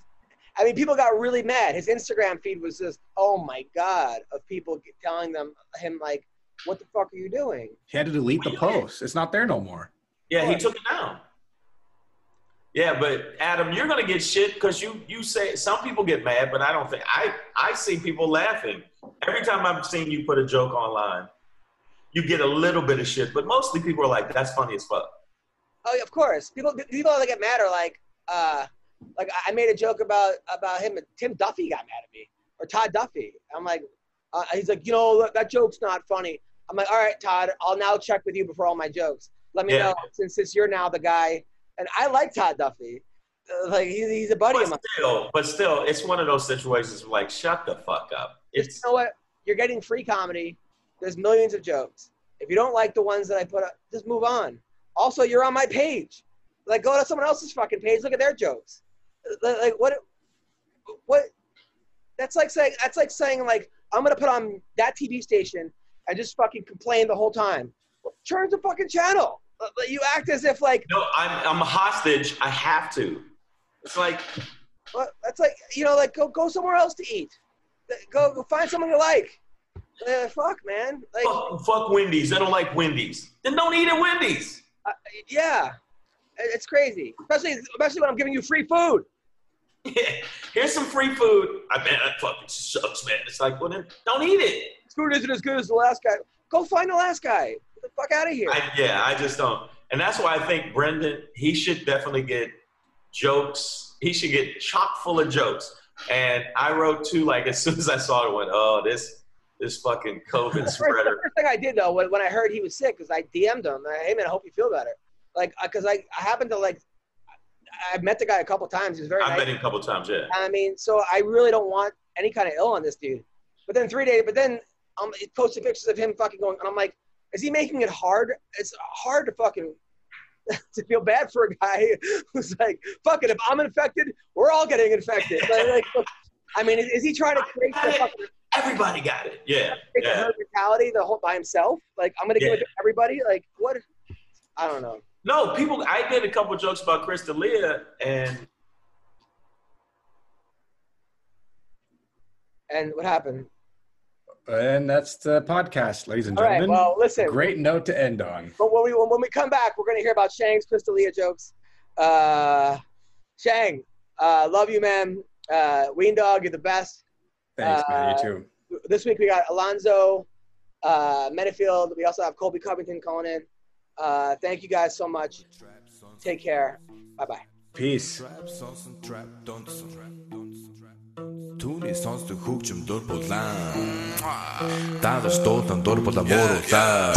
I mean, people got really mad. His Instagram feed was just, oh my god, of people telling them him like, what the fuck are you doing? He had to delete the post. It's not there no more. yeah, he took it down. Yeah, but Adam, you're gonna get shit because you you say some people get mad, but I don't think I I see people laughing every time I've seen you put a joke online. You get a little bit of shit, but mostly people are like, "That's funny as fuck." Oh, yeah, of course. People people that get mad are like, uh, like I made a joke about about him. Tim Duffy got mad at me, or Todd Duffy. I'm like, uh, he's like, you know, that, that joke's not funny. I'm like, all right, Todd, I'll now check with you before all my jokes. Let me Yeah. know since since you're now the guy. And I like Todd Duffy. Uh, like he's, he's a buddy of mine. But still, but still, it's one of those situations where like, shut the fuck up. It's you know what? You're getting free comedy. There's millions of jokes. If you don't like the ones that I put up, just move on. Also, you're on my page. Like, go to someone else's fucking page. Look at their jokes. Like, like, what? What? That's like saying. That's like saying like I'm gonna put on that TV station and just fucking complain the whole time. Well, change the fucking channel. You act as if like no, I'm I'm a hostage. I have to. It's like what? That's like you know like go go somewhere else to eat. Go go find someone you like. Uh, fuck man. Like. fuck, fuck Wendy's. I don't like Wendy's. Then don't eat at Wendy's. Uh, yeah, it's crazy. Especially, especially when I'm giving you free food. Yeah. Here's some free food. I bet that fucking sucks, man. It's like, well, then don't eat it. This food isn't as good as the last guy. Go find the last guy. The fuck out of here. I, yeah, I just don't. And that's why I think Brendan, he should definitely get jokes. He should get chock full of jokes. And I wrote two, like, as soon as I saw it, I went, oh, this this fucking COVID first, the spreader. first thing I did though, when, when I heard he was sick, is I DM'd him. I, hey man, I hope you feel better. Like, because I, I happened to like, I met the guy a couple times. He was very I nice. met him a couple times, yeah. I mean, so I really don't want any kind of ill on this dude. But then three days, but then um, he posted pictures of him fucking going, and I'm like, is he making it hard? It's hard to fucking to feel bad for a guy who's like, fuck it, if I'm infected, we're all getting infected. Like, like, I mean, is, is he trying to create the fucking Everybody got it. Yeah. the yeah. herd mentality the whole by himself? Like, I'm gonna give it to everybody? Like, what? I don't know. No, people, I did a couple jokes about Chris D'Elia, and And what happened? And that's the podcast, ladies and All right. gentlemen. Well, listen. Great note to end on. But when we when we come back, we're gonna hear about Shang's Chris D'Elia jokes. Uh, Shang, uh, love you, man. Uh, Ween Dog, you're the best. Thanks, man. Uh, You too. This week we got Alonzo, uh, Menifield. We also have Colby Covington calling in. Uh, thank you guys so much. Take care. Bye bye. Peace. Түүний сонсдог хөгжим дур булаан Даадаш дуулан дур булаа мууруулаа